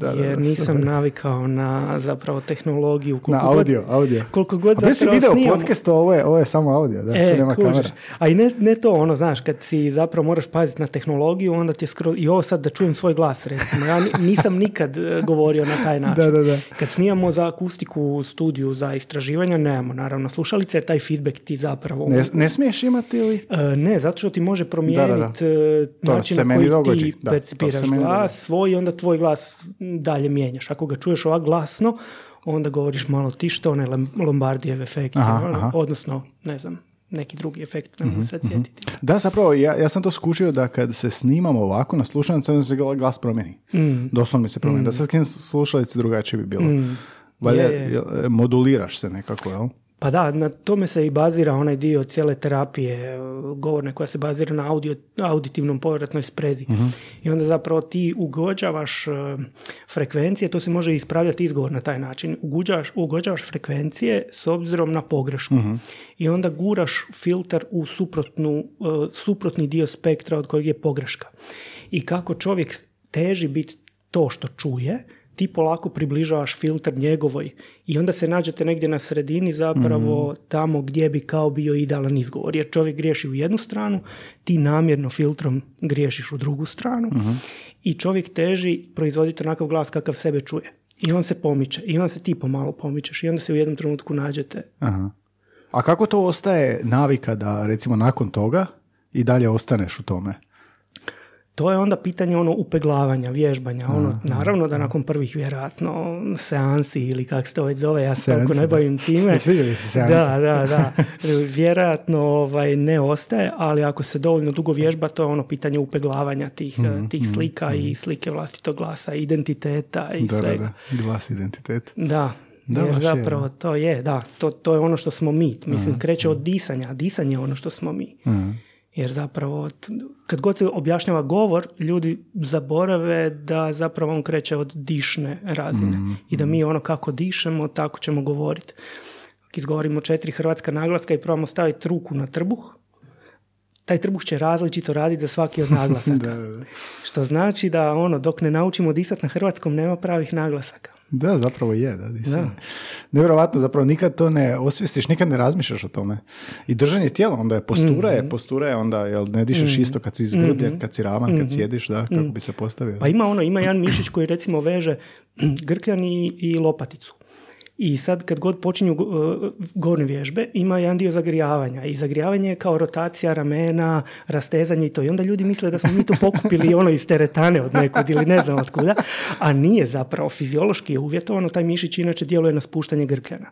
Da, da, jer da, nisam navikao na zapravo tehnologiju. Na koliko god- audio, audio. Koliko god A zapravo video snimamo- podcast, ovo je, ovo je samo audio, da, E, tu nema kužiš. kamera. A i ne, ne to ono, znaš, kad si zapravo moraš paziti na tehnologiju, onda ti je skroz, i ovo sad da čujem svoj glas, recimo. Ja ni- nisam nikad e, govorio na taj način. Da, da, da. Kad snimamo za akustiku u studiju za istraživanja, nemamo naravno slušalice, taj feedback ti zapravo... Ne, ne smiješ imati ili? E, ne, zato što ti može promijeniti To način na koji ti percipiraš glas svoj i onda tvoj glas dalje mijenjaš. Ako ga čuješ ovak glasno, onda govoriš malo tišto, onaj Lombardijev efekt, Aha, ono, aha. odnosno, ne znam, neki drugi efekt, ne mogu sad sjetiti. Da, zapravo, ja, ja sam to skušio da kad se snimamo ovako na slušalice, onda se gla- glas promijeni. Mm. Doslovno mi se promijeni. Da sad skinem slušalice drugačije bi bilo. Valjda Je, je. jel, moduliraš se nekako, jel? Pa da, na tome se i bazira onaj dio cijele terapije e, govorne koja se bazira na audio, auditivnom povratnoj sprezi. I onda zapravo ti ugođavaš e, frekvencije, to se može ispravljati izgovor na taj način. Ugođavaš, ugođavaš frekvencije s obzirom na pogrešku. I onda guraš filter u suprotnu, e, suprotni dio spektra od kojeg je pogreška. I kako čovjek teži biti to što čuje, ti polako približavaš filter njegovoj i onda se nađete negdje na sredini zapravo tamo gdje bi kao bio idealan izgovor. Jer čovjek griješi u jednu stranu, ti namjerno filtrom griješiš u drugu stranu i čovjek teži proizvoditi onakav glas kakav sebe čuje. I on se pomiče, i onda se ti pomalo pomičeš i onda se u jednom trenutku nađete. Aha. A kako to ostaje navika da, recimo, nakon toga i dalje ostaneš u tome? To je onda pitanje ono upeglavanja, vježbanja. Ono, naravno da nakon prvih vjerojatno seansi ili kako se to već zove, ja se toliko ne da. bavim time. Sviđa mi se seansi. Da, da, da. Vjerojatno ovaj, ne ostaje, ali ako se dovoljno dugo vježba, to je ono pitanje upeglavanja tih, Mhm, tih slika i slike vlastitog glasa, identiteta i Da, da, svega. da. Glas identitet. Da, Da, jer zapravo to je, da, to, to je ono što smo mi. Mislim, kreće od disanja, a disanje je ono što smo mi. Jer zapravo, kad god se objašnjava govor, ljudi zaborave da zapravo on kreće od dišne razine. I da mi ono kako dišemo, tako ćemo govoriti. Izgovorimo četiri hrvatska naglaska i probamo staviti ruku na trbuh, taj trbuh će različito raditi za svaki od naglasaka. Da, da. Što znači da ono, dok ne naučimo disati na hrvatskom, nema pravih naglasaka. Da, zapravo je, da. Da. Nevjerovatno, zapravo nikad to ne osvijestiš, nikad ne razmišljaš o tome. I držanje tijela, onda je postura Mhm. je, postura je onda, jel ne dišeš isto kad si zgrbljen, kad si ravan, kad sjediš, da, kako bi se postavio. Mhm. Pa ima ono, ima jedan mišić koji recimo veže grkljan i, i lopaticu. I sad kad god počinju uh, gornje vježbe, ima jedan dio zagrijavanja. I zagrijavanje je kao rotacija ramena, rastezanje i to. I onda ljudi misle da smo mi to pokupili ono iz teretane od nekud ili ne znam od kuda. A nije zapravo. Fiziološki je uvjetovano. Taj mišić inače djeluje na spuštanje grkljana.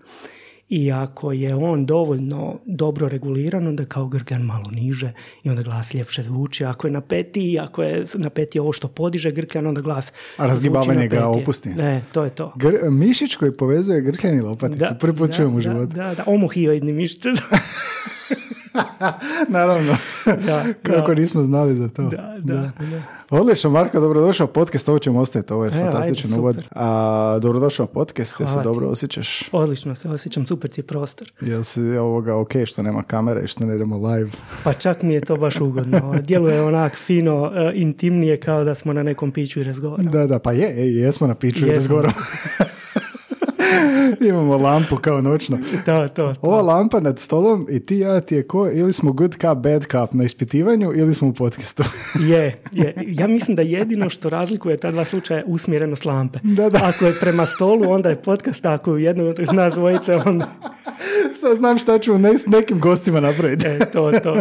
I ako je on dovoljno dobro reguliran, onda kao grkljan malo niže i onda glas ljepše zvuči. Ako je napeti, ako je napeti ovo što podiže grkljan, onda glas A razgibavanje ga opusti. Ne, to je to. Gr- mišić koji povezuje grkljan i lopaticu, prvi put da, čujem u da, životu. Da, da, omohioidni mišić. Naravno, Da, kako da. nismo znali za to. Da, da, da. Odlično, Marko, dobrodošao u podcast, ovo ćemo ostaviti, ovo je Evo, fantastičan ajde, uvod. A, dobrodošao u podcast, jel se ti. dobro osjećaš? Odlično se osjećam, super ti je prostor. Jel si ovoga ok što nema kamere i što ne idemo live? Pa čak mi je to baš ugodno. Djeluje onak fino, e, intimnije kao da smo na nekom piću i razgovaramo. Da, da, pa je, ej, jesmo na piću i razgovaramo. Imamo lampu kao noćno. To, to, to. Ova lampa nad stolom i ti ja ti je ko, ili smo good cup, bad cup na ispitivanju ili smo u podcastu. Je, je. Ja mislim da jedino što razlikuje ta dva slučaja je usmjerenost lampe. Da, da. Ako je prema stolu, onda je podcast, ako je u jednom od nas dvojice, onda Sad znam šta ću ne, s nekim gostima napraviti. je to, to.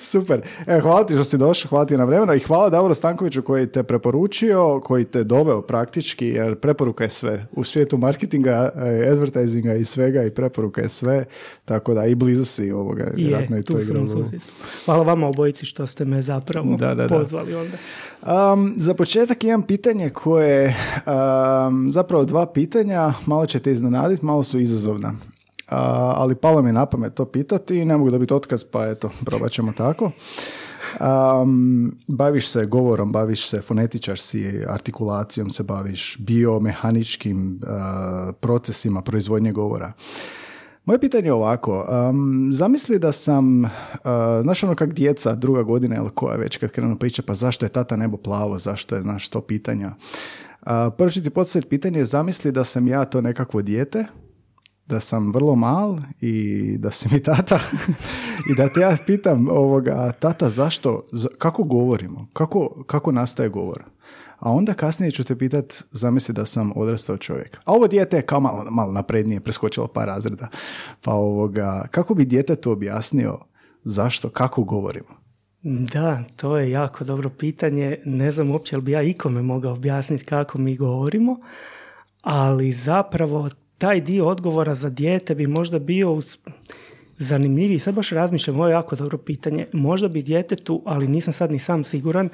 Super. E, hvala ti što si došao, hvala ti na vremena i hvala Davoro Stankoviću koji te preporučio, koji te doveo praktički, jer preporuka je sve. U svijetu marketinga, advertisinga i svega i preporuka je sve, tako da i blizu si ovoga. Je, i tu sam. Hvala vama obojici što ste me zapravo Da, da, da. pozvali onda. Um, za početak imam pitanje koje, um, zapravo dva pitanja, malo će te iznenaditi, malo su izazovna. Uh, ali palo mi na pamet to pitati i ne mogu dobiti otkaz, pa eto, probat ćemo tako. Um, baviš se govorom, baviš se fonetičar si, artikulacijom se baviš, biomehaničkim uh, procesima proizvodnje govora. Moje pitanje je ovako, um, zamisli da sam, uh, znaš ono kak djeca druga godina ili koja već kad krenu priča, pa zašto je tata nebo plavo, zašto je, znaš, to pitanja. Uh, prvo ću ti postaviti pitanje, zamisli da sam ja to nekakvo dijete, da sam vrlo mal i da si mi tata i da te ja pitam ovoga, tata zašto, za- kako govorimo, kako, kako nastaje govor. A onda kasnije ću te pitat, zamisli da sam odrastao čovjek. A ovo dijete je kao malo, malo naprednije, preskočilo par razreda. Pa ovoga, kako bi djetetu objasnio zašto, kako govorimo? Da, to je jako dobro pitanje. Ne znam uopće li bi ja ikome mogao objasniti kako mi govorimo, ali zapravo taj dio odgovora za dijete bi možda bio uz... zanimljiviji. Sad baš razmišljam, ovo je jako dobro pitanje. Možda bi djetetu, ali nisam sad ni sam siguran,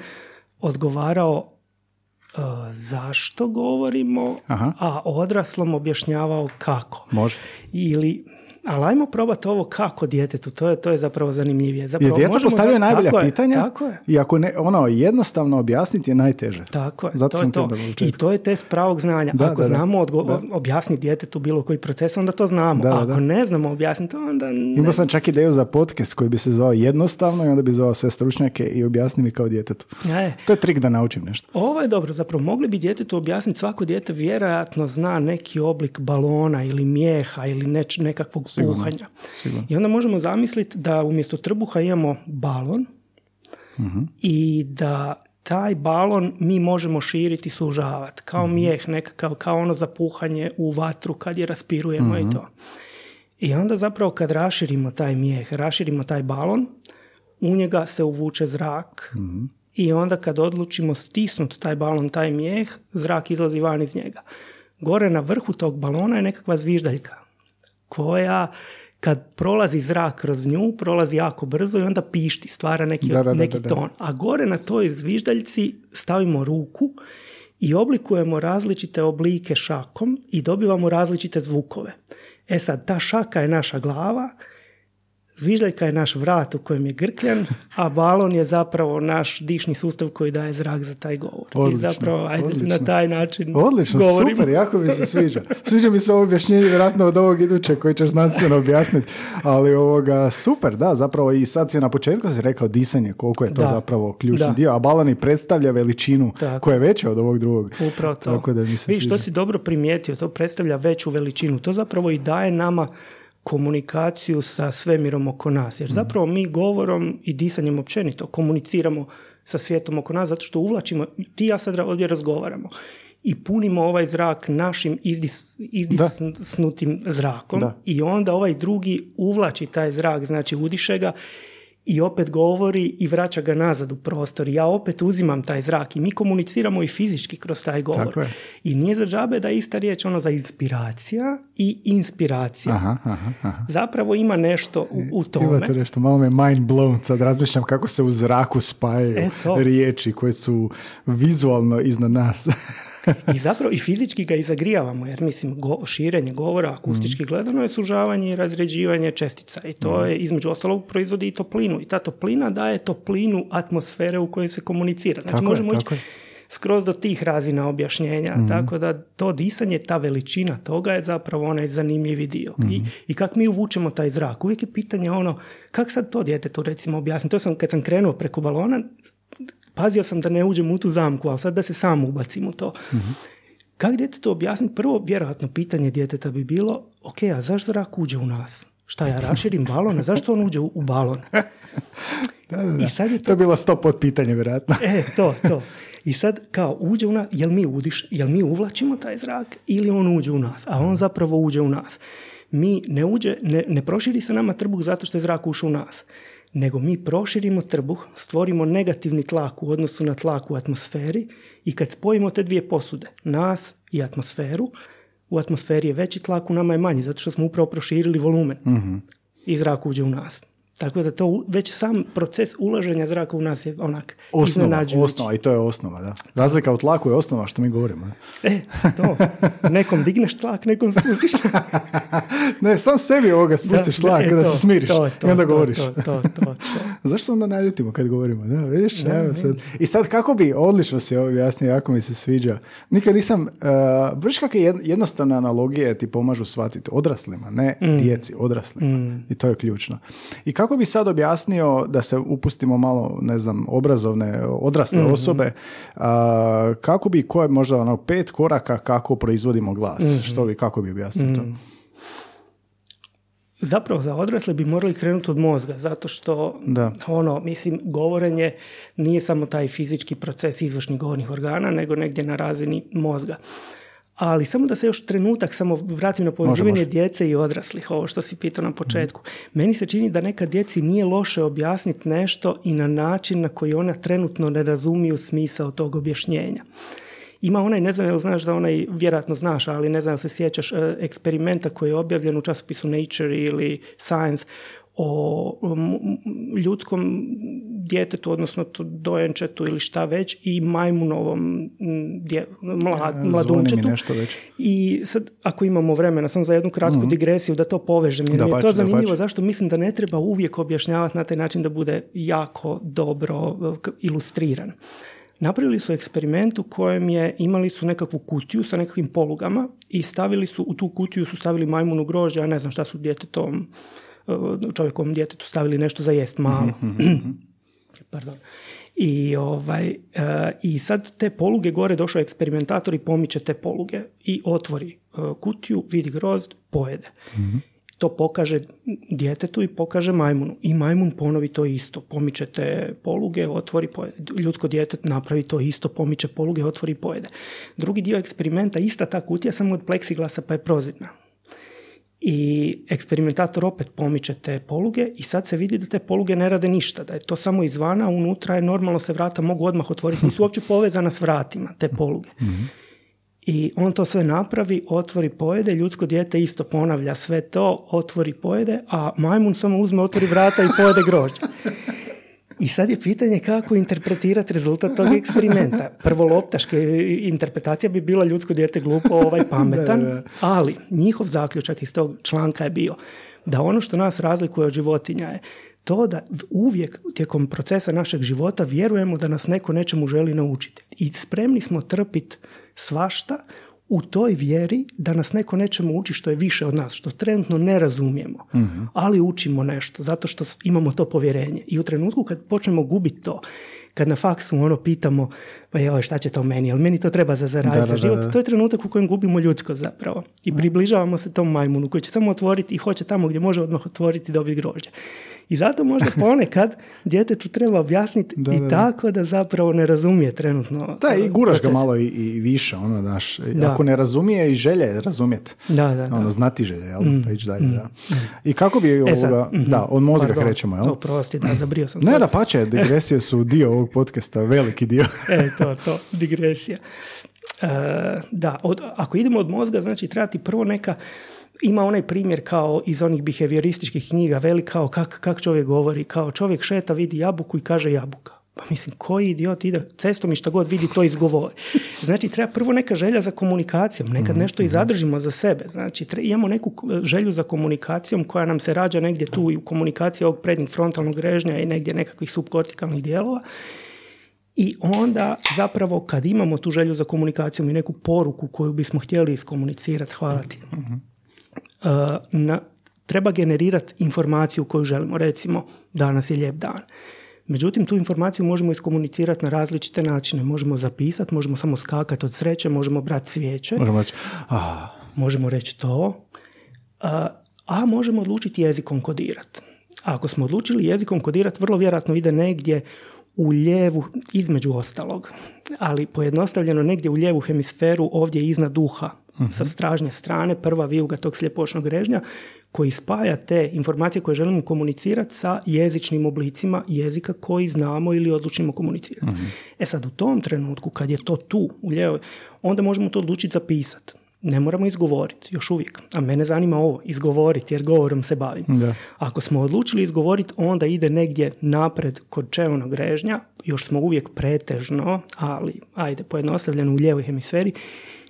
odgovarao e, zašto govorimo, Aha. a odraslom objašnjavao kako. Može. Ili, ali ajmo probati ovo kako djetetu, to je, to je zapravo zanimljivije. Jer Zapravo, djeca možemo postavljaju najbolja tako je, pitanja Tako je. i ako ne, ono, jednostavno objasniti je najteže. Tako je, Zato to sam je to. I to je test pravog znanja. Da, Ako da, da. znamo odgo- Da. objasniti djetetu bilo koji proces, onda to znamo. Da, da, A da. ako ne znamo objasniti, onda ne. Imao sam čak ideju za podcast koji bi se zvao jednostavno i onda bi zvao sve stručnjake i objasni mi kao djetetu. E, To je trik da naučim nešto. ovo je dobro, zapravo mogli bi djetetu objasniti, svako dijete vjerojatno zna neki oblik balona ili mijeha ili neč, nekakvog puhanja. sigurno. I onda možemo zamisliti da umjesto trbuha imamo balon Mhm. i da taj balon mi možemo širiti i sužavati, kao Mhm. mijeh nekakav, kao ono za puhanje u vatru kad je raspirujemo Mhm. i to. I onda zapravo kad raširimo taj mijeh, raširimo taj balon, u njega se uvuče zrak Mhm. i onda kad odlučimo stisnuti taj balon, taj mijeh, zrak izlazi van iz njega. Gore na vrhu tog balona je nekakva zviždaljka koja kad prolazi zrak kroz nju, prolazi jako brzo i onda pišti, stvara neki, Da, da, da, neki da. ton. A gore na toj zviždaljci stavimo ruku i oblikujemo različite oblike šakom i dobivamo različite zvukove. E sad, ta šaka je naša glava, zviždaljka je naš vrat u kojem je grkljan, a balon je zapravo naš dišni sustav koji daje zrak za taj govor. I Odlično, zapravo, ajde, odlično. na taj način Odlično, govorimo. super, jako mi se sviđa. Sviđa mi se ovo objašnjenje vjerojatno od ovog idućeg koji ćeš znanstveno objasniti, ali ovoga, super, da, zapravo i sad si na početku si rekao disanje, koliko je to Da. zapravo ključni Da. dio, a balon i predstavlja veličinu Tako. koja je veća od ovog drugog. Upravo to. Tako da mi se Vidiš, to sviđa. si dobro primijetio, to predstavlja veću veličinu. To zapravo i daje nama komunikaciju sa svemirom oko nas. Mhm. Jer zapravo mi govorom i disanjem općenito komuniciramo sa svijetom oko nas zato što uvlačimo, ti ja sad ovdje razgovaramo i punimo ovaj zrak našim izdis, izdisnutim zrakom Da. i onda ovaj drugi uvlači taj zrak, znači udiše ga i opet govori i vraća ga nazad u prostor. Ja opet uzimam taj zrak i mi komuniciramo i fizički kroz taj govor. Tako je. I nije za džabe da je ista riječ ono za inspiracija i inspiracija. Aha, aha, aha. Zapravo ima nešto u, u tome. Imate nešto, malo me mind blown, sad razmišljam kako se u zraku spajaju E, to. riječi koje su vizualno iznad nas. I zapravo i fizički ga i zagrijavamo, jer mislim go, širenje govora akustički Mhm. gledano je sužavanje i razređivanje čestica i to je između ostalog proizvodi i toplinu i ta toplina daje toplinu atmosfere u kojoj se komunicira. Znači Tako je, možemo ići tako je. skroz do tih razina objašnjenja, Mhm. tako da to disanje, ta veličina toga je zapravo onaj zanimljivi dio. I, Mhm. i kako mi uvučemo taj zrak. Uvijek je pitanje ono, kako sad to djetetu recimo objasniti? To sam kad sam krenuo preko balona, pazio sam da ne uđem u tu zamku, ali sad da se sam ubacim u to. Kako djetetu objasniti? Prvo, vjerojatno, pitanje djeteta bi bilo, ok, a zašto zrak uđe u nas? Šta ja raširim balon, a zašto on uđe u, u balon? Da, da, da. I sad je To je bilo sto pod pitanje, vjerojatno. E, to, to. I sad kao uđe u nas, jel mi udiš, jel mi uvlačimo taj zrak ili on uđe u nas, a on zapravo uđe u nas. Mi ne uđe, ne, ne proširi se nama trbuh zato što je zrak ušao u nas, nego mi proširimo trbuh, stvorimo negativni tlak u odnosu na tlak u atmosferi i kad spojimo te dvije posude, nas i atmosferu, u atmosferi je veći tlak, u nama je manji, zato što smo upravo proširili volumen i zrak uđe u nas. Tako da to već sam proces ulaženja zraka u nas je onak osnova, osnova i to je osnova, da. Razlika u tlaku je osnova što mi govorimo. E, to. Nekom digneš tlak, nekom spustiš ne, sam sebi ovoga spustiš tlak kada se smiriš to, to, i onda govoriš. To, to, to, Zašto onda naljutimo kad govorimo? Da, vidiš? Ne, sad. I sad kako bi, odlično si ovo objasnio, jako mi se sviđa. Nikad nisam, uh, viš kakve jednostavne analogije ti pomažu shvatiti odraslima, ne mm. djeci, odraslima. Mm. I to je ključno. I kako bi sad objasnio da se upustimo malo, ne znam, obrazovne, odrasle mm osobe, uh, kako bi, koje možda ono, pet koraka kako proizvodimo glas? mm Što bi, kako bi objasnio to? Mm. Zapravo za odrasle bi morali krenuti od mozga, zato što da. ono, mislim, govorenje nije samo taj fizički proces izvršnih govornih organa, nego negdje na razini mozga. Ali samo da se još trenutak samo vratim na povezivanje djece i odraslih, ovo što si pitao na početku. Meni se čini da neka djeci nije loše objasniti nešto i na način na koji ona trenutno ne razumiju smisao tog objašnjenja. Ima onaj, ne znam jel znaš da onaj, vjerojatno znaš, ali ne znam se sjećaš, e, eksperimenta koji je objavljen u časopisu Nature ili Science o ljudskom djetetu, odnosno dojenčetu ili šta već i majmunovom dje, mlad, mladunčetu. I sad, ako imamo vremena, samo za jednu kratku mm digresiju da to povežem, jer mi je to zanimljivo zašto mislim da ne treba uvijek objašnjavati na taj način da bude jako dobro e, ilustriran. Napravili su eksperiment u kojem je, imali su nekakvu kutiju sa nekakvim polugama i stavili su, u tu kutiju su stavili majmunu grožđa, ja ne znam šta su djetetom, čovjekovom djetetu stavili nešto za jest malo. Mhm, mhm, mhm. Pardon. I, ovaj, e, I sad te poluge gore došao eksperimentator i pomiče te poluge i otvori e, kutiju, vidi grozd, pojede to pokaže djetetu i pokaže majmunu. I majmun ponovi to isto. Pomičete poluge, otvori, pojede. Ljudsko dijete napravi to isto, pomiče poluge, otvori, pojede. Drugi dio eksperimenta, ista ta kutija, samo od pleksiglasa pa je prozirna. I eksperimentator opet pomiče te poluge i sad se vidi da te poluge ne rade ništa, da je to samo izvana, unutra je normalno se vrata mogu odmah otvoriti, nisu uopće povezana s vratima, te poluge. Mhm. I on to sve napravi, otvori, pojede, ljudsko dijete isto ponavlja sve to, otvori, pojede, a majmun samo uzme, otvori vrata i pojede grožđe. I sad je pitanje kako interpretirati rezultat tog eksperimenta. Prvo loptaške interpretacija bi bila ljudsko dijete glupo, ovaj pametan, ali njihov zaključak iz tog članka je bio da ono što nas razlikuje od životinja je to da uvijek tijekom procesa našeg života vjerujemo da nas neko nečemu želi naučiti. I spremni smo trpiti svašta u toj vjeri da nas neko nečemu uči što je više od nas, što trenutno ne razumijemo, mhm. ali učimo nešto zato što imamo to povjerenje. I u trenutku kad počnemo gubiti to, kad na faksu ono pitamo, pa joj, šta će to meni, ali meni to treba za zaraditi za život, to je trenutak u kojem gubimo ljudsko zapravo. I približavamo se tom majmunu koji će samo otvoriti i hoće tamo gdje može odmah otvoriti i dobiti grožđe. I zato možda ponekad djetetu treba objasniti i tako da zapravo ne razumije trenutno. Da, i guraš ga malo i, i više, ono, daš. Ako ne razumije i želje razumjeti. Da, da, Ono, znati želje, jel? Mm, pa ići dalje, mm, da. I kako bi e ovoga, mm da, od mozga Pardon, krećemo, jel? Prosti, da, zabrio sam Ne, da pače, digresije su dio ovog podcasta, veliki dio. e, to, to, digresija. Uh, da, od, ako idemo od mozga, znači treba ti prvo neka ima onaj primjer kao iz onih behaviorističkih knjiga, veli kao kak, kak čovjek govori, kao čovjek šeta, vidi jabuku i kaže jabuka. Pa mislim, koji idiot ide cestom i što god vidi, to izgovori. Znači, treba prvo neka želja za komunikacijom, nekad mhm, nešto i mhm. zadržimo za sebe. Znači, imamo neku želju za komunikacijom koja nam se rađa negdje tu i u komunikaciji ovog prednjeg frontalnog režnja i negdje nekakvih subkortikalnih dijelova. I onda zapravo kad imamo tu želju za komunikacijom i neku poruku koju bismo htjeli iskomunicirati, hvala ti. Uh, na, treba generirati informaciju koju želimo. Recimo, danas je lijep dan. Međutim, tu informaciju možemo iskomunicirati na različite načine. Možemo zapisati, možemo samo skakati od sreće, možemo brati svijeće. Možemo reći, Možemo reći to. Uh, a možemo odlučiti jezikom kodirati. Ako smo odlučili jezikom kodirati, vrlo vjerojatno ide negdje u lijevu, između ostalog, ali pojednostavljeno negdje u lijevu hemisferu, ovdje iznad duha, uh sa stražnje strane, prva vijuga tog sljepošnog režnja, koji spaja te informacije koje želimo komunicirati sa jezičnim oblicima jezika koji znamo ili odlučimo komunicirati. uh E sad, u tom trenutku, kad je to tu, u lijevoj, onda možemo to odlučiti zapisati. Ne moramo izgovoriti, još uvijek. A mene zanima ovo, izgovoriti, jer govorom se bavim. Da. Ako smo odlučili izgovoriti, onda ide negdje napred kod čevnog režnja, još smo uvijek pretežno, ali ajde, pojednostavljeno u lijevoj hemisferi,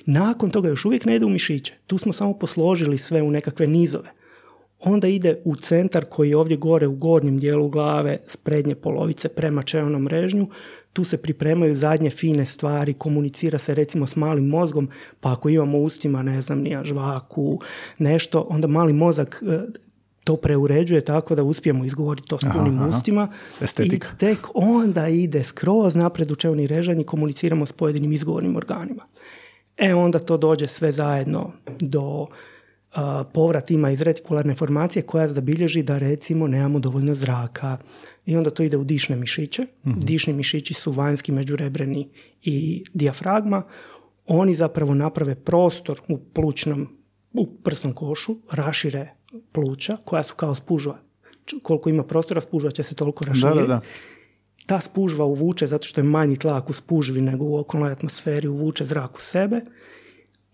nakon toga još uvijek ne ide u mišiće. Tu smo samo posložili sve u nekakve nizove. Onda ide u centar koji je ovdje gore u gornjem dijelu glave s prednje polovice prema čevnom režnju. Tu se pripremaju zadnje fine stvari, komunicira se recimo s malim mozgom, pa ako imamo ustima, ne znam, nija žvaku, nešto, onda mali mozak e, to preuređuje tako da uspijemo izgovoriti to s punim aha. ustima. Estetika. I tek onda ide skroz napred u čevni režanj i komuniciramo s pojedinim izgovornim organima. E onda to dođe sve zajedno do povrat ima iz retikularne formacije koja zabilježi da recimo nemamo dovoljno zraka i onda to ide u dišne mišiće. Dišni mišići su vanjski međurebreni i dijafragma. Oni zapravo naprave prostor u plućnom, u prsnom košu, rašire pluća koja su kao spužva. Koliko ima prostora, spužva će se toliko Da, raširiti. da, da. Ta spužva uvuče, zato što je manji tlak u spužvi nego u okolnoj atmosferi, uvuče zrak u sebe.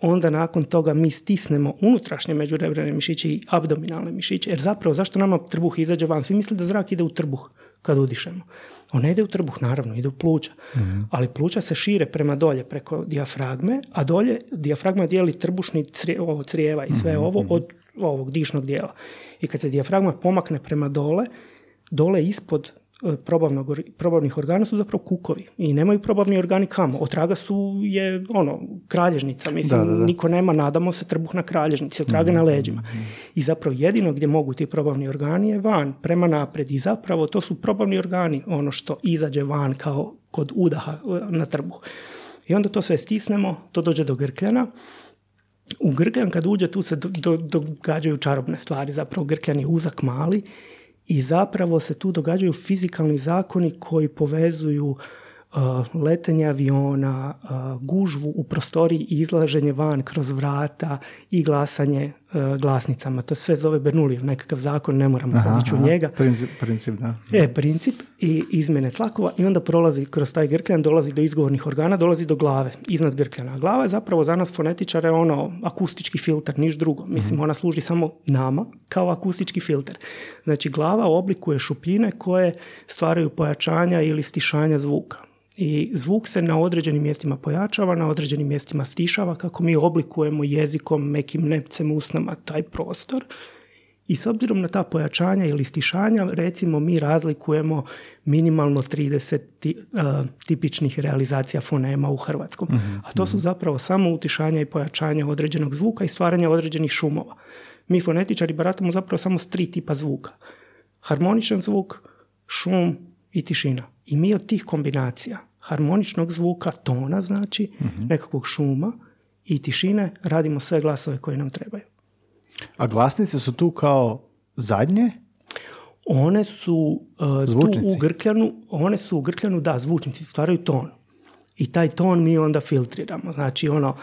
Onda nakon toga mi stisnemo unutrašnje međurebrene mišiće i abdominalne mišiće. Jer zapravo, zašto nama trbuh izađe van? Svi misle da zrak ide u trbuh kad udišemo. On ne ide u trbuh, naravno, ide u pluća. Ali pluća se šire prema dolje, preko dijafragme, a dolje dijafragma dijeli trbušni crije, ovo, crijeva i sve ovo od ovog dišnog dijela. I kad se dijafragma pomakne prema dole, dole ispod probavnog, probavnih organa su zapravo kukovi i nemaju probavni organi kamo. Otraga su je ono, kralježnica, mislim, Da, da, da. niko nema, nadamo se, trbuh na kralježnici, otraga na leđima. I zapravo jedino gdje mogu ti probavni organi je van, prema napred i zapravo to su probavni organi, ono što izađe van kao kod udaha e, na trbuh. I onda to sve stisnemo, to dođe do grkljana, u grkljan kad uđe tu se do, do- događaju čarobne stvari, zapravo grkljan je uzak mali i zapravo se tu događaju fizikalni zakoni koji povezuju letenje aviona, gužvu u prostoriji i izlaženje van kroz vrata i glasanje glasnicama. To sve zove Bernoullijev nekakav zakon, ne moramo sad ići u njega. Princip, princip, da. E, princip i izmjene tlakova i onda prolazi kroz taj grkljan, dolazi do izgovornih organa, dolazi do glave, iznad grkljana. Glava je zapravo za nas fonetičare ono akustički filter, niš drugo. Mislim, ona služi samo nama kao akustički filter. Znači, glava oblikuje šupljine koje stvaraju pojačanja ili stišanja zvuka. I zvuk se na određenim mjestima pojačava, na određenim mjestima stišava kako mi oblikujemo jezikom, mekim nepcem, usnama taj prostor. I s obzirom na ta pojačanja ili stišanja, recimo mi razlikujemo minimalno 30 ti- uh, tipičnih realizacija fonema u hrvatskom. A to su zapravo samo utišanja i pojačanja određenog zvuka i stvaranja određenih šumova. Mi fonetičari baratamo zapravo samo s tri tipa zvuka. Harmoničan zvuk, šum i tišina. I mi od tih kombinacija harmoničnog zvuka, tona znači, nekakvog šuma i tišine radimo sve glasove koje nam trebaju. A glasnice su tu kao zadnje? One su uh, tu u grkljanu, one su u grkljanu, da, zvučnici stvaraju ton. I taj ton mi onda filtriramo. Znači, ono,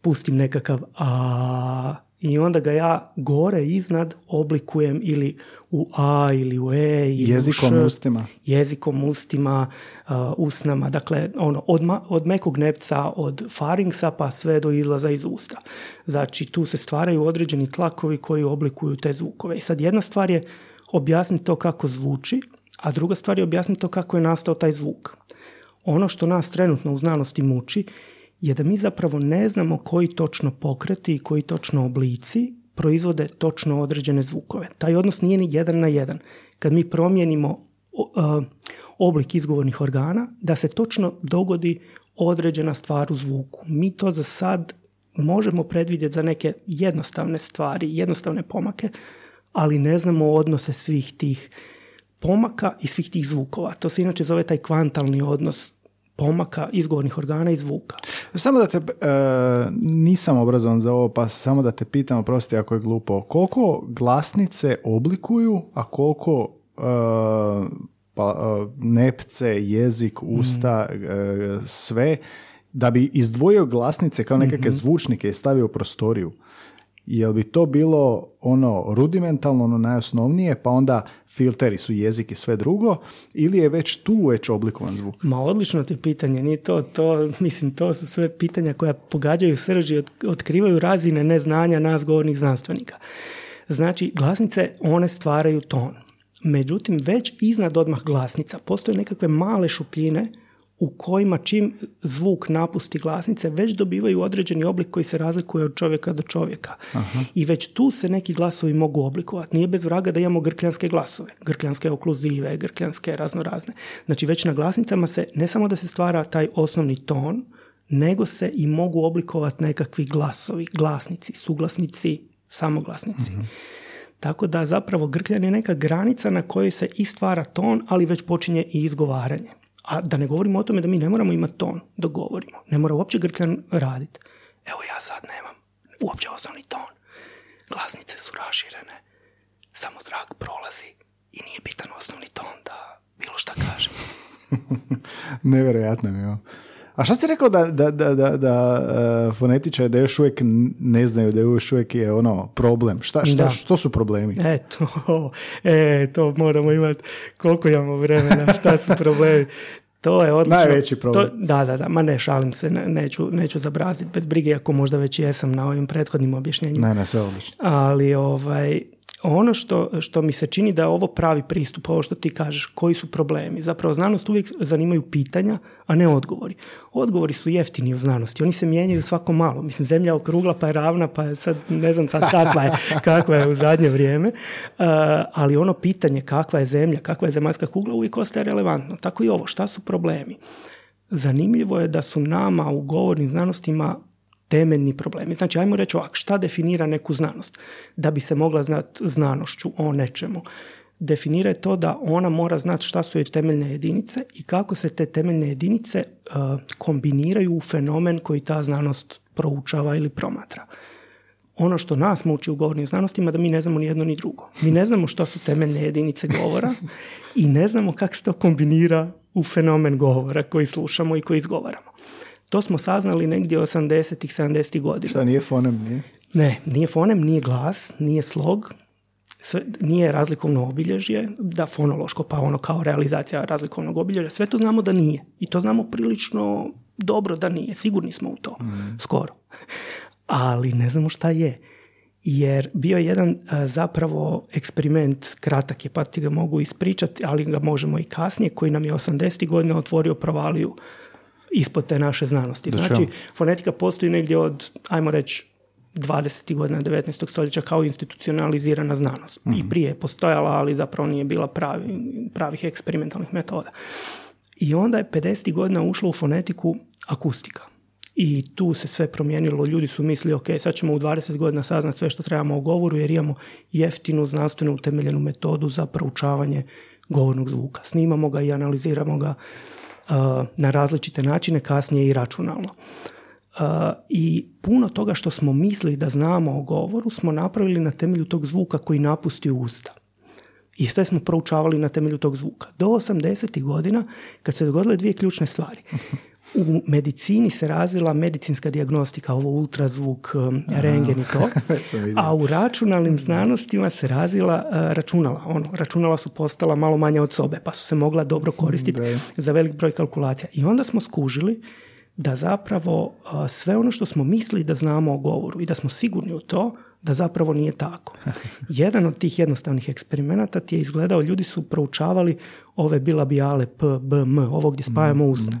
pustim nekakav a i onda ga ja gore iznad oblikujem ili u a ili u e ili Jezikom, u š, ustima. jezikom, ustima, uh, usnama, dakle ono, od, ma- od mekog nepca, od faringsa pa sve do izlaza iz usta. Znači tu se stvaraju određeni tlakovi koji oblikuju te zvukove. I sad jedna stvar je objasniti to kako zvuči, a druga stvar je objasniti to kako je nastao taj zvuk. Ono što nas trenutno u znanosti muči je da mi zapravo ne znamo koji točno pokreti i koji točno oblici proizvode točno određene zvukove. Taj odnos nije ni jedan na jedan. Kad mi promijenimo a, oblik izgovornih organa, da se točno dogodi određena stvar u zvuku. Mi to za sad možemo predvidjeti za neke jednostavne stvari, jednostavne pomake, ali ne znamo odnose svih tih pomaka i svih tih zvukova. To se inače zove taj kvantalni odnos pomaka izgovornih organa i zvuka. Samo da te, e, nisam obrazovan za ovo, pa samo da te pitam, oprosti ako je glupo, koliko glasnice oblikuju, a koliko e, pa, e, nepce, jezik, usta, e, sve, da bi izdvojio glasnice kao nekakve zvučnike i stavio u prostoriju. Jel bi to bilo ono rudimentalno, ono najosnovnije, pa onda filteri su jezik i sve drugo, ili je već tu već oblikovan zvuk? Ma odlično ti pitanje, nije to, to, mislim, to su sve pitanja koja pogađaju srži, od, otkrivaju razine neznanja nas govornih znanstvenika. Znači, glasnice, one stvaraju ton. Međutim, već iznad odmah glasnica postoje nekakve male šupljine u kojima čim zvuk napusti glasnice već dobivaju određeni oblik koji se razlikuje od čovjeka do čovjeka. I već tu se neki glasovi mogu oblikovati. Nije bez vraga da imamo grkljanske glasove, grkljanske okluzive, grkljanske raznorazne. Znači već na glasnicama se ne samo da se stvara taj osnovni ton, nego se i mogu oblikovati nekakvi glasovi, glasnici, suglasnici, samoglasnici. Tako da zapravo grkljan je neka granica na kojoj se i stvara ton, ali već počinje i izgovaranje. A da ne govorimo o tome da mi ne moramo imati ton dok govorimo. Ne mora uopće grkljan raditi. Evo ja sad nemam uopće osnovni ton. Glasnice su raširene. Samo zrak prolazi i nije bitan osnovni ton da bilo šta kažem. Nevjerojatno mi je. A šta si rekao da, da, da, da, da uh, fonetičari da još uvijek ne znaju da još uvijek je ono problem? Šta, šta, Da. što su problemi? Eto, e, to moramo imati koliko imamo vremena, šta su problemi. To je odlično. Najveći problem. To, da, da, da, ma ne, šalim se, ne, neću, neću zabraziti bez brige, ako možda već jesam na ovim prethodnim objašnjenjima. Ne, ne, sve odlično. Ali ovaj, ono što, što mi se čini da je ovo pravi pristup, ovo što ti kažeš, koji su problemi. Zapravo znanost uvijek zanimaju pitanja, a ne odgovori. Odgovori su jeftini u znanosti, oni se mijenjaju svako malo. Mislim, zemlja je okrugla pa je ravna, pa je sad ne znam sad kakva je, kakva je u zadnje vrijeme. Uh, ali ono pitanje kakva je zemlja, kakva je zemaljska kugla uvijek ostaje relevantno. Tako i ovo, šta su problemi? Zanimljivo je da su nama u govornim znanostima temeljni problemi. Znači, ajmo reći ovako, šta definira neku znanost? Da bi se mogla znati znanošću o nečemu. Definira je to da ona mora znati šta su joj temeljne jedinice i kako se te temeljne jedinice uh, kombiniraju u fenomen koji ta znanost proučava ili promatra. Ono što nas muči u govornim znanostima da mi ne znamo ni jedno ni drugo. Mi ne znamo što su temeljne jedinice govora i ne znamo kako se to kombinira u fenomen govora koji slušamo i koji izgovaramo. To smo saznali negdje 80-ih, 70-ih godina. Šta nije fonem, nije? Ne, nije fonem, nije glas, nije slog, sve, nije razlikovno obilježje, da fonološko, pa ono kao realizacija razlikovnog obilježja, sve to znamo da nije. I to znamo prilično dobro da nije, sigurni smo u to, skoro. Ali ne znamo šta je. Jer bio je jedan a, zapravo eksperiment, kratak je pa ti ga mogu ispričati, ali ga možemo i kasnije, koji nam je 80. godina otvorio provaliju ispod te naše znanosti. Znači, fonetika postoji negdje od, ajmo reći, 20. godina 19. stoljeća kao institucionalizirana znanost. I prije je postojala, ali zapravo nije bila pravi, pravih eksperimentalnih metoda. I onda je 50. godina ušla u fonetiku akustika. I tu se sve promijenilo. Ljudi su mislili, ok, sad ćemo u 20 godina saznati sve što trebamo o govoru, jer imamo jeftinu, znanstveno utemeljenu metodu za proučavanje govornog zvuka. Snimamo ga i analiziramo ga na različite načine, kasnije i računalno. I puno toga što smo mislili da znamo o govoru smo napravili na temelju tog zvuka koji napusti usta. I sve smo proučavali na temelju tog zvuka. Do 80. godina, kad se dogodile dvije ključne stvari. U medicini se razvila medicinska dijagnostika, ovo ultrazvuk, um, rengen i to, a u računalnim znanostima se razvila uh, računala. Ono, računala su postala malo manje od sobe, pa su se mogla dobro koristiti za velik broj kalkulacija. I onda smo skužili da zapravo uh, sve ono što smo mislili da znamo o govoru i da smo sigurni u to, da zapravo nije tako. Jedan od tih jednostavnih eksperimenata ti je izgledao, ljudi su proučavali ove bilabijale P, B, M, ovo gdje spajamo usta.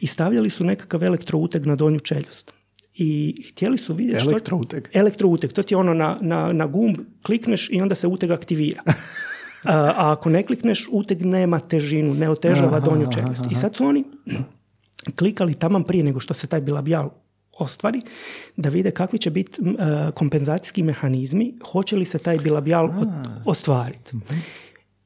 I stavljali su nekakav elektrouteg na donju čeljust. I htjeli su vidjeti što... Elektrouteg? Elektrouteg, to ti je ono na, na, na gumb, klikneš i onda se uteg aktivira. A, ako ne klikneš, uteg nema težinu, ne otežava Aha, donju čeljust. I sad su oni klikali taman prije nego što se taj bilabijal ostvari, da vide kakvi će biti e, kompenzacijski mehanizmi, hoće li se taj bilabijal ostvariti.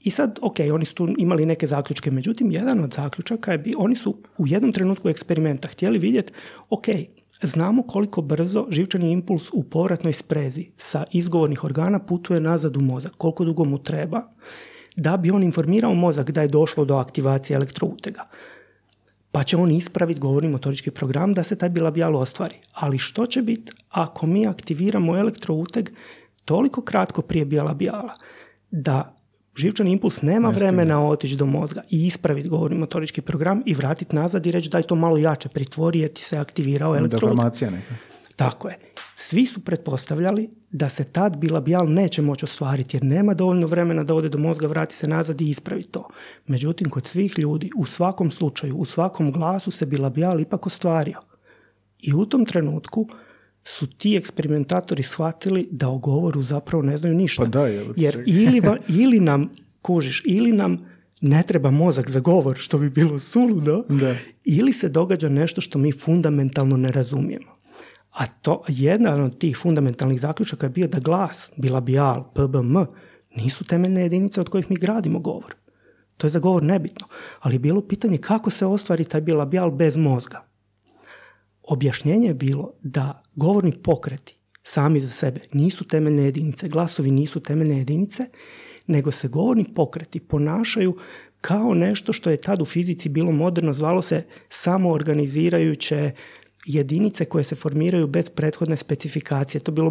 I sad, ok, oni su tu imali neke zaključke, međutim, jedan od zaključaka je bio, oni su u jednom trenutku eksperimenta htjeli vidjeti, ok, znamo koliko brzo živčani impuls u povratnoj sprezi sa izgovornih organa putuje nazad u mozak, koliko dugo mu treba, da bi on informirao mozak da je došlo do aktivacije elektroutega. Pa će on ispraviti govorni motorički program da se taj bilabijal ostvari. Ali što će biti ako mi aktiviramo elektrouteg toliko kratko prije bilabijala da živčani impuls nema vremena otići do mozga i ispraviti govorni motorički program i vratiti nazad i reći daj to malo jače pritvori jer ti se aktivirao elektrouteg. neka. Tako je. Svi su pretpostavljali da se tad bilabijal neće moći ostvariti jer nema dovoljno vremena da ode do mozga, vrati se nazad i ispravi to. Međutim, kod svih ljudi, u svakom slučaju, u svakom glasu se bilabijal ipak ostvario. I u tom trenutku su ti eksperimentatori shvatili da o govoru zapravo ne znaju ništa. Pa da, jer ili, ili nam, kužiš, ili nam ne treba mozak za govor, što bi bilo suludo, da. ili se događa nešto što mi fundamentalno ne razumijemo. A to, jedan od tih fundamentalnih zaključaka je bio da glas, bilabijal, PBM, nisu temeljne jedinice od kojih mi gradimo govor. To je za govor nebitno. Ali je bilo pitanje kako se ostvari taj bilabijal bez mozga. Objašnjenje je bilo da govorni pokreti sami za sebe nisu temeljne jedinice, glasovi nisu temeljne jedinice, nego se govorni pokreti ponašaju kao nešto što je tad u fizici bilo moderno, zvalo se samoorganizirajuće jedinice koje se formiraju bez prethodne specifikacije. To je bilo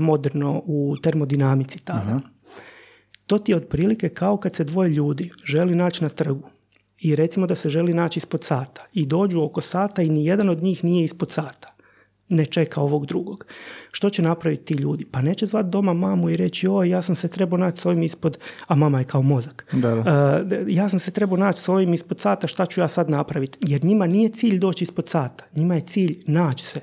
moderno u termodinamici tada. To ti je otprilike kao kad se dvoje ljudi želi naći na trgu i recimo da se želi naći ispod sata i dođu oko sata i ni jedan od njih nije ispod sata ne čeka ovog drugog. Što će napraviti ti ljudi? Pa neće zvati doma mamu i reći oj, ja sam se trebao naći s ovim ispod, a mama je kao mozak. Da, da. Uh, ja sam se trebao naći s ovim ispod sata, šta ću ja sad napraviti? Jer njima nije cilj doći ispod sata, njima je cilj naći se.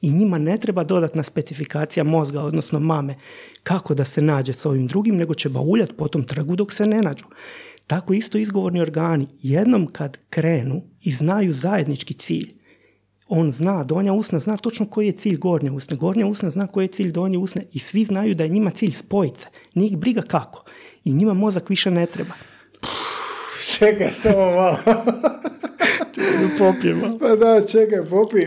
I njima ne treba dodatna specifikacija mozga, odnosno mame, kako da se nađe s ovim drugim, nego će bauljati po tom trgu dok se ne nađu. Tako isto izgovorni organi, jednom kad krenu i znaju zajednički cilj, on zna, donja usna zna točno koji je cilj gornje usne, gornja usna zna koji je cilj donje usne i svi znaju da je njima cilj spojice. Njih briga kako. I njima mozak više ne treba. čekaj, samo malo. popijemo. Pa da, čekaj, popi.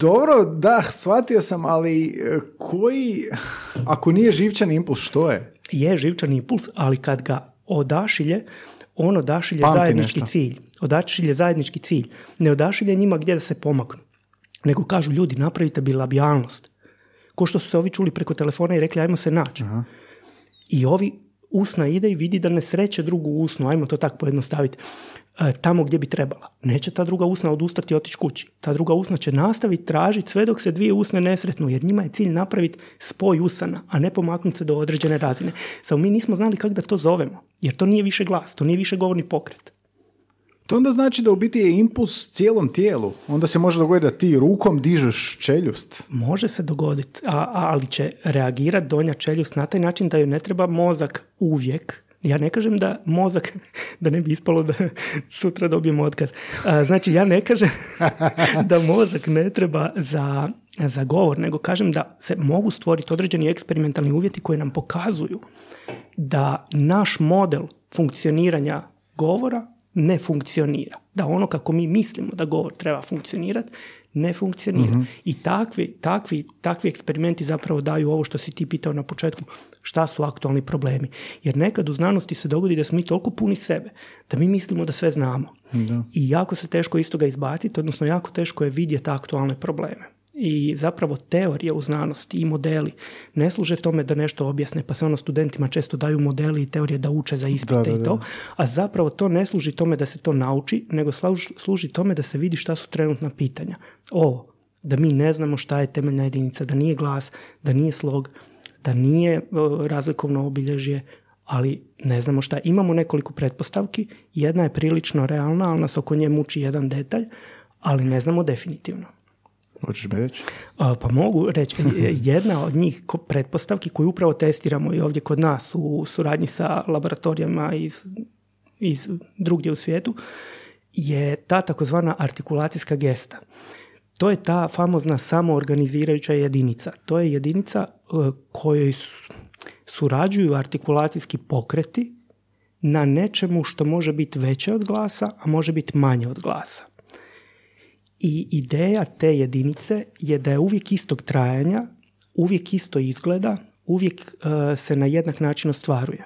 dobro, da, shvatio sam, ali e, koji, ako nije živčan impuls, što je? Je živčan impuls, ali kad ga odašilje, on odašilje zajednički cilj odašilje zajednički cilj. Ne odašilje njima gdje da se pomaknu. Nego kažu ljudi napravite bilabijalnost. Ko što su se ovi čuli preko telefona i rekli ajmo se naći. I ovi usna ide i vidi da ne sreće drugu usnu, ajmo to tako pojednostaviti, e, tamo gdje bi trebala. Neće ta druga usna odustati i otići kući. Ta druga usna će nastaviti tražiti sve dok se dvije usne ne sretnu, jer njima je cilj napraviti spoj usana, a ne pomaknuti se do određene razine. Samo mi nismo znali kako da to zovemo, jer to nije više glas, to nije više govorni pokret. To onda znači da u biti je impuls cijelom tijelu. Onda se može dogoditi da ti rukom dižeš čeljust. Može se dogoditi, ali će reagirati donja čeljust na taj način da joj ne treba mozak uvijek. Ja ne kažem da mozak, da ne bi ispalo da sutra dobijemo otkaz. Znači, ja ne kažem da mozak ne treba za, za govor, nego kažem da se mogu stvoriti određeni eksperimentalni uvjeti koji nam pokazuju da naš model funkcioniranja govora ne funkcionira. Da ono kako mi mislimo da govor treba funkcionirati, ne funkcionira. Mhm. I takvi, takvi, takvi eksperimenti zapravo daju ovo što si ti pitao na početku, šta su aktualni problemi. Jer nekad u znanosti se dogodi da smo mi toliko puni sebe, da mi mislimo da sve znamo. Da. I jako se teško iz toga izbaciti, odnosno jako teško je vidjeti aktualne probleme i zapravo teorije u znanosti i modeli ne služe tome da nešto objasne, pa se ono studentima često daju modeli i teorije da uče za ispite i to, a zapravo to ne služi tome da se to nauči, nego služi tome da se vidi šta su trenutna pitanja. Ovo, da mi ne znamo šta je temeljna jedinica, da nije glas, da nije slog, da nije razlikovno obilježje, ali ne znamo šta. Imamo nekoliko pretpostavki, jedna je prilično realna, ali nas oko nje muči jedan detalj, ali ne znamo definitivno. Hoćeš mi reći? pa mogu reći. Jedna od njih pretpostavki koju upravo testiramo i ovdje kod nas u suradnji sa laboratorijama iz, iz drugdje u svijetu je ta takozvana artikulacijska gesta. To je ta famozna samoorganizirajuća jedinica. To je jedinica e, kojoj surađuju artikulacijski pokreti na nečemu što može biti veće od glasa, a može biti manje od glasa. I ideja te jedinice je da je uvijek istog trajanja, uvijek isto izgleda, uvijek e, se na jednak način ostvaruje.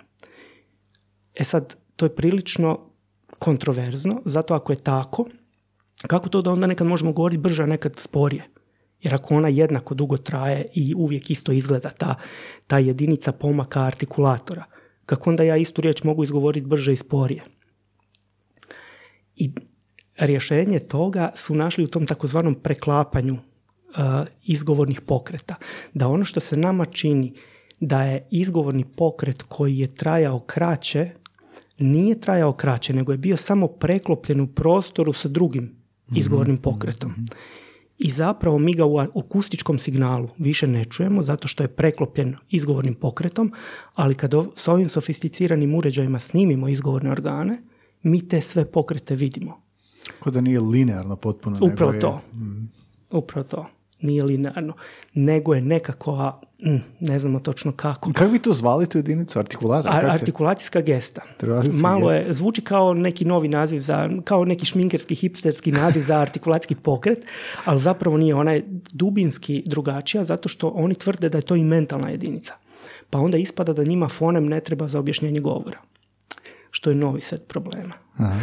E sad, to je prilično kontroverzno, zato ako je tako, kako to da onda nekad možemo govoriti brže, a nekad sporije? Jer ako ona jednako dugo traje i uvijek isto izgleda ta, ta jedinica pomaka artikulatora, kako onda ja istu riječ mogu izgovoriti brže i sporije? I rješenje toga su našli u tom takozvanom preklapanju uh, izgovornih pokreta. Da ono što se nama čini da je izgovorni pokret koji je trajao kraće, nije trajao kraće, nego je bio samo preklopljen u prostoru sa drugim mhm. izgovornim pokretom. I zapravo mi ga u akustičkom signalu više ne čujemo zato što je preklopljen izgovornim pokretom, ali kad s ovim sofisticiranim uređajima snimimo izgovorne organe, mi te sve pokrete vidimo. Kao da nije linearno potpuno. Upravo to. Mm. Upravo to. Nije linearno. Nego je nekako, mm, ne znamo točno kako. Kako bi to zvali tu jedinicu? Artikulator? artikulacijska gesta. Malo je, zvuči kao neki novi naziv za, kao neki šminkerski, hipsterski naziv za artikulacijski pokret, ali zapravo nije. Ona je dubinski drugačija zato što oni tvrde da je to i mentalna jedinica. Pa onda ispada da njima fonem ne treba za objašnjenje govora. Što je novi set problema. Aha.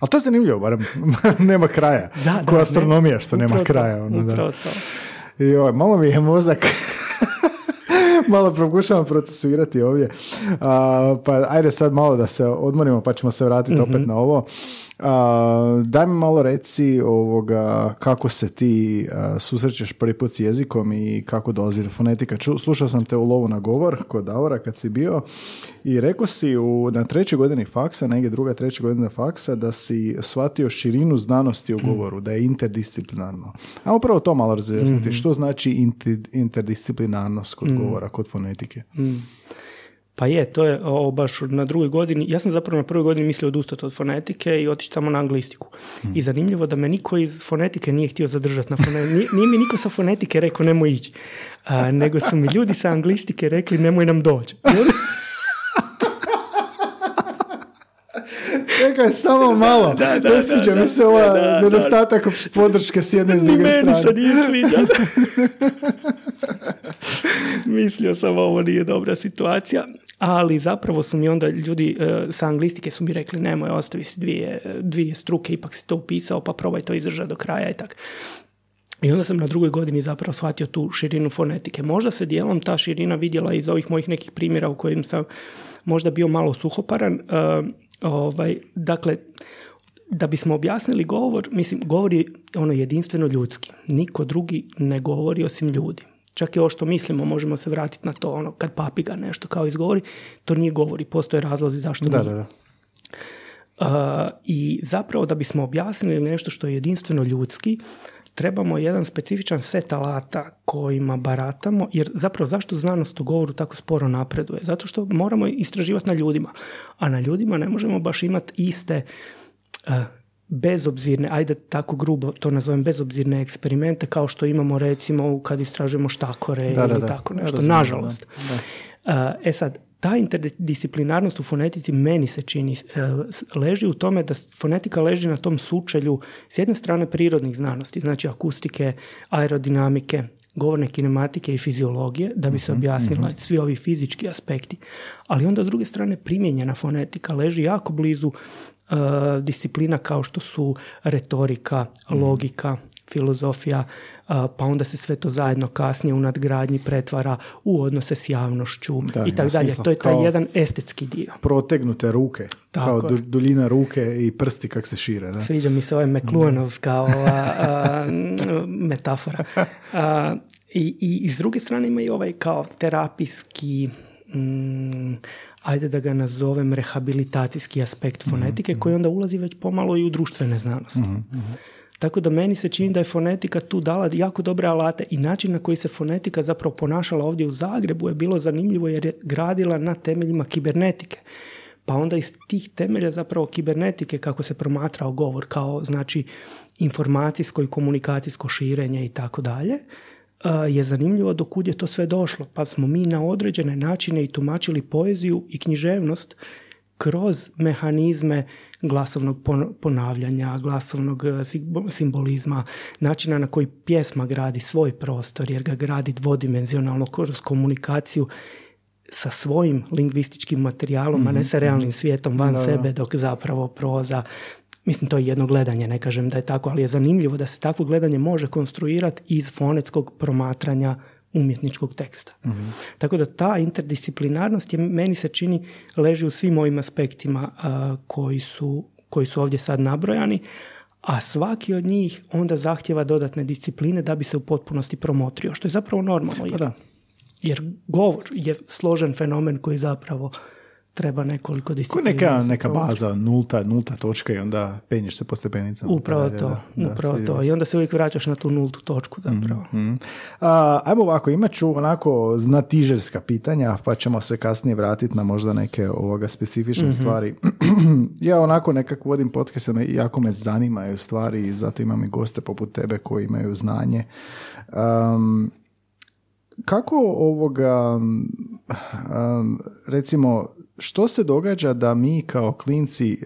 Ali to je zanimljivo, barem nema kraja. Da, Ko astronomija što nema kraja. Ono, upravo to. I malo mi je mozak malo pokušavam procesuirati ovdje. pa ajde sad malo da se odmorimo pa ćemo se vratiti opet mhm. na ovo. A, daj mi malo reci ovoga, kako se ti susrećeš prvi put s jezikom i kako dolazi do fonetika. Ču, slušao sam te u lovu na govor kod Davora kad si bio i rekao si u, na trećoj godini faksa, negdje druga treća godina faksa, da si shvatio širinu znanosti u govoru, da je interdisciplinarno. A upravo to malo razjasniti. Mhm. Što znači interdisciplinarnost kod mhm. govora, kod fonetike? Mhm. Pa je, to je o, baš na drugoj godini. Ja sam zapravo na prvoj godini mislio odustati od fonetike i otići tamo na anglistiku. I zanimljivo da me niko iz fonetike nije htio zadržati na fonetike. Nije, nije, mi niko sa fonetike rekao nemoj ići. A, nego su mi ljudi sa anglistike rekli nemoj nam doći. Čekaj, samo malo. Da, da, ne sviđa mi se ova nedostatak podrške s jedne i s druge strane. Meni se nije sviđa. Mislio sam ovo nije dobra situacija. Ali zapravo su mi onda ljudi uh, sa anglistike su mi rekli nemoj, ostavi si dvije, dvije struke, ipak si to upisao, pa probaj to izdržati do kraja i tako. I onda sam na drugoj godini zapravo shvatio tu širinu fonetike. Možda se dijelom ta širina vidjela iz ovih mojih nekih primjera u kojim sam možda bio malo suhoparan. Ovaj, dakle, da bismo objasnili govor, mislim, govor je ono jedinstveno ljudski. Niko drugi ne govori osim ljudi. Čak i ovo što mislimo, možemo se vratiti na to, ono, kad papiga nešto kao izgovori, to nije govori, postoje razlozi zašto da, Da, da. Uh, I zapravo da bismo objasnili nešto što je jedinstveno ljudski, trebamo jedan specifičan set alata kojima baratamo, jer zapravo zašto znanost u govoru tako sporo napreduje? Zato što moramo istraživati na ljudima, a na ljudima ne možemo baš imati iste uh, bezobzirne, ajde tako grubo to nazovem, bezobzirne eksperimente kao što imamo recimo kad istražujemo štakore ili tako nešto, nažalost. e sad, ta interdisciplinarnost u fonetici meni se čini e, leži u tome da fonetika leži na tom sučelju s jedne strane prirodnih znanosti, znači akustike, aerodinamike, govorne kinematike i fiziologije, da bi se mhm, objasnila mhm. svi ovi fizički aspekti. Ali onda s druge strane primijenjena fonetika leži jako blizu e, disciplina kao što su retorika, mhm. logika, filozofija, pa onda se sve to zajedno kasnije u nadgradnji pretvara u odnose s javnošću i tako dalje. To je taj jedan estetski dio. Protegnute ruke, kao duljina ruke i prsti kak se šire. Da? Sviđa mi se ovaj Mekluanovska ova, metafora. i, i, s druge strane ima i ovaj kao terapijski mm, ajde da ga nazovem rehabilitacijski aspekt fonetike mhm, koji onda ulazi već pomalo i u društvene znanosti. Mhm, mhm. Tako da meni se čini da je fonetika tu dala jako dobre alate i način na koji se fonetika zapravo ponašala ovdje u Zagrebu je bilo zanimljivo jer je gradila na temeljima kibernetike. Pa onda iz tih temelja zapravo kibernetike kako se promatrao govor kao znači informacijsko i komunikacijsko širenje i tako dalje je zanimljivo dokud je to sve došlo. Pa smo mi na određene načine i tumačili poeziju i književnost kroz mehanizme glasovnog ponavljanja, glasovnog e, simbolizma, načina na koji pjesma gradi svoj prostor, jer ga gradi dvodimenzionalno kroz komunikaciju sa svojim lingvističkim materijalom, a ne sa realnim svijetom van sebe, dok zapravo proza Mislim, to je jedno gledanje, ne kažem da je tako, ali je zanimljivo da se takvo gledanje može konstruirati iz fonetskog promatranja umjetničkog teksta. Tako da ta interdisciplinarnost je, meni se čini, leži u svim ovim aspektima koji, su, koji su ovdje sad nabrojani, a svaki od njih onda zahtjeva dodatne discipline da bi se u potpunosti promotrio, što je zapravo normalno. Pa da. jer govor je složen fenomen koji zapravo treba nekoliko disciplina. neka, neka baza, nulta, nulta točka i onda penješ se po stepenicama. Upravo to, upravo to. I onda se uvijek vraćaš na tu nultu točku zapravo. Mm, ajmo ovako, imat ću onako znatižerska pitanja, pa ćemo se kasnije vratiti na možda neke ovoga specifične mhm. stvari. ja onako nekako vodim podcast, i jako me zanimaju stvari i zato imam i goste poput tebe koji imaju znanje. Um, kako ovoga, recimo, što se događa da mi kao klinci, e,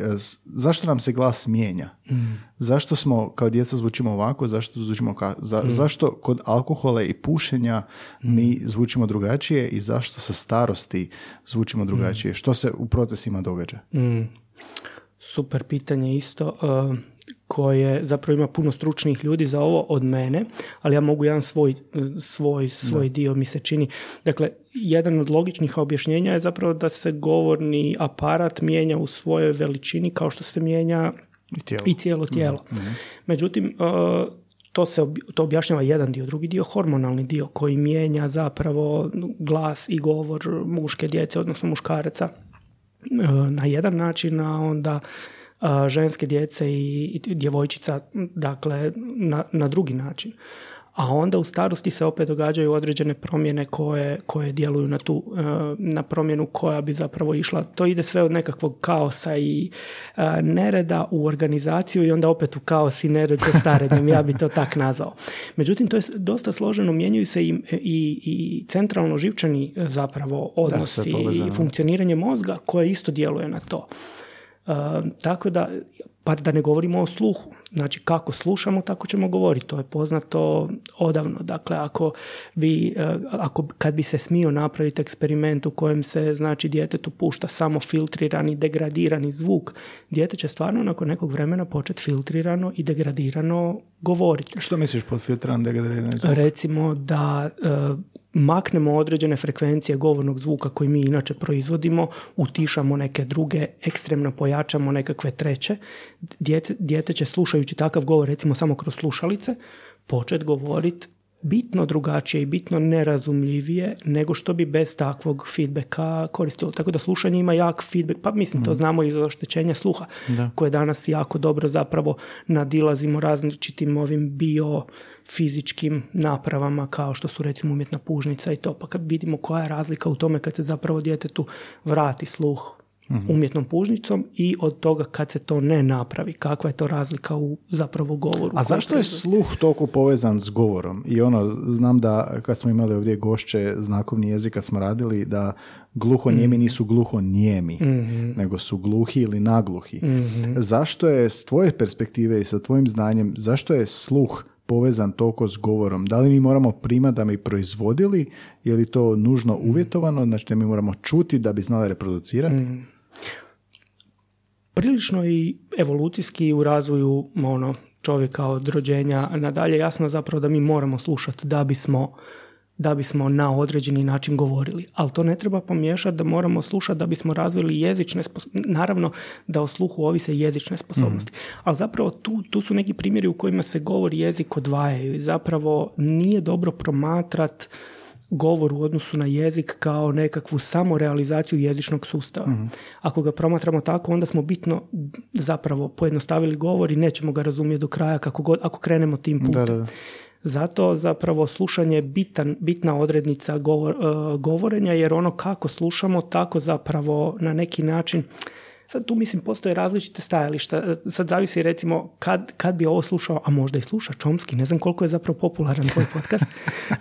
zašto nam se glas mijenja? Mm. Zašto smo kao djeca zvučimo ovako, zašto zvučimo ka, za, mm. zašto kod alkohola i pušenja mm. mi zvučimo drugačije i zašto sa starosti zvučimo drugačije? Što se u procesima događa? Super pitanje isto. Koje zapravo ima puno stručnih ljudi za ovo od mene, ali ja mogu jedan svoj, svoj, svoj dio mi se čini. Dakle, jedan od logičnih objašnjenja je zapravo da se govorni aparat mijenja u svojoj veličini kao što se mijenja i, cijelo tijelo. Mhm, mhm. Međutim, e, to se to objašnjava jedan dio, drugi dio hormonalni dio koji mijenja zapravo glas i govor muške djece, odnosno muškaraca e, na jedan način, a onda ženske djece i djevojčica dakle na, na drugi način a onda u starosti se opet događaju određene promjene koje, koje djeluju na tu na promjenu koja bi zapravo išla. To ide sve od nekakvog kaosa i nereda u organizaciju i onda opet u kaos i nered sa starenjem, ja bi to tak nazvao. Međutim, to je dosta složeno, mijenjaju se i, i, i centralno živčani zapravo odnosi i funkcioniranje mozga koje isto djeluje na to. Tako da, pa da ne govorimo o sluhu. Znači, kako slušamo, tako ćemo govoriti. To je poznato odavno. Dakle, ako bi, eh, ako, kad bi se smio napraviti eksperiment u kojem se, znači, djetetu pušta samo filtrirani, degradirani zvuk, dijete će stvarno nakon nekog vremena početi filtrirano i degradirano govoriti. Što misliš pod filtrirano, degradirani zvuk? Recimo da eh, maknemo određene frekvencije govornog zvuka koji mi inače proizvodimo, utišamo neke druge, ekstremno pojačamo nekakve treće, dijete, dijete će slušajući takav govor, recimo samo kroz slušalice, počet govoriti bitno drugačije i bitno nerazumljivije nego što bi bez takvog feedbacka koristilo. Tako da slušanje ima jak feedback, pa mislim to mm. znamo iz oštećenja sluha, da. koje danas jako dobro zapravo nadilazimo različitim ovim biofizičkim napravama kao što su recimo umjetna pužnica i to. Pa kad vidimo koja je razlika u tome kad se zapravo djetetu vrati sluh Mhm. umjetnom pužnicom i od toga kad se to ne napravi. Kakva je to razlika u zapravo govoru. A zašto je sluh toliko povezan s govorom? I ono, znam da kad smo imali ovdje gošće znakovni jezik kad smo radili, da gluho njemi mm nisu gluho njemi, mhm. nego su gluhi ili nagluhi. mm Zašto je s tvoje perspektive i sa tvojim znanjem, zašto je sluh povezan toliko s govorom? Da li mi moramo primati da bi proizvodili, je li to nužno mhm. uvjetovano, znači da mi moramo čuti da bi znali reproducirati? Prilično i evolucijski u razvoju ono, čovjeka od rođenja nadalje jasno zapravo da mi moramo slušati da bismo da bismo na određeni način govorili. Ali to ne treba pomiješati da moramo slušati da bismo razvili jezične sposobnosti. Naravno da o sluhu ovise jezične sposobnosti. Mm. Ali zapravo tu, tu su neki primjeri u kojima se govor jezik odvajaju. Zapravo nije dobro promatrat govor u odnosu na jezik kao nekakvu samorealizaciju jezičnog sustava. Mhm. Ako ga promatramo tako, onda smo bitno zapravo pojednostavili govor i nećemo ga razumjeti do kraja kako god, ako krenemo tim putem. Zato zapravo slušanje je bitan, bitna odrednica govor, uh, govorenja jer ono kako slušamo tako zapravo na neki način Sad tu mislim postoje različite stajališta. Sad zavisi recimo kad, kad bi ovo slušao, a možda i sluša Čomski, ne znam koliko je zapravo popularan tvoj podcast.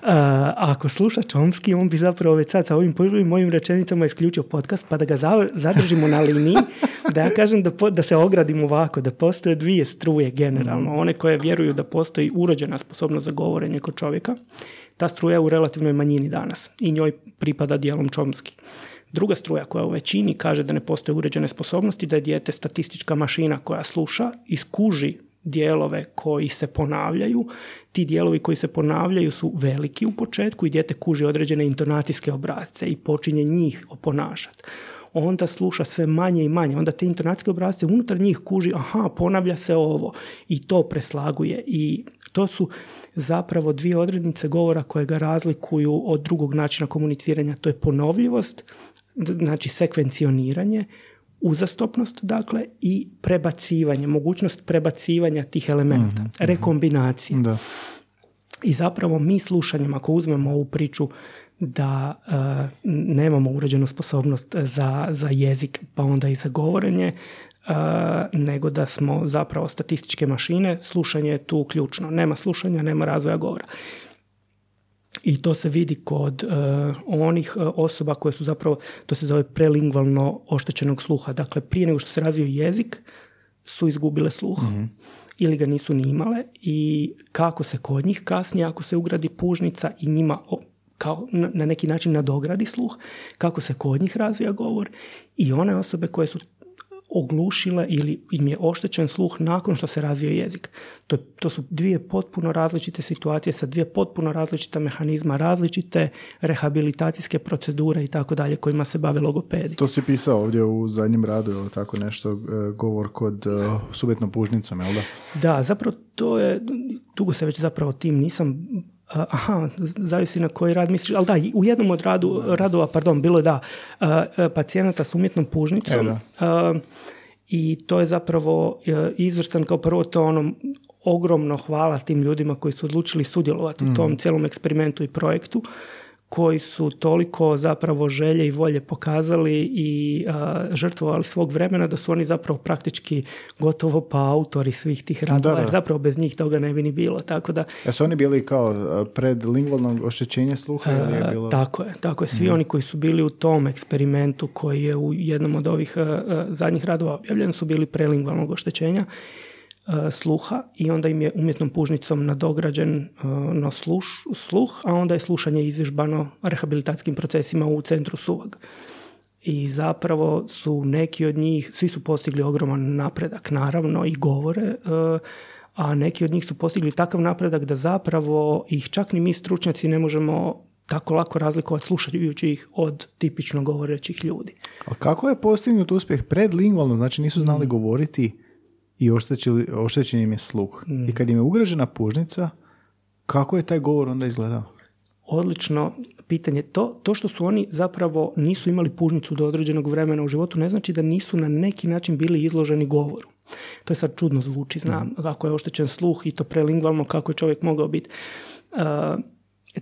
a, ako sluša Čomski, on bi zapravo već sad sa ovim prvim mojim rečenicama isključio podcast pa da ga zadržimo na liniji, da ja kažem da, da se ogradim ovako, da postoje dvije struje generalno. One koje vjeruju da postoji urođena sposobnost za govorenje kod čovjeka. Ta struja je u relativnoj manjini danas i njoj pripada dijelom čomski. Druga struja koja u većini kaže da ne postoje uređene sposobnosti, da je dijete statistička mašina koja sluša, iskuži dijelove koji se ponavljaju. Ti dijelovi koji se ponavljaju su veliki u početku i dijete kuži određene intonacijske obrazce i počinje njih oponašati. Onda sluša sve manje i manje. Onda te intonacijske obrazce unutar njih kuži, aha, ponavlja se ovo i to preslaguje. I to su zapravo dvije odrednice govora koje ga razlikuju od drugog načina komuniciranja. To je ponovljivost, znači sekvencioniranje, uzastopnost dakle i prebacivanje, mogućnost prebacivanja tih elemenata, mm rekombinacije. Da. I zapravo mi slušanjem, ako uzmemo ovu priču da uh, nemamo uređenu sposobnost za, za jezik pa onda i za govorenje, nego da smo zapravo statističke mašine, slušanje je tu ključno. Nema slušanja, nema razvoja govora i to se vidi kod uh, onih uh, osoba koje su zapravo, to se zove prelingvalno oštećenog sluha. Dakle, prije nego što se razvio jezik, su izgubile sluh. Mhm. Ili ga nisu ni imale i kako se kod njih kasnije, ako se ugradi pužnica i njima kao na neki način nadogradi sluh, kako se kod njih razvija govor i one osobe koje su oglušile ili im je oštećen sluh nakon što se razvio jezik. To, to su dvije potpuno različite situacije sa dvije potpuno različita mehanizma, različite rehabilitacijske procedure i tako dalje kojima se bave logopedi. To si pisao ovdje u zadnjem radu ili tako nešto, e, govor kod uh, s pužnicom, jel da? Da, zapravo to je, dugo se već zapravo tim nisam Aha, zavisi na koji rad misliš, ali da, u jednom od radu, radova, pardon, bilo je da, pacijenata s umjetnom pužnicom e, i to je zapravo e, izvrstan kao prvo to ono ogromno hvala tim ljudima koji su odlučili sudjelovati u mhm. tom cijelom eksperimentu i projektu koji su toliko zapravo želje i volje pokazali i žrtvovali svog vremena da su oni zapravo praktički gotovo pa autori svih tih radova, jer zapravo bez njih toga ne bi ni bilo. Tako da, su oni bili kao pred lingvalnog oštećenja sluha? Ili je bilo... Tako je, tako je. Svi mhm. oni koji su bili u tom eksperimentu koji je u jednom od ovih zadnjih radova objavljen su bili prelingvalnog oštećenja E, sluha i onda im je umjetnom pužnicom nadograđen e, na sluš, sluh, a onda je slušanje izvježbano rehabilitacijskim procesima u centru Suvag. I zapravo su neki od njih, svi su postigli ogroman napredak, naravno, i govore, e, a neki od njih su postigli takav napredak da zapravo ih čak ni mi stručnjaci ne možemo tako lako razlikovati slušajući ih od tipično govorećih ljudi. A kako je postignut uspjeh predlingvalno, znači nisu znali mm. govoriti i oštećen im je sluh. I kad im je ugražena pužnica, kako je taj govor onda izgledao? Odlično pitanje. To, to što su oni zapravo nisu imali pužnicu do određenog vremena u životu ne znači da nisu na neki način bili izloženi govoru. To je sad čudno zvuči, znam, mm. kako je oštećen sluh i to prelingvalno, kako je čovjek mogao biti. Uh,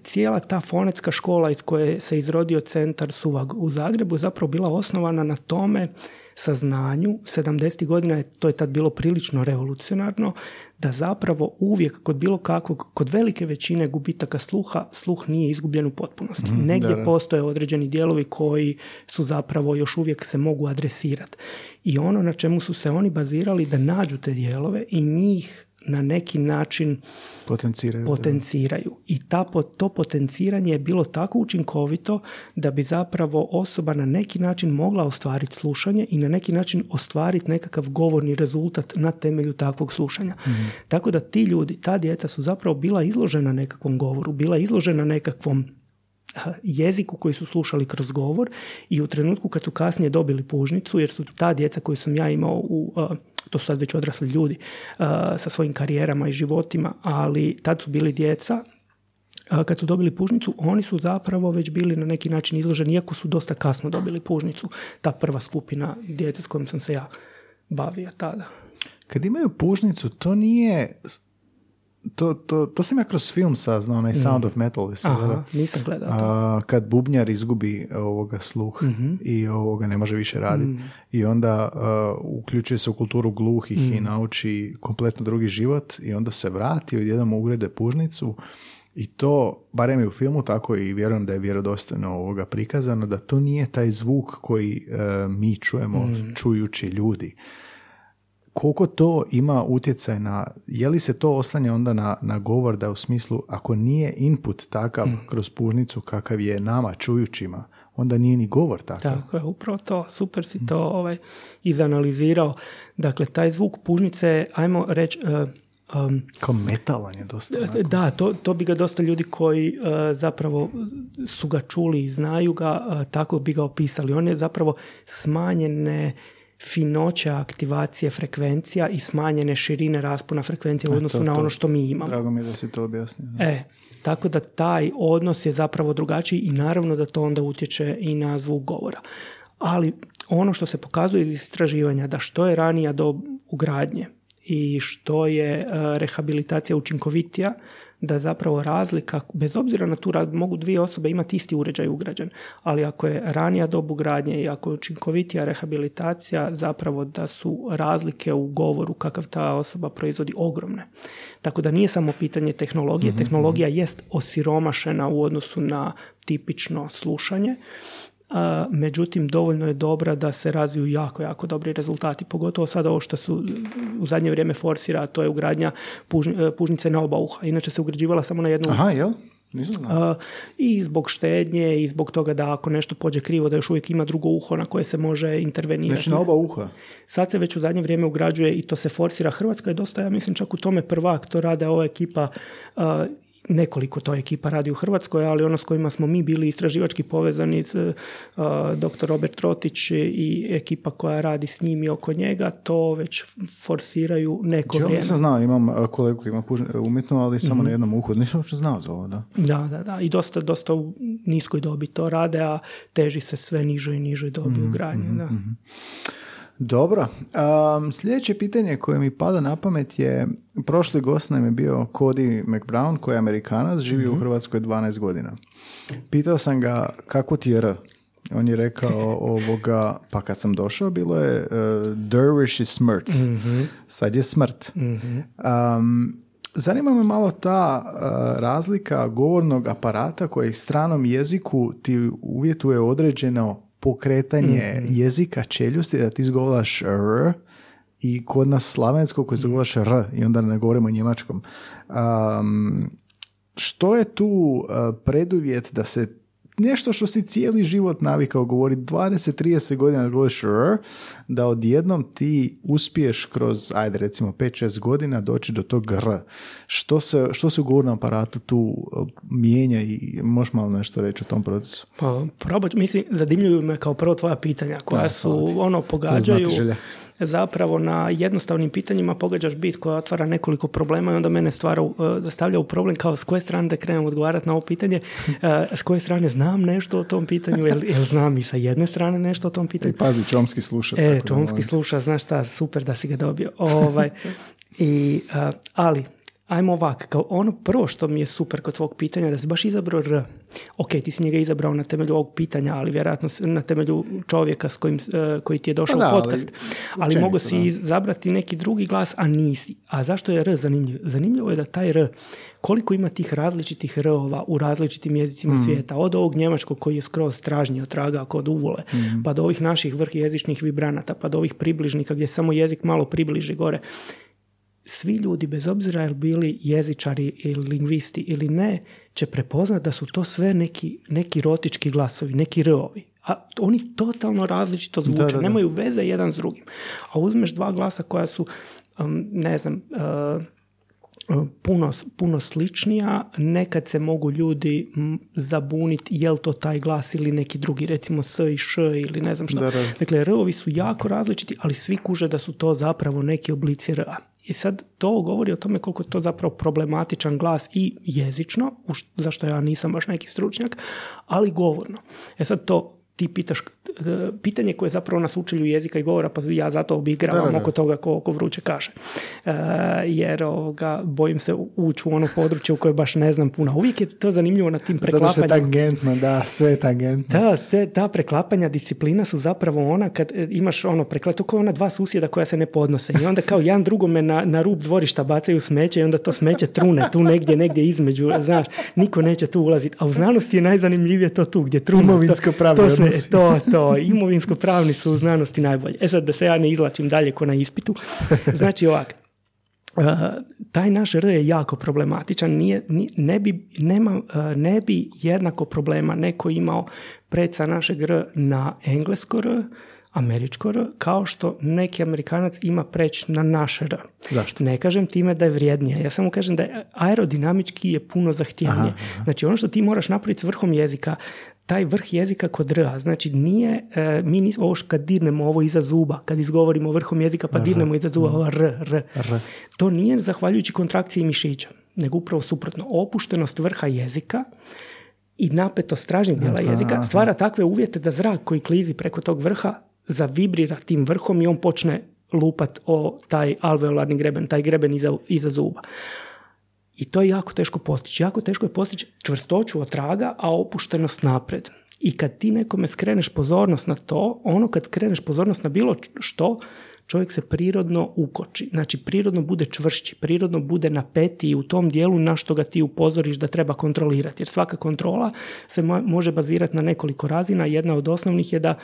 cijela ta fonetska škola iz koje se izrodio centar Suvag u Zagrebu zapravo bila osnovana na tome saznanju, 70. godina je to je tad bilo prilično revolucionarno, da zapravo uvijek kod bilo kakvog, kod velike većine gubitaka sluha, sluh nije izgubljen u potpunosti. Mm, Negdje postoje određeni dijelovi koji su zapravo još uvijek se mogu adresirati. I ono na čemu su se oni bazirali da nađu te dijelove i njih na neki način potenciraju. potenciraju. I ta, to potenciranje je bilo tako učinkovito da bi zapravo osoba na neki način mogla ostvariti slušanje i na neki način ostvariti nekakav govorni rezultat na temelju takvog slušanja. Mhm. Tako da ti ljudi, ta djeca su zapravo bila izložena nekakvom govoru, bila izložena nekakvom jeziku koji su slušali kroz govor i u trenutku kad su kasnije dobili pužnicu, jer su ta djeca koju sam ja imao u, to su sad već odrasli ljudi sa svojim karijerama i životima, ali tad su bili djeca kad su dobili pužnicu, oni su zapravo već bili na neki način izloženi, iako su dosta kasno dobili pužnicu, ta prva skupina djece s kojim sam se ja bavio tada. Kad imaju pužnicu, to nije to, to, to sam ja kroz film saznao, onaj Sound of Metal. Aha, nisam gledao. A, kad bubnjar izgubi ovoga sluh mhm. i ovoga ne može više raditi mhm. i onda uključuje se u kulturu gluhih i mhm. nauči kompletno drugi život i onda se vrati, odjednom ugrede pužnicu I to, barem je u filmu tako i vjerujem da je vjerodostojno ovoga prikazano, da to nije taj zvuk koji e, mi čujemo Mm. čujući ljudi. Koliko to ima utjecaj na, je li se to oslanja onda na, na govor da u smislu, ako nije input takav Mm. kroz pužnicu kakav je nama čujućima, onda nije ni govor takav. Tako je, upravo to, super si to ovaj, izanalizirao. Dakle, taj zvuk pužnice, ajmo reći, e, um, Kao metalan je dosta. onako. Da, to, to bi ga dosta ljudi koji e, zapravo su ga čuli i znaju ga, e, tako bi ga opisali. On je zapravo smanjene finoća aktivacije frekvencija i smanjene širine raspona frekvencija u odnosu to- na ono što mi imamo. Drago mi je da si to objasnio. E, tako da taj odnos je zapravo drugačiji i naravno da to onda utječe i na zvuk govora. Ali ono što se pokazuje iz istraživanja da što je ranija do ugradnje i što je e, rehabilitacija učinkovitija, da zapravo razlika, bez obzira na tu rad, mogu dvije osobe imati isti uređaj ugrađen, ali ako je ranija dob ugradnje i ako je učinkovitija rehabilitacija, zapravo da su razlike u govoru kakav ta osoba proizvodi ogromne. Tako da nije samo pitanje tehnologije, tehnologija jest osiromašena u odnosu na tipično slušanje, međutim dovoljno je dobra da se razviju jako, jako dobri rezultati, pogotovo sada ovo što su u zadnje vrijeme forsira, a to je ugradnja e, pužnice na oba uha. Inače se ugrađivala samo na jednu Aha, jel? Nisam a, i zbog štednje i zbog toga da ako nešto pođe krivo da još uvijek ima drugo uho na koje se može intervenirati. Znači na oba uha. Sad se već u zadnje vrijeme ugrađuje i to se forsira. Hrvatska je dosta, ja mislim, čak u tome prvak. To rade ova ekipa, uh, nekoliko to ekipa radi u Hrvatskoj, ali ono s kojima smo mi bili istraživački povezani, s, uh, dr. Robert Rotić i ekipa koja radi s njim i oko njega, to već forsiraju neko Ja vrijeme. nisam znao, imam kolegu koji ima puž- umjetnu, ali samo na jednom uhu. Nisam uopće znao za ovo, da. Da, da, da. I dosta, dosta u niskoj dobi to rade, a teži se sve nižoj i nižoj dobi ugradnje. Da. Dobro. Um, sljedeće pitanje koje mi pada na pamet je, prošli gost nam je bio Cody McBrown, koji je Amerikanac, živi u Hrvatskoj 12 godina. Pitao sam ga kako ti je R? On je rekao ovoga, pa kad sam došao bilo je uh, dervish is smrt. Sad je smrt. Um, zanima me malo ta uh, razlika govornog aparata koji stranom jeziku ti uvjetuje određeno pokretanje jezika čeljusti da ti izgovaraš r i kod nas slavensko koji izgovaraš r i onda ne govorimo njemačkom. Um, što je tu uh, preduvjet da se nešto što si cijeli život navikao govoriti 20-30 godina da govoriš r, da odjednom ti uspiješ kroz, ajde recimo 5-6 godina doći do tog r. Što se, što se u govornom aparatu tu uh, mijenja i možeš malo nešto reći o tom procesu? Pa, probat, mislim, zadimljuju me kao prvo tvoja pitanja koja Da, su, ono, pogađaju. Zapravo na jednostavnim pitanjima pogađaš bit koja otvara nekoliko problema i onda mene stvara, e, stavlja u problem kao s koje strane da krenem odgovarati na ovo pitanje, e, s koje strane znam nešto o tom pitanju, jel, jel znam i sa jedne strane nešto o tom pitanju. I pazi, Čomski sluša. E, Čomski sluša, znaš šta, super da si ga dobio. Ovaj, i, ali, ajmo ovak, kao ono prvo što mi je super kod tvog pitanja, da si baš izabrao R. Ok, ti si njega izabrao na temelju ovog pitanja, ali vjerojatno na temelju čovjeka s kojim, e, koji ti je došao Pa da, u ali podcast. Ali, općenito, mogu si izabrati neki drugi glas, a nisi. A zašto je R zanimljiv? Zanimljivo je da taj R, koliko ima tih različitih R-ova u različitim jezicima Mm. svijeta, od ovog njemačkog koji je skroz tražnji od traga kod uvole, Mm. pa do ovih naših vrh jezičnih vibranata, pa do ovih približnika gdje samo jezik malo približi gore. Svi ljudi, bez obzira jel bili jezičari ili lingvisti ili ne, će prepoznati da su to sve neki, neki rotički glasovi, neki r-ovi. A oni totalno različito zvuče, Da, da, da. nemaju veze jedan s drugim. A uzmeš dva glasa koja su, um, ne znam, uh, uh, puno, puno sličnija, nekad se mogu ljudi zabuniti je li to taj glas ili neki drugi, recimo s i š ili ne znam šta. Da, da. Dakle, r-ovi su jako različiti, ali svi kuže da su to zapravo neki oblici r I sad to govori o tome koliko je to zapravo problematičan glas i jezično, u š- za što ja nisam baš neki stručnjak, ali govorno. E sad to ti pitaš e, pitanje koje zapravo nas učelju jezika i govora, pa ja zato obigravam oko toga ko, ko vruće kaže. E, jer ovoga, bojim se ući u ono područje u koje baš ne znam puno. Uvijek je to zanimljivo na tim preklapanjima. Zato je tangentno, da, sve je tangentno. Da, te, ta preklapanja disciplina su zapravo ona kad e, imaš ono preklato kao ona dva susjeda koja se ne podnose i onda kao jedan drugome na, na rub dvorišta bacaju smeće i onda to smeće trune tu negdje, negdje između, znaš, niko neće tu ulaziti. A u znanosti je najzanimljivije to tu gdje trune. Imovinsko to, to, to, to, imovinsko pravni su u znanosti najbolje. E sad da se ja ne izlačim dalje ko na ispitu. Znači ovak, Uh, taj naš R je jako problematičan, nije, ne, bi, nema, ne bi jednako problema neko imao predsa našeg R na englesko R, američko R, kao što neki Amerikanac ima preći na naš R. Zašto? Ne kažem time da je vrijednije, ja samo kažem da je aerodinamički je puno zahtjevnije. Znači ono što ti moraš napraviti s vrhom jezika, taj vrh jezika kod R, znači nije, e, mi nismo, ovo kad dirnemo ovo iza zuba, kad izgovorimo vrhom jezika pa dirnemo iza zuba, ovo R, R, R, to nije zahvaljujući kontrakciji mišića, nego upravo suprotno. Opuštenost vrha jezika i napetost stražnjeg dijela jezika stvara takve uvjete da zrak koji klizi preko tog vrha zavibrira tim vrhom i on počne lupat o taj alveolarni greben, taj greben iza, iza zuba. I to je jako teško postići. Jako teško je postići čvrstoću od traga, a opuštenost napred. I kad ti nekome skreneš pozornost na to, ono kad skreneš pozornost na bilo što, čovjek se prirodno ukoči. Znači, prirodno bude čvršći, prirodno bude napeti u tom dijelu na što ga ti upozoriš da treba kontrolirati. Jer svaka kontrola se može bazirati na nekoliko razina. Jedna od osnovnih je da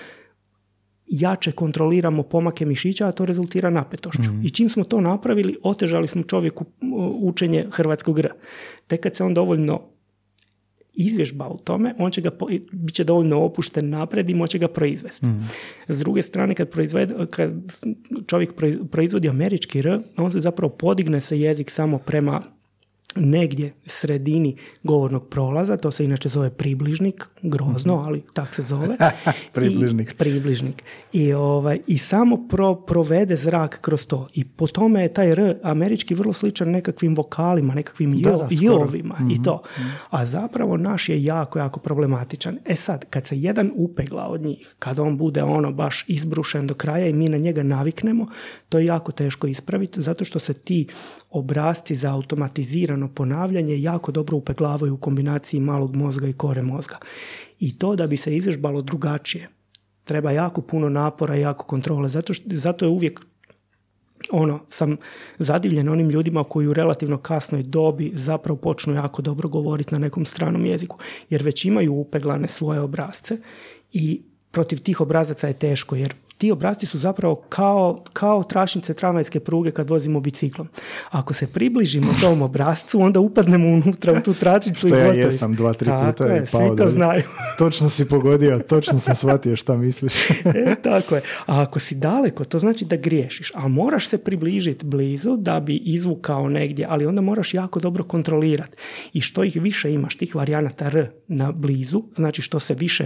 jače kontroliramo pomake mišića, a to rezultira napetošću. Mhm. I čim smo to napravili, otežali smo čovjeku učenje hrvatskog R. Tek kad se on dovoljno izvježba u tome, on će ga, bit će dovoljno opušten napred i moće ga proizvesti. Mhm. S druge strane, kad, kad čovjek proizvodi američki R, on se zapravo podigne se jezik samo prema negdje sredini govornog prolaza, to se inače zove približnik, grozno, mhm. ali tak se zove. približnik. I, približnik. I, ovaj, i samo pro, provede zrak kroz to. I po tome je taj R američki vrlo sličan nekakvim vokalima, nekakvim jovima i mhm, to. Mhm. A zapravo naš je jako, jako problematičan. E sad, kad se jedan upegla od njih, kad on bude ono baš izbrušen do kraja i mi na njega naviknemo, to je jako teško ispraviti, zato što se ti obrazci za automatizirano ponavljanje jako dobro upeglavaju u kombinaciji malog mozga i kore mozga. I to da bi se izvježbalo drugačije, treba jako puno napora i jako kontrole. Zato, što, zato je uvijek ono, sam zadivljen onim ljudima koji u relativno kasnoj dobi zapravo počnu jako dobro govoriti na nekom stranom jeziku, jer već imaju upeglane svoje obrazce i protiv tih obrazaca je teško, jer ti obrazci su zapravo kao, kao tračnice tramvajske pruge kad vozimo biciklom. Ako se približimo tom obrazcu, onda upadnemo unutra u tu tračnicu i gotovi. ja jesam dva, tri puta je, i pao. to znaju. točno si pogodio, točno sam shvatio šta misliš. e, tako je. A ako si daleko, to znači da griješiš. A moraš se približiti blizu da bi izvukao negdje, ali onda moraš jako dobro kontrolirati. I što ih više imaš, tih varijanata R na blizu, znači što se više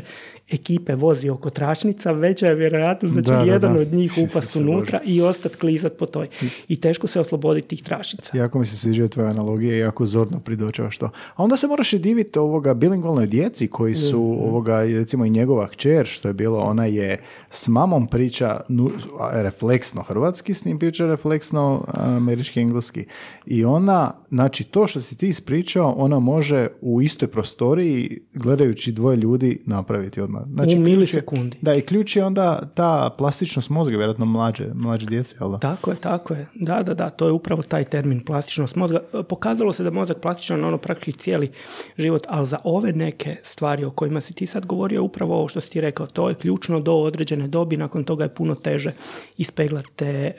ekipe vozi oko tračnica, veća je vjerojatnost da će da, jedan da, od njih upast unutra i ostati klizat po toj. I teško se osloboditi tih tračnica. Jako mi se sviđa tvoja analogija i jako zorno pridočavaš to. A onda se moraš i diviti ovoga bilingvalnoj djeci koji su mm. ovoga, recimo i njegova kćer, što je bilo, ona je s mamom priča nu, refleksno hrvatski, s njim priča refleksno američki engleski. I ona, znači to što si ti ispričao, ona može u istoj prostoriji gledajući dvoje ljudi napraviti odmah. Znači, u milisekundi. Da, i ključ je onda ta plastičnost mozga, vjerojatno mlađe, mlađe djece, jel da? Tako je, tako je. Da, da, da, to je upravo taj termin plastičnost mozga. Pokazalo se da mozak plastičan ono praktički cijeli život, ali za ove neke stvari o kojima si ti sad govorio, upravo ovo što si ti rekao, to je ključno do određene dobi, nakon toga je puno teže ispeglati te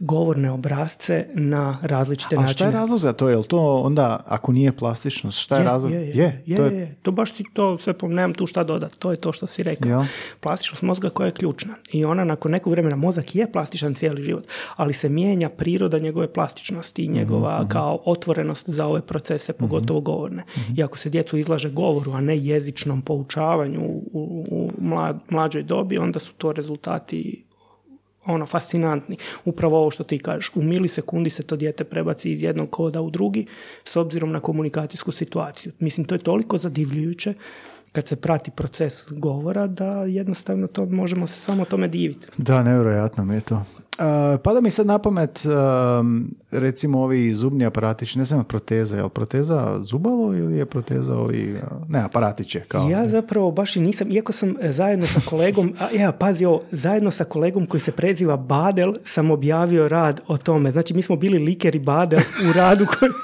govorne obrazce na različite načine. A šta je razlog za to? Je li to onda, ako nije plastičnost, šta je, razlog? Je, je, je, to, je... to baš ti to sve, nemam tu šta dodati, to je to što si rekao. Ja. Plastičnost mozga koja je ključna i ona nakon nekog vremena, mozak je plastičan cijeli život, ali se mijenja priroda njegove plastičnosti i njegova mhm, mhm. kao otvorenost za ove procese, pogotovo mhm. govorne. I ako se djecu izlaže govoru, a ne jezičnom poučavanju u, u mlađoj dobi, onda su to rezultati ono fascinantni. Upravo ovo što ti kažeš, u milisekundi se to dijete prebaci iz jednog koda u drugi s obzirom na komunikacijsku situaciju. Mislim, to je toliko zadivljujuće kad se prati proces govora, da jednostavno to možemo se samo tome diviti. Da, nevjerojatno mi je to. Uh, pada mi sad na pamet, um, recimo ovi zubni aparatići, ne znam proteza, je li proteza zubalo ili je proteza ovi, uh, ne, aparatiće? Kao. Ja zapravo baš i nisam, iako sam e, zajedno sa kolegom, a, ja, pazi ovo, zajedno sa kolegom koji se preziva Badel, sam objavio rad o tome. Znači, mi smo bili likeri Badel u radu koji...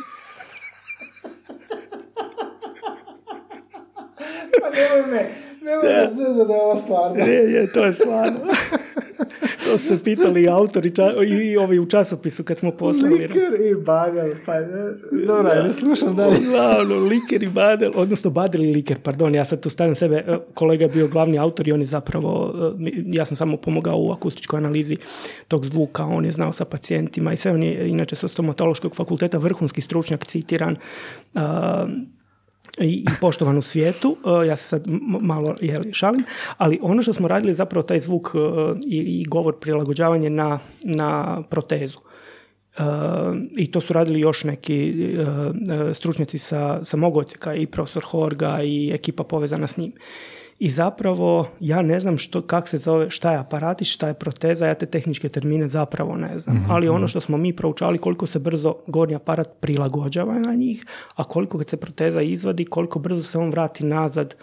Pa nemoj me, me zezati da je ovo stvarno. Je, je, to je stvarno. to su pitali i autori ča- i, i ovi u časopisu kad smo poslali. Liker i badel, pa ne, dobro, ne slušam dalje. Uglavnom, liker i badel, odnosno badel i liker, pardon, ja sad tu stavim sebe, e, kolega je bio glavni autor i on je zapravo, e, ja sam samo pomogao u akustičkoj analizi tog zvuka, on je znao sa pacijentima i sve, on je inače sa stomatološkog fakulteta vrhunski stručnjak, citiran, i, i poštovan u svijetu, E, ja se sad malo jeli, šalim, ali ono što smo radili zapravo taj zvuk e, i, i govor prilagođavanje na, na protezu. E, I to su radili još neki stručnjaci sa, sa mog i profesor Horga i ekipa povezana s njim. I zapravo ja ne znam što, kak se zove, šta je aparatić, šta je proteza, ja te tehničke termine zapravo ne znam. Ali ono što smo mi proučavali koliko se brzo gornji aparat prilagođava na njih, a koliko kad se proteza izvadi, koliko brzo se on vrati nazad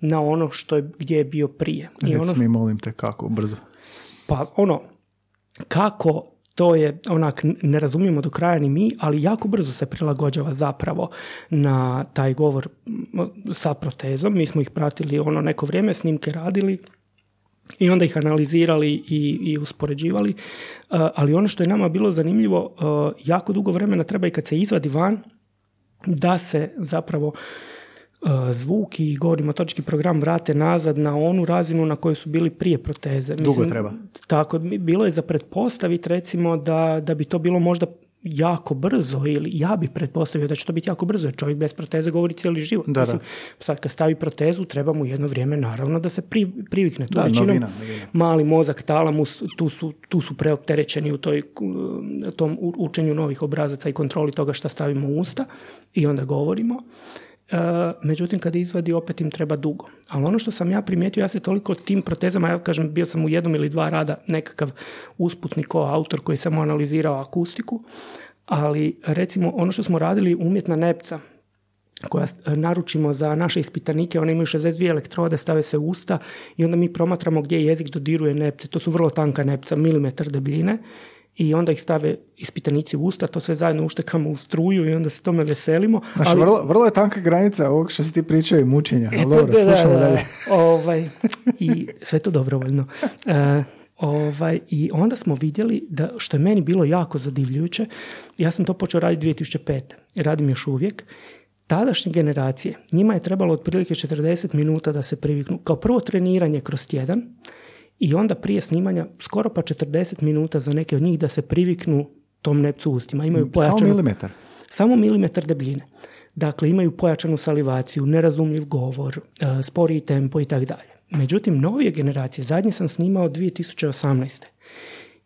na ono što je, gdje je bio prije. I ono, mi, molim te, kako, brzo. pa ono, kako to je onak ne razumijemo do kraja ni mi, ali jako brzo se prilagođava zapravo na taj govor sa protezom. Mi smo ih pratili ono neko vrijeme, snimke radili i onda ih analizirali i, i uspoređivali. Uh, ali ono što je nama bilo zanimljivo, uh, jako dugo vremena treba i kad se izvadi van, da se zapravo zvuk i govorni motorički program vrate nazad na onu razinu na kojoj su bili prije proteze. Dugo treba. Tako, bilo je za pretpostaviti recimo da, da bi to bilo možda jako brzo ili ja bi pretpostavio da će to biti jako brzo jer čovjek bez proteze govori cijeli život. Da, Mislim, sad kad stavi protezu treba mu jedno vrijeme naravno da se pri, privikne. Tu Da, većinom novina, novina. mali mozak, talamus, tu su, tu su preopterećeni u toj, tom učenju novih obrazaca i kontroli toga šta stavimo u usta i onda govorimo. E, međutim, kad izvadi, opet im treba dugo. Ali ono što sam ja primijetio, ja se toliko tim protezama, ja kažem, bio sam u jednom ili dva rada nekakav usputnik kao autor koji samo analizirao akustiku, ali recimo ono što smo radili, umjetna nepca, koja s- naručimo za naše ispitanike, one imaju 62 elektrode, stave se u usta i onda mi promatramo gdje jezik dodiruje nepce. To su vrlo tanka nepca, milimetar debljine i onda ih stave ispitanici u usta, to sve zajedno uštekamo u struju i onda se tome veselimo. Znači, vrlo, vrlo je tanka granica ovog što si ti pričao i mučenja. Ali Eto, dobro, da, slušamo da. dalje. Ovaj, I sve to dobrovoljno. E, ovaj, I onda smo vidjeli da, što je meni bilo jako zadivljujuće, ja sam to počeo raditi 2005. i radim još uvijek, tadašnje generacije, njima je trebalo otprilike 40 minuta da se priviknu. Kao prvo treniranje kroz tjedan i onda prije snimanja skoro pa 40 minuta za neke od njih da se priviknu tom nepcu ustima. Imaju Samo pojačanu milimetar. samo milimetar debljine. Dakle, imaju pojačanu salivaciju, nerazumljiv govor, e, sporiji tempo i tako dalje. Međutim, novije generacije, zadnje sam snimao 2018.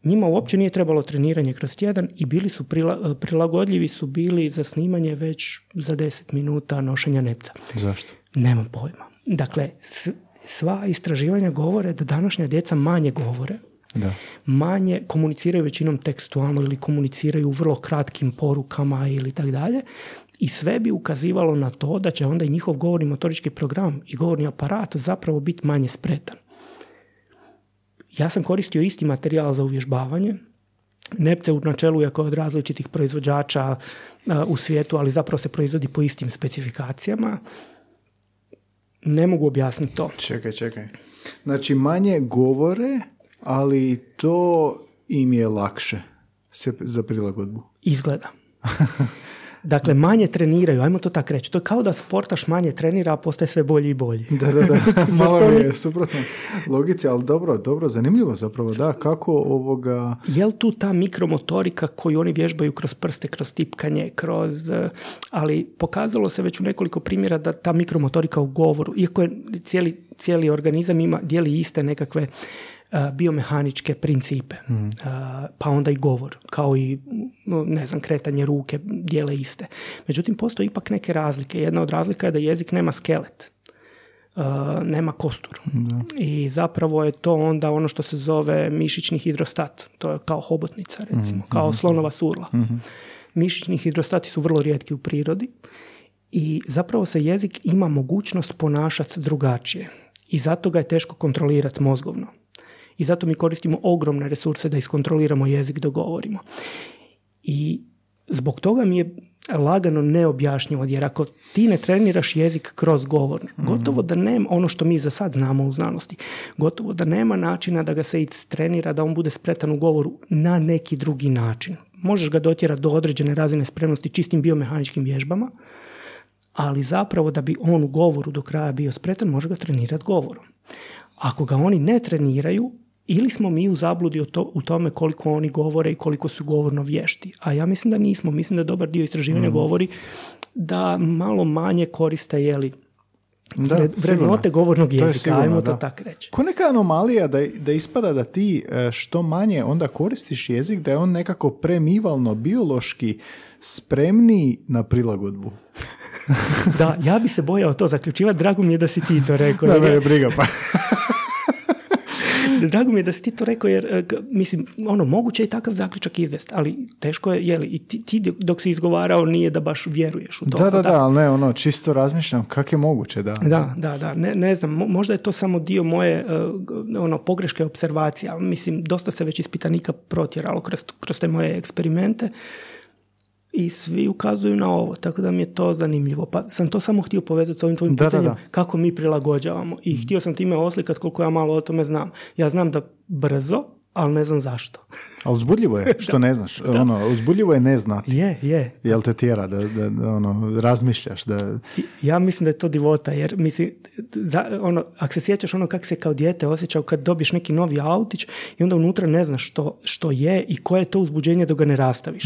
Njima uopće nije trebalo treniranje kroz tjedan i bili su prila- prilagodljivi su bili za snimanje već za 10 minuta nošenja nepca. Zašto? Nemam pojma. Dakle, s- sva istraživanja govore da današnja djeca manje govore, Da. manje komuniciraju većinom tekstualno ili komuniciraju u vrlo kratkim porukama ili tak dalje. I sve bi ukazivalo na to da će onda i njihov govorni motorički program i govorni aparat zapravo biti manje spretan. Ja sam koristio isti materijal za uvježbavanje, Nepce u načelu je od različitih proizvođača u svijetu, ali zapravo se proizvodi po istim specifikacijama. Ne mogu objasniti to. Čekaj, čekaj. Znači, manje govore, ali to im je lakše se, za prilagodbu. Izgleda. Dakle, manje treniraju, ajmo to tako reći. To je kao da sportaš manje trenira, a postaje sve bolji i bolji. Da, da, da. Malo mi je suprotno logici, ali dobro, dobro, zanimljivo zapravo, da, kako ovoga... Jel tu ta mikromotorika koju oni vježbaju kroz prste, kroz tipkanje, kroz... eh, Ali pokazalo se već u nekoliko primjera da ta mikromotorika u govoru, iako je cijeli, cijeli organizam ima, dijeli iste nekakve biomehaničke principe, Eh, pa onda i govor, kao i mm, ne znam, kretanje ruke, dijele iste. Međutim, postoje ipak neke razlike. Jedna od razlika je da jezik nema skelet. Uh, nema kostur. I zapravo je to onda ono što se zove mišićni hidrostat. To je kao hobotnica, recimo, Mhm, kao slonova surla. Mišićni hidrostati su vrlo rijetki u prirodi i zapravo se jezik ima mogućnost ponašati drugačije. I zato ga je teško kontrolirati mozgovno. I zato mi koristimo ogromne resurse da iskontroliramo jezik dok govorimo. I zbog toga mi je lagano neobjašnjivo, jer ako ti ne treniraš jezik kroz govor, gotovo da nema, ono što mi za sad znamo u znanosti, gotovo da nema načina da ga se istrenira, da on bude spretan u govoru na neki drugi način. Možeš ga dotjerati do određene razine spremnosti čistim biomehaničkim vježbama, ali zapravo da bi on u govoru do kraja bio spretan, može ga trenirati govorom. Ako ga oni ne treniraju, ili smo mi u zabludi o to, u tome koliko oni govore i koliko su govorno vješti. A ja mislim da nismo. Mislim da dobar dio istraživanja Mhm. govori da malo manje koriste jeli, Da, vrednote govornog To je jezika, sigurno, ajmo da. to tako reći. Ko neka anomalija da, da ispada da ti e, što manje onda koristiš jezik, da je on nekako premivalno, biološki spremniji na prilagodbu. Da, ja bi se bojao to zaključivati. Drago mi je da si ti to rekao. Da, me je briga, pa. Drago mi je da si ti to rekao jer, e, mislim, ono, moguće je takav zaključak izvesti, ali teško je, jeli, i ti, ti dok si izgovarao nije da baš vjeruješ u to. Da, da, da, ali ne, ono, čisto razmišljam kako je moguće, da. Da, da, da, ne, ne znam, mo- možda je to samo dio moje e, ono, pogreške observacije, ali mislim, dosta se već ispitanika protjeralo kroz, kroz te moje eksperimente i svi ukazuju na ovo, tako da mi je to zanimljivo. Pa sam to samo htio povezati s ovim tvojim Da, da, pitanjem, da. kako mi prilagođavamo. I htio sam time oslikat koliko ja malo o tome znam. Ja znam da brzo, ali ne znam zašto. Ali uzbudljivo je, što ne znaš. Ono, uzbudljivo je ne znati. Je, je. Jel te tjera da, da, da, ono, razmišljaš, da... Ja mislim da je to divota, jer mislim, za, ono, ako se sjećaš ono kako se kao dijete osjećao kad dobiješ neki novi autić i onda unutra ne znaš što, što je i koje je to uzbuđenje dok ga ne rastaviš.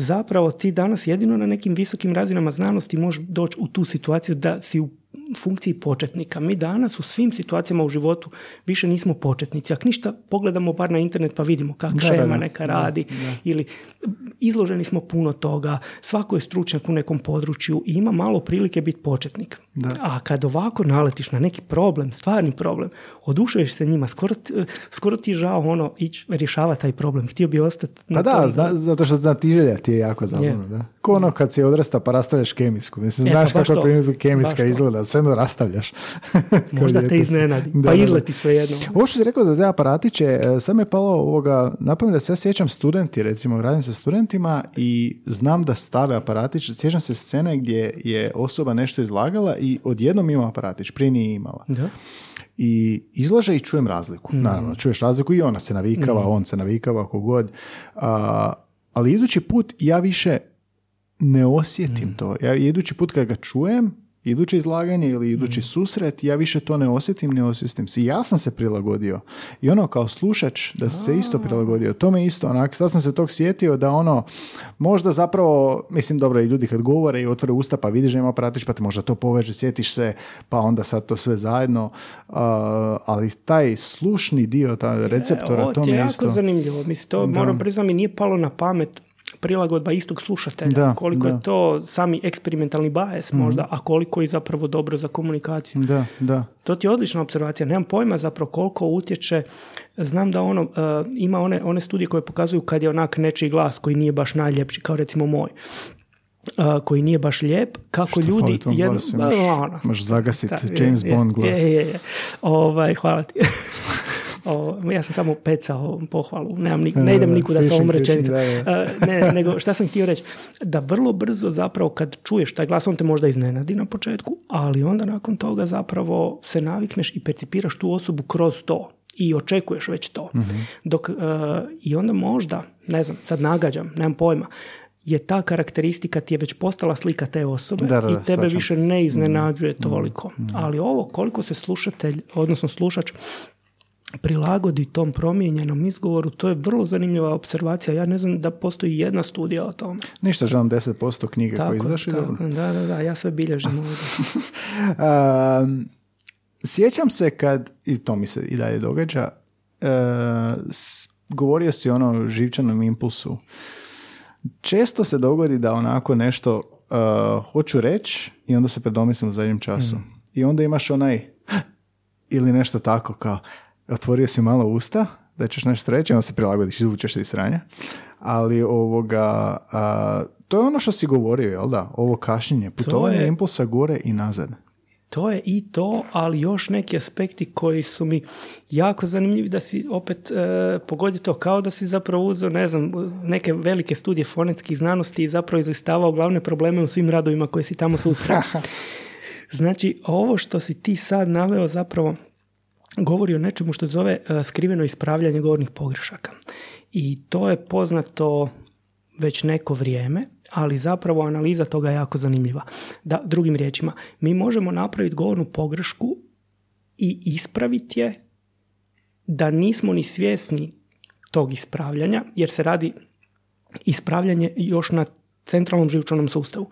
Zapravo ti danas jedino na nekim visokim razinama znanosti možeš doći u tu situaciju da si u funkciji početnika. Mi danas u svim situacijama u životu više nismo početnici. Ako ništa, pogledamo bar na internet pa vidimo kako Da, šema da, da. neka radi ili izloženi smo puno toga, svako je stručnjak u nekom području i ima malo prilike biti početnik. A kad ovako naletiš na neki problem, stvarni problem, odušuješ se njima, skoro, ti- skoro ti je žao ono ići rješavati taj problem. Htio bi ostati na Pa da, zna, zato što znatiželja ti je jako zabavno, Je. da. Ko ono kad si odrasta pa rastavljaš kemijsku. Mislim, E, znaš pa kako kemijska izgleda, sve jedno rastavljaš. Možda te iznenadi, Da, pa izleti svejedno. Ovo što si rekao za te aparatiće, e, sad me je palo ovoga, napamet da se ja sjećam studenti, recimo radim sa studentima i znam da stave aparatić, sjećam se scene gdje je osoba nešto izlagala i odjednom ima aparatić, prije nije imala. Da. I izlaže i čujem razliku. Naravno, čuješ razliku i ona se navikava, on se navikava, kogod. A, ali idući put ja više ne osjetim to. Ja idući put kad ga čujem, iduće izlaganje ili idući susret, ja više to ne osjetim, ne osjetim si. Ja sam se prilagodio. I ono kao slušač da sam se isto prilagodio. To me isto, onak, sad sam se tog sjetio da ono, možda zapravo, mislim dobro i ljudi kad govore i otvore usta pa vidiš da ima aparatić pa te možda to poveže, sjetiš se pa onda sad to sve zajedno. A, ali taj slušni dio, ta receptora, Ovo to ti mi je je jako isto. zanimljivo. Mislim, to moram priznati mi nije palo na pamet prilagodba istog slušatelja. Da, koliko da. Mhm. je to sami eksperimentalni bias možda, a koliko je zapravo dobro za komunikaciju. Da, da. To ti je odlična observacija. Nemam pojma zapravo koliko utječe. Znam da ono, uh, ima one, one studije koje pokazuju kad je onak nečiji glas koji nije baš najljepši, kao recimo moj. uh, koji nije baš lijep, kako Što ljudi... jedno- glasu, ono. možeš zagasit Da, James je, Bond glas. Je, je, je. Ovaj, hvala ti. O, ja sam samo pecao pohvalu, Nemam ni, ne idem da, nikuda sa ovom rečenicom. E, ne, nego šta sam htio reći, da vrlo brzo zapravo kad čuješ taj glas, on te možda iznenadi na početku, ali onda nakon toga zapravo se navikneš i percipiraš tu osobu kroz to i očekuješ već to. Dok, e, I onda možda, ne znam, sad nagađam, nemam pojma, je ta karakteristika ti je već postala slika te osobe Da, da, da, i tebe shvaćam. više ne iznenađuje toliko. Ali ovo koliko se slušatelj, odnosno slušač prilagodi tom promijenjenom izgovoru, to je vrlo zanimljiva observacija. Ja ne znam da postoji jedna studija o tome. Ništa, želim 10% knjige koje izdaš i tako. dobro. Da, da, da, ja sve bilježim ovdje. Um, sjećam se kad, i to mi se i dalje događa, uh, govorio si ono o živčanom impulsu. Često se dogodi da onako nešto uh, hoću reći i onda se predomislim u zadnjem času. i onda imaš onaj ili nešto tako kao otvorio si malo usta da ćeš nešto reći, onda se prilagodiš, izvučeš se iz sranja. Ali ovoga, a, to je ono što si govorio, jel da? Ovo kašnjenje, putovanje je- impulsa gore i nazad. To je i to, ali još neki aspekti koji su mi jako zanimljivi da si opet e, pogodi to kao da si zapravo uzeo, ne znam, neke velike studije fonetskih znanosti i zapravo izlistavao glavne probleme u svim radovima koje si tamo susreo. Znači, ovo što si ti sad naveo zapravo govori o nečemu što zove e, skriveno ispravljanje govornih pogrešaka. I to je poznato već neko vrijeme, ali zapravo analiza toga je jako zanimljiva. Da, drugim riječima, mi možemo napraviti govornu pogrešku i ispraviti je da nismo ni svjesni tog ispravljanja, jer se radi ispravljanje još na centralnom živčanom sustavu.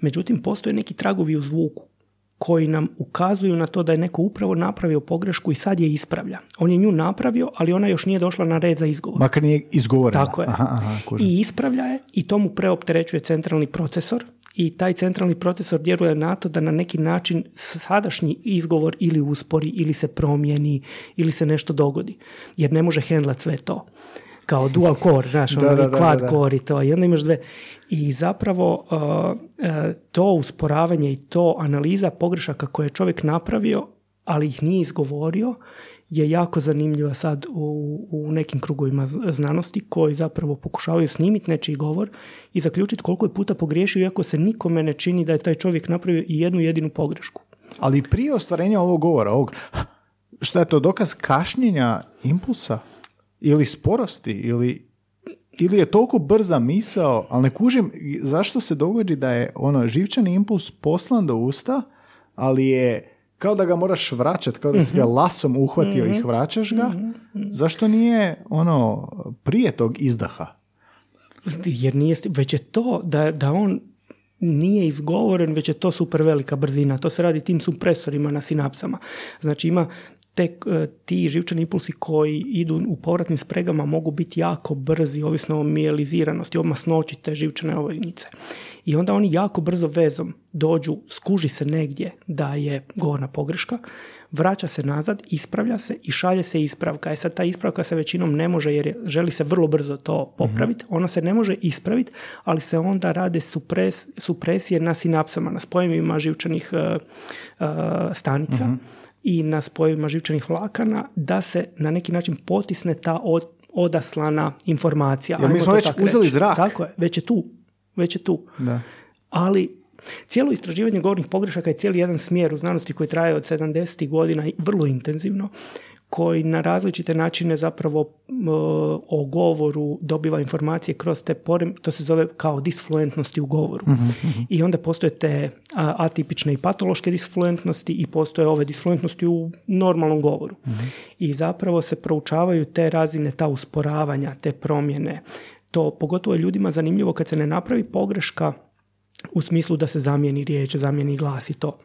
Međutim, postoje neki tragovi u zvuku koji nam ukazuju na to da je neko upravo napravio pogrešku i sad je ispravlja. On je nju napravio, ali ona još nije došla na red za izgovor. Makar nije izgovoreno. Tako je. Aha, aha. I ispravlja je i to mu preopterećuje centralni procesor i taj centralni procesor djeluje na to da na neki način sadašnji izgovor ili uspori ili se promijeni ili se nešto dogodi. Jer ne može hendlat sve to. Kao dual core, znaš, Da, ono, da, i da, quad da, da. core i to. I onda imaš dve. I zapravo uh, uh, to usporavanje i to analiza pogrešaka koje je čovjek napravio, ali ih nije izgovorio, je jako zanimljiva sad u, u nekim krugovima znanosti koji zapravo pokušavaju snimiti nečiji govor i zaključiti koliko je puta pogriješio iako se nikome ne čini da je taj čovjek napravio i jednu jedinu pogrešku. Ali prije ostvarenja ovog govora, ovog, šta je to dokaz kašnjenja impulsa? Ili sporosti? Ili, ili je toliko brza misao, ali ne kužim zašto se dogodi da je ono živčani impuls poslan do usta, ali je kao da ga moraš vraćati, kao da si ga lasom uhvatio i vraćaš ga. Zašto nije ono prije tog izdaha? Jer nije, već je to da, da on nije izgovoren, već je to super velika brzina. To se radi tim supresorima na sinapsama. Znači ima tek e, ti živčani impulsi koji idu u povratnim spregama mogu biti jako brzi, ovisno o mijeliziranosti, o masnoći te živčane ovojnice. I onda oni jako brzo vezom dođu, skuži se negdje da je govorna pogreška, vraća se nazad, ispravlja se i šalje se ispravka. E sad ta ispravka se većinom ne može jer je, želi se vrlo brzo to popraviti. Ona se ne može ispraviti, ali se onda rade supres, supresije na sinapsama, na spojevima živčanih e, e, stanica i na spojevima živčanih vlakana da se na neki način potisne ta od, odaslana informacija. Jer mi smo već uzeli reći. zrak. Tako je, već je tu. Već je tu. Da. Ali cijelo istraživanje govornih pogrešaka je cijeli jedan smjer u znanosti koji traje od 70. godina i vrlo intenzivno, koji na različite načine zapravo o govoru dobiva informacije kroz te porem, to se zove kao disfluentnosti u govoru. I onda postoje te atipične i patološke disfluentnosti i postoje ove disfluentnosti u normalnom govoru. I zapravo se proučavaju te razine, ta usporavanja, te promjene. To pogotovo je ljudima zanimljivo kad se ne napravi pogreška u smislu da se zamijeni riječ, zamijeni glas i to.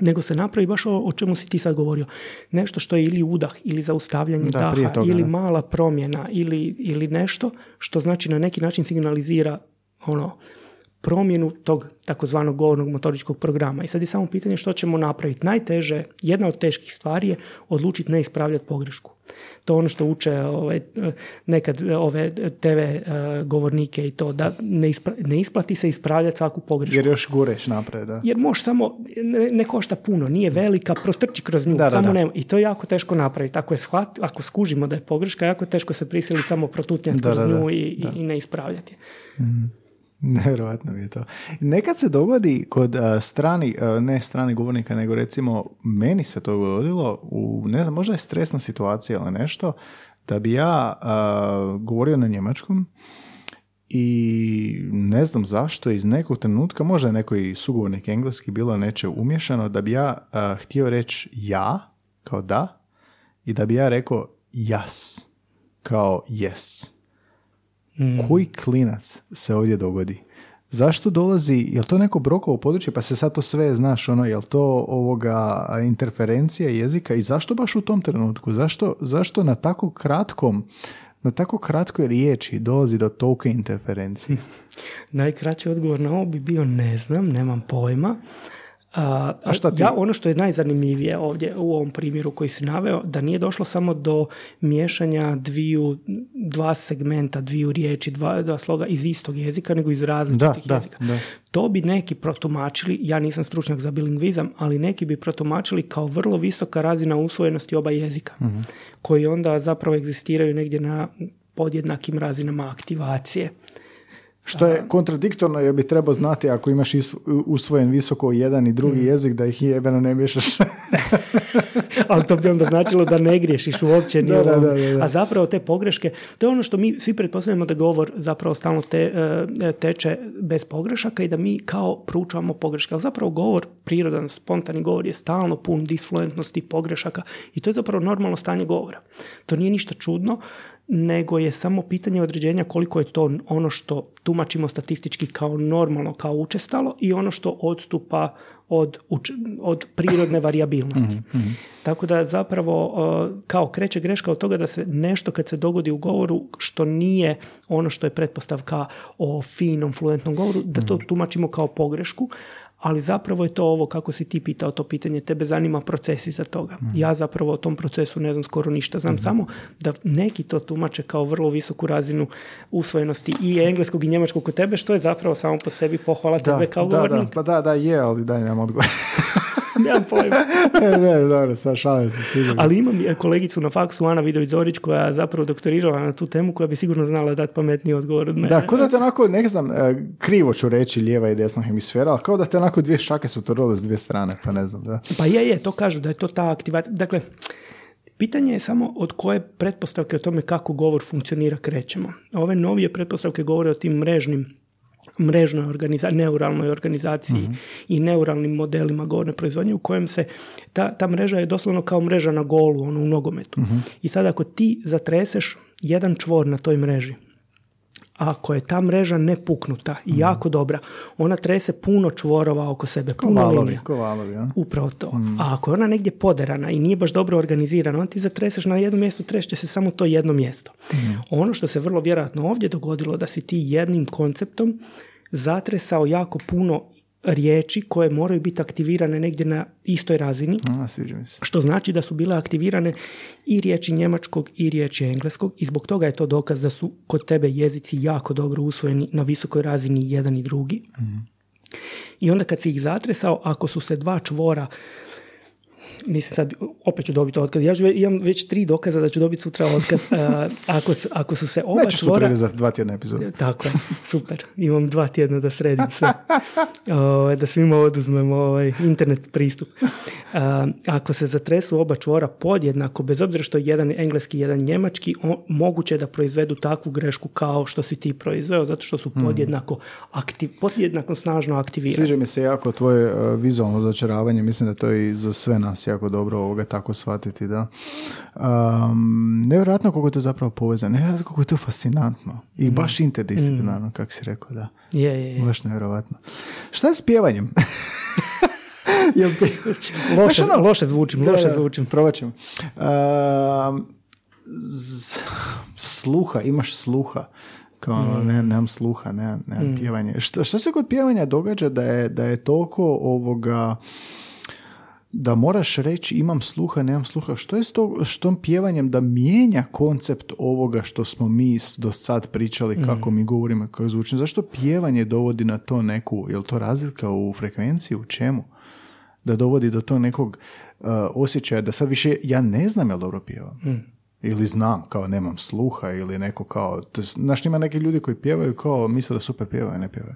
Nego se napravi baš o, o čemu si ti sad govorio. Nešto što je ili udah, ili zaustavljanje Da, daha, toga, ili da. mala promjena, ili, ili nešto što znači na neki način signalizira ono, promjenu tog takozvanog govornog motoričkog programa. I sad je samo pitanje što ćemo napraviti. Najteže, jedna od teških stvari je odlučiti ne ispravljati pogrešku. To je ono što uče ove, nekad ove TV eh, govornike i to, da ne, ispra- ne isplati se ispravljati svaku pogrešku. Jer još gureš napred, da. Jer možeš samo, ne, ne košta puno, nije velika, protrči kroz nju, Da, da, samo da. nema. I to je jako teško napraviti. Ako, je shvat, ako skužimo da je pogreška, jako teško se prisiliti samo protutnjati kroz da, da. nju i, i, i ne ispravljati. je. Nevjerojatno je to. Nekad se dogodi kod strani, ne strani govornika, nego recimo meni se to dogodilo u, ne znam, možda je stresna situacija ili nešto, da bi ja a, govorio na njemačkom i ne znam zašto iz nekog trenutka, možda je neko sugovornik engleski bilo neče umješano, da bi ja htio reći ja, kao da, i da bi ja rekao jas, kao yes koji klinac se ovdje dogodi? Zašto dolazi, je to neko brokovo područje, pa se sad to sve, znaš, ono, je to ovoga interferencija jezika i zašto baš u tom trenutku? Zašto, zašto na tako kratkom, na tako kratkoj riječi dolazi do tolike interferencije? Najkraći odgovor na ovo bi bio ne znam, nemam pojma. A, šta Ja, ono što je najzanimljivije ovdje u ovom primjeru koji si naveo, da nije došlo samo do miješanja dviju, dva segmenta, dviju riječi, dva, dva sloga iz istog jezika, nego iz različitih da, jezika. Da, To bi neki protumačili, ja nisam stručnjak za bilingvizam, ali neki bi protumačili kao vrlo visoka razina usvojenosti oba jezika, mm koji onda zapravo egzistiraju negdje na podjednakim razinama aktivacije. Što je kontradiktorno jer bi trebao znati ako imaš usvojen visoko jedan i drugi mm. jezik da ih jebeno ne miješaš. Ali to bi onda značilo da ne griješiš uopće. Da, da, da, A zapravo te pogreške, to je ono što mi svi pretpostavljamo da govor zapravo stalno te, e, teče bez pogrešaka i da mi kao proučavamo pogreške. Ali zapravo govor, prirodan, spontani govor je stalno pun disfluentnosti, pogrešaka i to je zapravo normalno stanje govora. To nije ništa čudno nego je samo pitanje određenja koliko je to ono što tumačimo statistički kao normalno, kao učestalo i ono što odstupa od, od prirodne variabilnosti. Mhm, mhm. Tako da zapravo uh, kao kreće greška od toga da se nešto kad se dogodi u govoru što nije ono što je pretpostavka o finom, fluentnom govoru, da to mhm. tumačimo kao pogrešku, ali zapravo je to ovo kako si ti pitao to pitanje, tebe zanima proces iza toga. Mhm. Ja zapravo o tom procesu ne znam skoro ništa, znam mhm. samo da neki to tumače kao vrlo visoku razinu usvojenosti i engleskog i njemačkog kod tebe, što je zapravo samo po sebi pohvala da, tebe kao da, govornik. Da, pa da, da, je, ali daj nam odgovor. Nemam pojma. ne, ne, dobro, sad šalim se Ali imam kolegicu na faksu, Ana Vidović-Zorić, koja je zapravo doktorirala na tu temu, koja bi sigurno znala dati pametniji odgovor od mene. Da, kao da te onako, ne znam, e, krivo ću reći lijeva i desna hemisfera, ali kao da te onako dvije šake su to s dvije strane, pa ne znam, da. Pa je, je, to kažu da je to ta aktivacija. Dakle, Pitanje je samo od koje pretpostavke o tome kako govor funkcionira krećemo. Ove novije pretpostavke govore o tim mrežnim mrežnoj organizaciji, neuralnoj organizaciji mhm. i neuralnim modelima govorne proizvodnje u kojem se ta, ta mreža je doslovno kao mreža na golu, ono u nogometu. Mhm. I sad ako ti zatreseš jedan čvor na toj mreži, ako je ta mreža nepuknuta i mhm. jako dobra, ona trese puno čvorova oko sebe, puno valovi, linija. ja? Upravo to. A ako je ona negdje poderana i nije baš dobro organizirana, on ti zatreseš na jednom mjestu, trešće se samo to jedno mjesto. Ono što se vrlo vjerojatno ovdje dogodilo, da si ti jednim konceptom zatresao jako puno riječi koje moraju biti aktivirane negdje na istoj razini. A, se. Što znači da su bile aktivirane i riječi njemačkog i riječi engleskog i zbog toga je to dokaz da su kod tebe jezici jako dobro usvojeni na visokoj razini jedan i drugi. Mhm. I onda kad si ih zatresao, ako su se dva čvora mislim sad, opet ću dobiti otkaz. Ja imam već tri dokaza da ću dobiti sutra otkaz. ako, ako su se oba Neću čvora... za dva tjedna epizoda. Tako je, super. Imam dva tjedna da sredim sve. Ovaj, da svima oduzmemo ovaj, internet pristup. ako se zatresu oba čvora podjednako, bez obzira što je jedan engleski, jedan njemački, moguće je da proizvedu takvu grešku kao što si ti proizveo, zato što su hmm. podjednako, aktiv, podjednako snažno aktivirani. Sviđa mi se jako tvoje uh, vizualno dočaravanje, mislim da to i za sve nas jako dobro ovoga tako shvatiti, da. Um, nevjerojatno koliko je to zapravo povezano, nevjerojatno koliko je to fascinantno i mm. baš interdisciplinarno, mm. kako si rekao, da. Je, je, je. Baš nevjerojatno. Šta je s pjevanjem? loše, ono, loše zvučim, loše da, zvučim. Probat ćemo. sluha, imaš sluha kao mm. ne, nemam sluha, nemam, nemam mm. pjevanje. Šta, šta se kod pjevanja događa da je, da je toliko ovoga da moraš reći imam sluha, nemam sluha. Što je s, to, s tom pjevanjem da mijenja koncept ovoga što smo mi do sad pričali, mm. kako mi govorimo, kako zvuči. Zašto pjevanje dovodi na to neku, je li to razlika u frekvenciji, u čemu? Da dovodi do tog nekog uh, osjećaja da sad više ja ne znam jel dobro pjevam. Mm. Ili znam, kao nemam sluha, ili neko kao... Znaš, ima neki ljudi koji pjevaju kao misle da super pjevaju, ne pjevaju.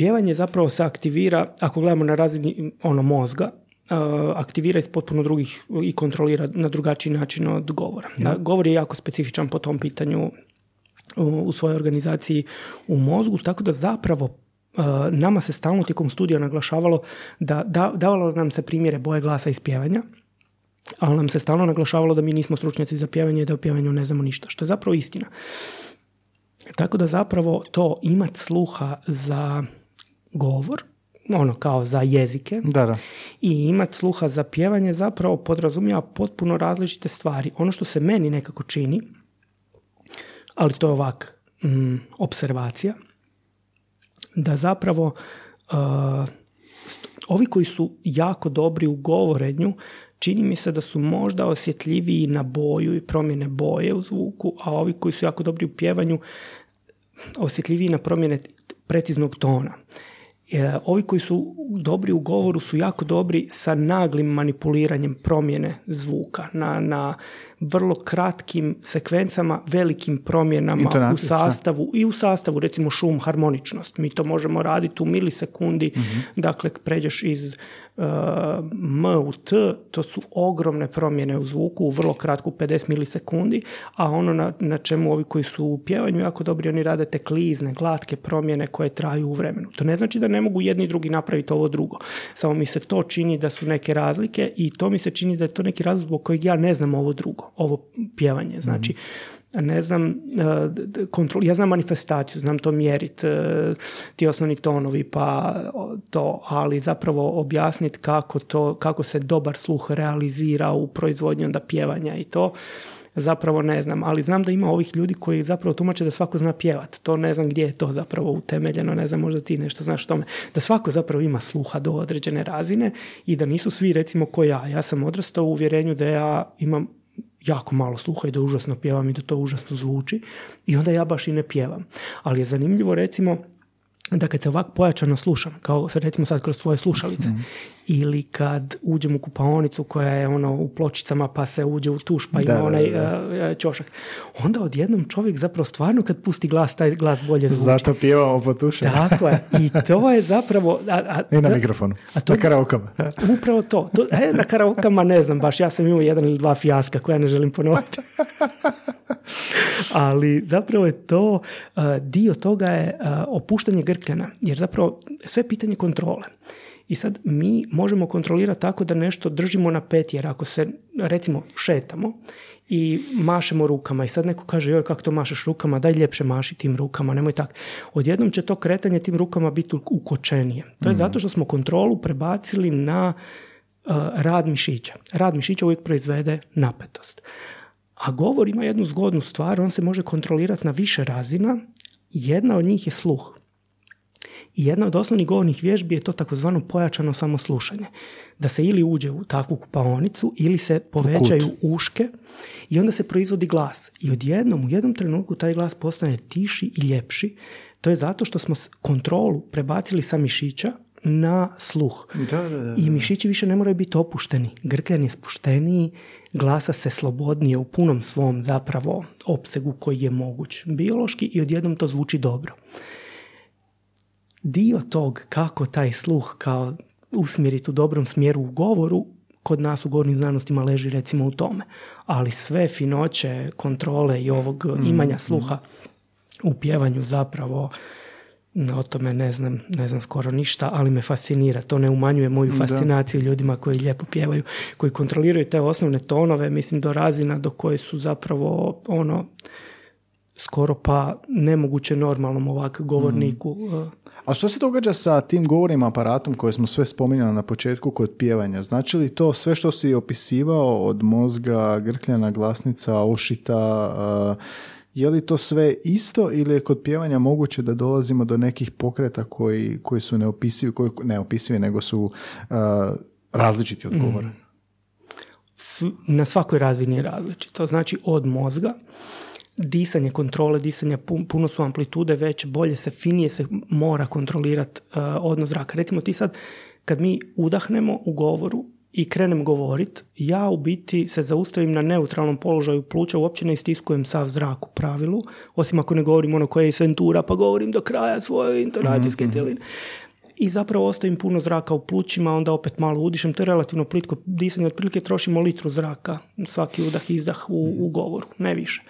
Pjevanje zapravo se aktivira, ako gledamo na razini ono mozga, aktivira iz potpuno drugih i kontrolira na drugačiji način od govora. Da, govor je jako specifičan po tom pitanju u svojoj organizaciji u mozgu, tako da zapravo nama se stalno tijekom studija naglašavalo da, da davalo nam se primjere boje glasa iz pjevanja, ali nam se stalno naglašavalo da mi nismo stručnjaci za pjevanje i da o pjevanju ne znamo ništa, što je zapravo istina. Tako da zapravo to imat sluha za govor, ono kao za jezike da, da. i imati sluha za pjevanje zapravo podrazumijeva potpuno različite stvari. Ono što se meni nekako čini, ali to je ovak mm, observacija, da zapravo ovi koji su jako dobri u govorenju, čini mi se da su možda osjetljiviji na boju i promjene boje u zvuku, a ovi koji su jako dobri u pjevanju osjetljiviji na promjene preciznog tona. E, ovi koji su dobri u govoru su jako dobri sa naglim manipuliranjem promjene zvuka na, na vrlo kratkim sekvencama, velikim promjenama u sastavu i u sastavu recimo šum, harmoničnost. Mi to možemo raditi u milisekundi, mhm. dakle pređeš iz M u T, to su ogromne promjene u zvuku u vrlo kratku 50 milisekundi, a ono na, na čemu ovi koji su u pjevanju jako dobri, oni rade te klizne, glatke promjene koje traju u vremenu. To ne znači da ne mogu jedni drugi napraviti ovo drugo. Samo mi se to čini da su neke razlike i to mi se čini da je to neki razlog zbog kojeg ja ne znam ovo drugo, ovo pjevanje. Znači, ne znam, e, kontrol, ja znam manifestaciju, znam to mjeriti, e, ti osnovni tonovi, pa to, ali zapravo objasniti kako, to, kako se dobar sluh realizira u proizvodnji onda pjevanja i to, zapravo ne znam, ali znam da ima ovih ljudi koji zapravo tumače da svako zna pjevat. To ne znam gdje je to zapravo utemeljeno, ne znam, možda ti nešto znaš tome. Da svako zapravo ima sluha do određene razine i da nisu svi recimo ko ja. Ja sam odrastao u uvjerenju da ja imam jako malo sluha i da užasno pjevam i da to užasno zvuči i onda ja baš i ne pjevam. Ali je zanimljivo recimo da kad se ovako pojačano slušam, kao recimo sad kroz svoje slušalice, mhm ili kad uđem u kupaonicu koja je ono u pločicama pa se uđe u tuš pa ima onaj da, čošak. Onda odjednom čovjek zapravo stvarno kad pusti glas, taj glas bolje zvuči. Zato pjevamo po tušu. Tako je. I to je zapravo... A, a, I na mikrofonu. A to, na karaokama. upravo to. to e, na karaokama ne znam baš. Ja sam imao jedan ili dva fijaska koja ne želim ponoviti. Ali zapravo je to, dio toga je opuštanje grkljana. Jer zapravo sve pitanje kontrole. I sad mi možemo kontrolirati tako da nešto držimo na pet, jer ako se recimo šetamo i mašemo rukama i sad neko kaže joj kako to mašeš rukama, daj ljepše maši tim rukama, nemoj tak. Odjednom će to kretanje tim rukama biti ukočenije. To je mhm. zato što smo kontrolu prebacili na uh, rad mišića. Rad mišića uvijek proizvede napetost. A govor ima jednu zgodnu stvar, on se može kontrolirati na više razina. Jedna od njih je sluh. I jedna od osnovnih govornih vježbi je to takozvano pojačano samoslušanje. Da se ili uđe u takvu kupaonicu ili se povećaju uške i onda se proizvodi glas. I odjednom, u jednom trenutku taj glas postane tiši i ljepši. To je zato što smo kontrolu prebacili sa mišića na sluh. Da, da, da, I mišići više ne moraju biti opušteni. Grkljan je spušteniji, glasa se slobodnije u punom svom zapravo opsegu koji je moguć biološki i odjednom to zvuči dobro dio tog kako taj sluh kao usmjeriti u dobrom smjeru u govoru kod nas u govornim znanostima leži recimo u tome. Ali sve finoće, kontrole i ovog mm, imanja sluha u pjevanju zapravo o tome ne znam, ne znam skoro ništa, ali me fascinira. To ne umanjuje moju fascinaciju ljudima koji lijepo pjevaju, koji kontroliraju te osnovne tonove, mislim do razina do koje su zapravo ono skoro pa nemoguće normalnom ovak govorniku. Mm. A što se događa sa tim govornim aparatom koje smo sve spominjali na početku kod pjevanja? Znači li to sve što si opisivao od mozga, grkljana, glasnica, ošita, je li to sve isto ili je kod pjevanja moguće da dolazimo do nekih pokreta koji, koji su neopisivi, koji, neopisivi nego su različiti od govora? Mm. Na svakoj razini je različito. Znači od mozga disanje, kontrole disanja, puno su amplitude već, bolje se, finije se mora kontrolirati uh, odnos zraka. Recimo ti sad, kad mi udahnemo u govoru i krenem govorit, ja u biti se zaustavim na neutralnom položaju pluća, uopće ne istiskujem sav zrak u pravilu, osim ako ne govorim ono koje je sventura, pa govorim do kraja svoje intonacijske mm I zapravo ostavim puno zraka u plućima, onda opet malo udišem, to je relativno plitko disanje, otprilike trošimo litru zraka svaki udah izdah u, u govoru, ne više.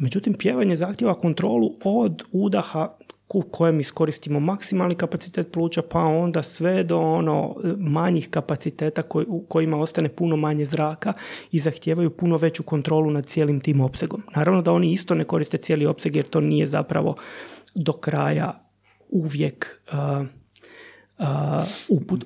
Međutim, pjevanje zahtjeva kontrolu od udaha u kojem iskoristimo maksimalni kapacitet pluća, pa onda sve do ono manjih kapaciteta koji, u kojima ostane puno manje zraka i zahtijevaju puno veću kontrolu nad cijelim tim opsegom. Naravno da oni isto ne koriste cijeli opseg jer to nije zapravo do kraja uvijek uput,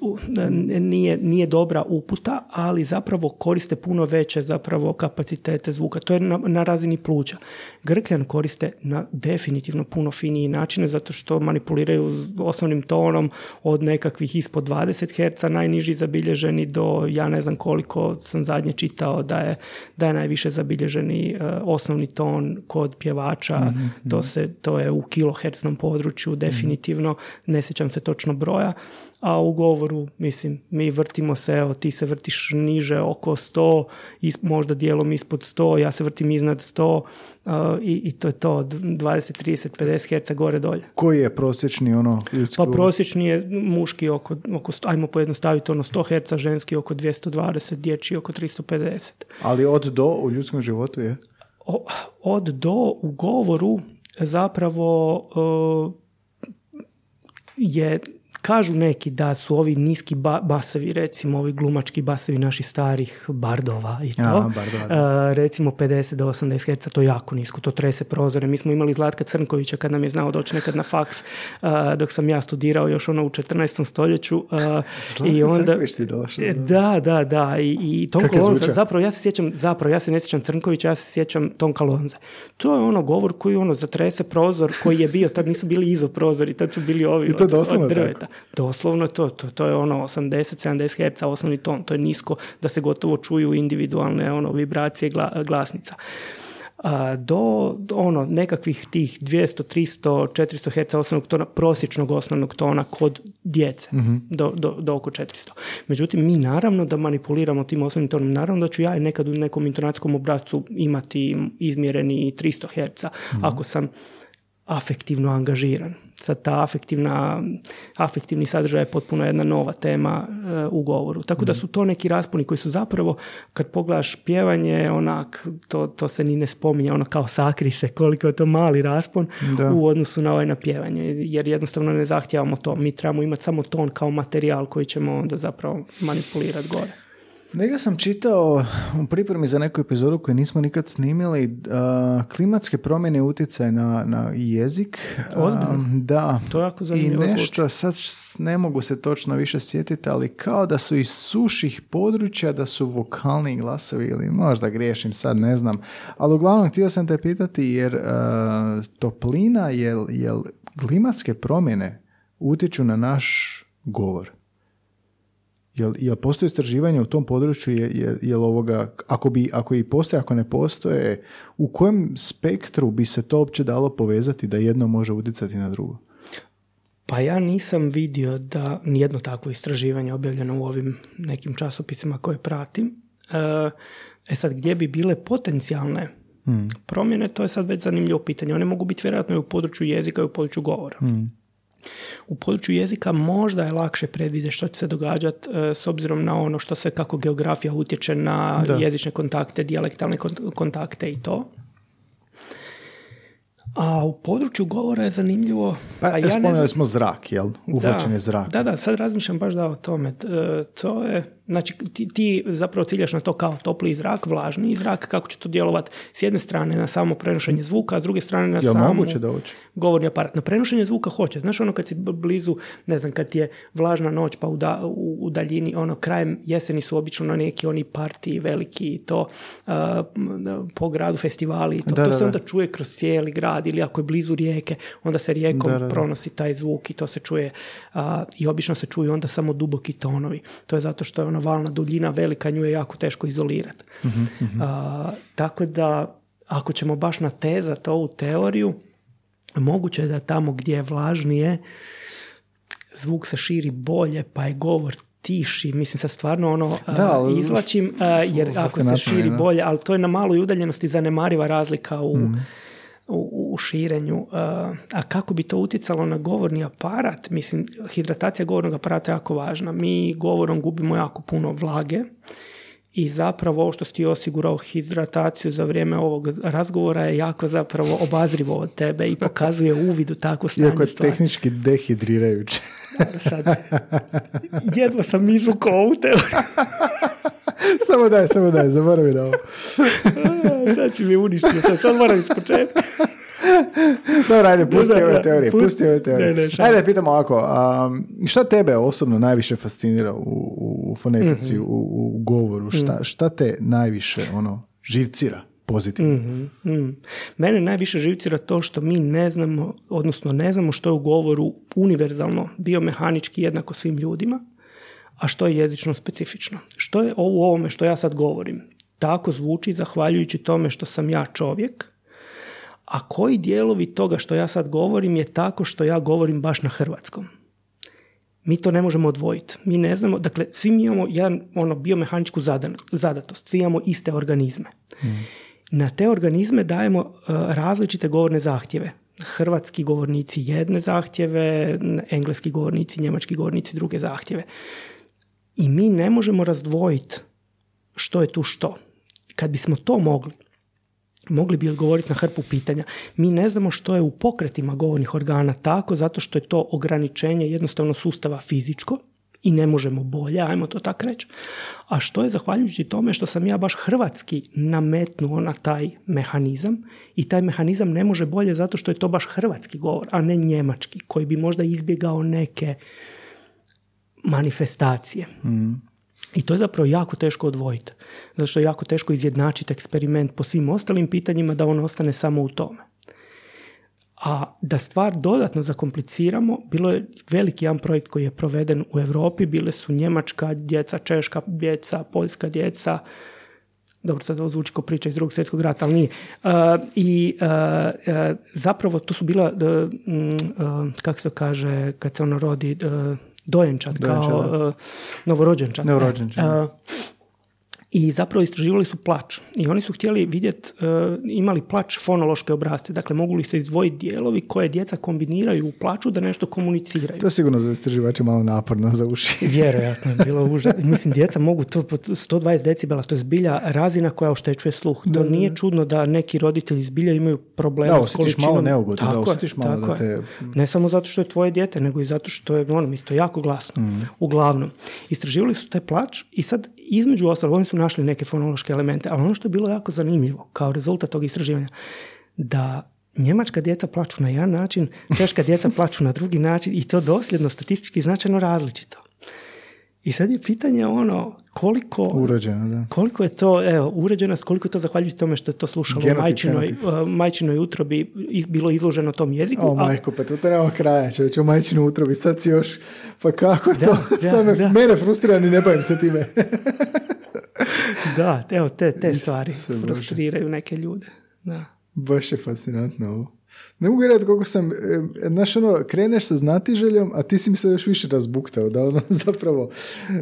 nije, nije dobra uputa, ali zapravo koriste puno veće zapravo kapacitete zvuka. To je na, na razini pluća. Grkljan koriste na definitivno puno finiji načine zato što manipuliraju osnovnim tonom od nekakvih ispod 20 Hz najniži zabilježeni do ja ne znam koliko sam zadnje čitao da je, da je najviše zabilježeni e, osnovni ton kod pjevača. Mhm, to, mhm. se, to je u kilohertznom području definitivno. Ne sjećam se točno broja a u govoru, mislim, mi vrtimo se, evo, ti se vrtiš niže oko 100, is, možda dijelom ispod 100, ja se vrtim iznad 100 uh, i, i to je to, 20, 30, 50 Hz gore dolje. Koji je prosječni ono ljudski Pa prosječni je muški oko, oko ajmo pojednostaviti ono 100 Hz, ženski oko 220, dječji oko 350. Ali od do u ljudskom životu je? O, od do u govoru zapravo uh, je Kažu neki da su ovi niski ba- basevi, recimo ovi glumački basevi naših starih bardova i to, bardova, uh, recimo 50 do 80 Hz, to je jako nisko, to trese prozore. Mi smo imali Zlatka Crnkovića kad nam je znao doći nekad na faks, uh, dok sam ja studirao još ono u 14. stoljeću. Uh, i onda, Crnković ti došao. Da, da, da. I, i Tom Kalonza, zapravo ja se sjećam, zapravo ja se ne sjećam Crnkovića, ja se sjećam Tom Kalonze. To je ono govor koji ono zatrese prozor koji je bio, tad nisu bili izo prozori, tad su bili ovi I to od, od drveta. Doslovno to, to, to je ono 80-70 Hz osnovni ton, to je nisko da se gotovo čuju individualne ono vibracije glasnica. A, do, ono nekakvih tih 200, 300, 400 Hz osnovnog tona, prosječnog osnovnog tona kod djece, mhm. do, do, do, oko 400. Međutim, mi naravno da manipuliramo tim osnovnim tonom, naravno da ću ja nekad u nekom intonacijskom obrazcu imati izmjereni 300 Hz, mhm. ako sam afektivno angažiran sad ta afektivna, afektivni sadržaj je potpuno jedna nova tema e, u govoru. Tako da mhm. su to neki rasponi koji su zapravo, kad pogledaš pjevanje, onak, to, to se ni ne spominje, ono kao sakri se koliko je to mali raspon u odnosu na ovaj na pjevanje, jer jednostavno ne zahtijevamo to. Mi trebamo imati samo ton kao materijal koji ćemo onda zapravo manipulirati gore. Nega sam čitao u pripremi za neku epizodu koju nismo nikad snimili klimatske promjene utjecaj na, na jezik. Ozbiljno? da. To je jako I nešto, sad ne mogu se točno više sjetiti, ali kao da su iz suših područja, da su vokalni glasovi ili možda griješim sad, ne znam. Ali uglavnom htio sam te pitati jer toplina, jel, jel klimatske promjene utječu na naš govor? Jel, jel postoje istraživanje u tom području, je, je, ovoga, ako, bi, ako i postoje, ako ne postoje, u kojem spektru bi se to uopće dalo povezati da jedno može utjecati na drugo? Pa ja nisam vidio da nijedno takvo istraživanje objavljeno u ovim nekim časopisima koje pratim. E, e sad, gdje bi bile potencijalne hmm. promjene, to je sad već zanimljivo pitanje. One mogu biti vjerojatno i u području jezika i u području govora. Hmm. U području jezika možda je lakše predvidjeti što će se događati e, s obzirom na ono što se kako geografija utječe na jezične kontakte, dijalektalne kontakte i to. A u području govora je zanimljivo... Pa, ja spomenuli smo zrak, jel? Uhvaćanje zraka. Da, da, sad razmišljam baš da o tome. E, to je Znači, ti, ti zapravo ciljaš na to kao topli zrak, vlažni zrak, kako će to djelovati s jedne strane na samo prenošenje zvuka, a s druge strane na samo moguće da govorni aparat. Na prenošenje zvuka hoće. Znaš ono kad si blizu, ne znam, kad ti je vlažna noć pa u, u, daljini, ono, krajem jeseni su obično na neki oni partiji veliki i to po gradu festivali i to. to se onda čuje kroz cijeli grad ili ako je blizu rijeke, onda se rijekom pronosi taj zvuk i to se čuje i obično se čuju onda samo duboki tonovi. To je zato što je ona valna duljina velika, nju je jako teško izolirati. Mhm, mhm. tako da, ako ćemo baš natezati ovu teoriju, moguće je da tamo gdje je vlažnije, zvuk se širi bolje, pa je govor tiši, mislim sad stvarno ono da, izvlačim, jer ako se širi bolje, ali to je na maloj udaljenosti zanemariva razlika u, mhm u, u širenju. A kako bi to utjecalo na govorni aparat? Mislim, hidratacija govornog aparata je jako važna. Mi govorom gubimo jako puno vlage i zapravo ovo što si ti osigurao hidrataciju za vrijeme ovog razgovora je jako zapravo obazrivo od tebe i pokazuje uvid u takvo stanje Iako je tehnički dehidrirajuće. Sad, jedva sam izvukao ovu samo daj, samo daj, zaboravi na ovo. sad si mi uništio, sad, sad moram ispočetka. Dobro, ajde, pusti ove teorije, pusti- pusti ove teorije. Ne, ne, ajde, pitamo ovako, um, šta tebe osobno najviše fascinira u, u, u fonetici, Mhm. u, u govoru? Šta, šta te najviše ono, živcira pozitivno? Mm. Mene najviše živcira to što mi ne znamo, odnosno ne znamo što je u govoru univerzalno, biomehanički jednako svim ljudima, a što je jezično specifično. Što je ovo u ovome što ja sad govorim? Tako zvuči zahvaljujući tome što sam ja čovjek, a koji dijelovi toga što ja sad govorim je tako što ja govorim baš na hrvatskom. Mi to ne možemo odvojiti. Mi ne znamo, dakle, svi mi imamo jedan ono, biomehaničku zadan, zadatost, svi imamo iste organizme. Na te organizme dajemo uh, različite govorne zahtjeve. Hrvatski govornici jedne zahtjeve, engleski govornici, njemački govornici druge zahtjeve. I mi ne možemo razdvojiti što je tu što. Kad bismo to mogli, mogli bi odgovoriti na hrpu pitanja. Mi ne znamo što je u pokretima govornih organa tako, zato što je to ograničenje jednostavno sustava fizičko i ne možemo bolje, ajmo to tako reći. A što je zahvaljujući tome što sam ja baš hrvatski nametnuo na taj mehanizam i taj mehanizam ne može bolje zato što je to baš hrvatski govor, a ne njemački, koji bi možda izbjegao neke manifestacije. I to je zapravo jako teško odvojiti. Zato što je jako teško izjednačiti eksperiment po svim ostalim pitanjima da on ostane samo u tome. A da stvar dodatno zakompliciramo, bilo je veliki jedan projekt koji je proveden u Europi, bile su njemačka djeca, češka djeca, poljska djeca, dobro sad ovo zvuči kao priča iz drugog svjetskog rata, ali nije. Uh, I uh, uh, zapravo to su bila, kako se kaže, kad se ono rodi, uh, dojenčad, Dojenčad, kao da. uh, novorođenčad. Novorođenčad, E, uh, I zapravo istraživali su plač. I oni su htjeli vidjeti, uh, imali plač fonološke obraste, dakle mogu li se izdvojiti dijelovi koje djeca kombiniraju u plaču da nešto komuniciraju. To je sigurno za istraživače malo naporno za uši. Vjerojatno je bilo užasno. Mislim, djeca mogu to pod 120 decibela, to je zbilja razina koja oštećuje sluh. To nije čudno da neki roditelji zbilja imaju problema Da, s količinom. malo neugodu, da, Tako osjetiš malo tako da te- Ne samo zato što je tvoje dijete, nego i zato što je ono, isto jako glasno. Mm. Uglavnom, istraživali su taj plač i sad između ostalog, oni su našli neke fonološke elemente, ali ono što je bilo jako zanimljivo kao rezultat tog istraživanja, da njemačka djeca plaču na jedan način, češka djeca plaču na drugi način i to dosljedno statistički značajno različito. I sad je pitanje ono koliko Urođeno, da. koliko je to, evo, uređenost, koliko je to zahvaljujući tome što je to slušalo u majčinoj, genotip. uh, majčinoj utrobi iz- bilo izloženo tom jeziku. O, a- majko, pa tu nema kraja, čovječe, u majčinu utrobi, sad si još, pa kako to, da, sad me, da. mene frustrira, ni ne bavim se time. Da, evo, te, te stvari frustriraju neke ljude. Da. Baš je fascinantno ovo. Ne mogu vjerovati koliko sam, e, znaš ono, kreneš sa znatiželjom, a ti si mi se još više razbuktao, da ono zapravo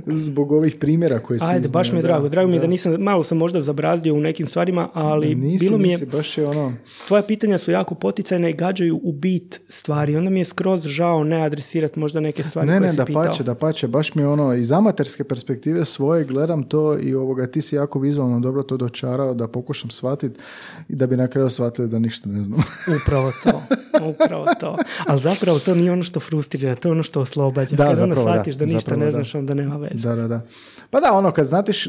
zbog ovih primjera koje si Ajde, baš mi je drago. Drago mi je da nisam, malo sam možda zabrazdio u nekim stvarima, ali Nisi, bilo mi je, nisi, baš je ono, tvoja pitanja su jako poticajna i gađaju u bit stvari. Onda mi je skroz žao ne adresirati možda neke stvari ne, koje ne, si da pitao. pače, da pače, baš mi je ono, iz amaterske perspektive svoje gledam to i ovoga, ti si jako vizualno dobro to dočarao da pokušam shvatiti i da bi na kraju shvatili da ništa ne znam. Upravo to, upravo to. Ali zapravo to nije ono što frustrira, to je ono što oslobađa. Da, Kad ono zapravo da, shvatiš da ništa zapravo ne da. znaš, onda nema veze. Da, da, da. Pa da, ono, kad znatiš,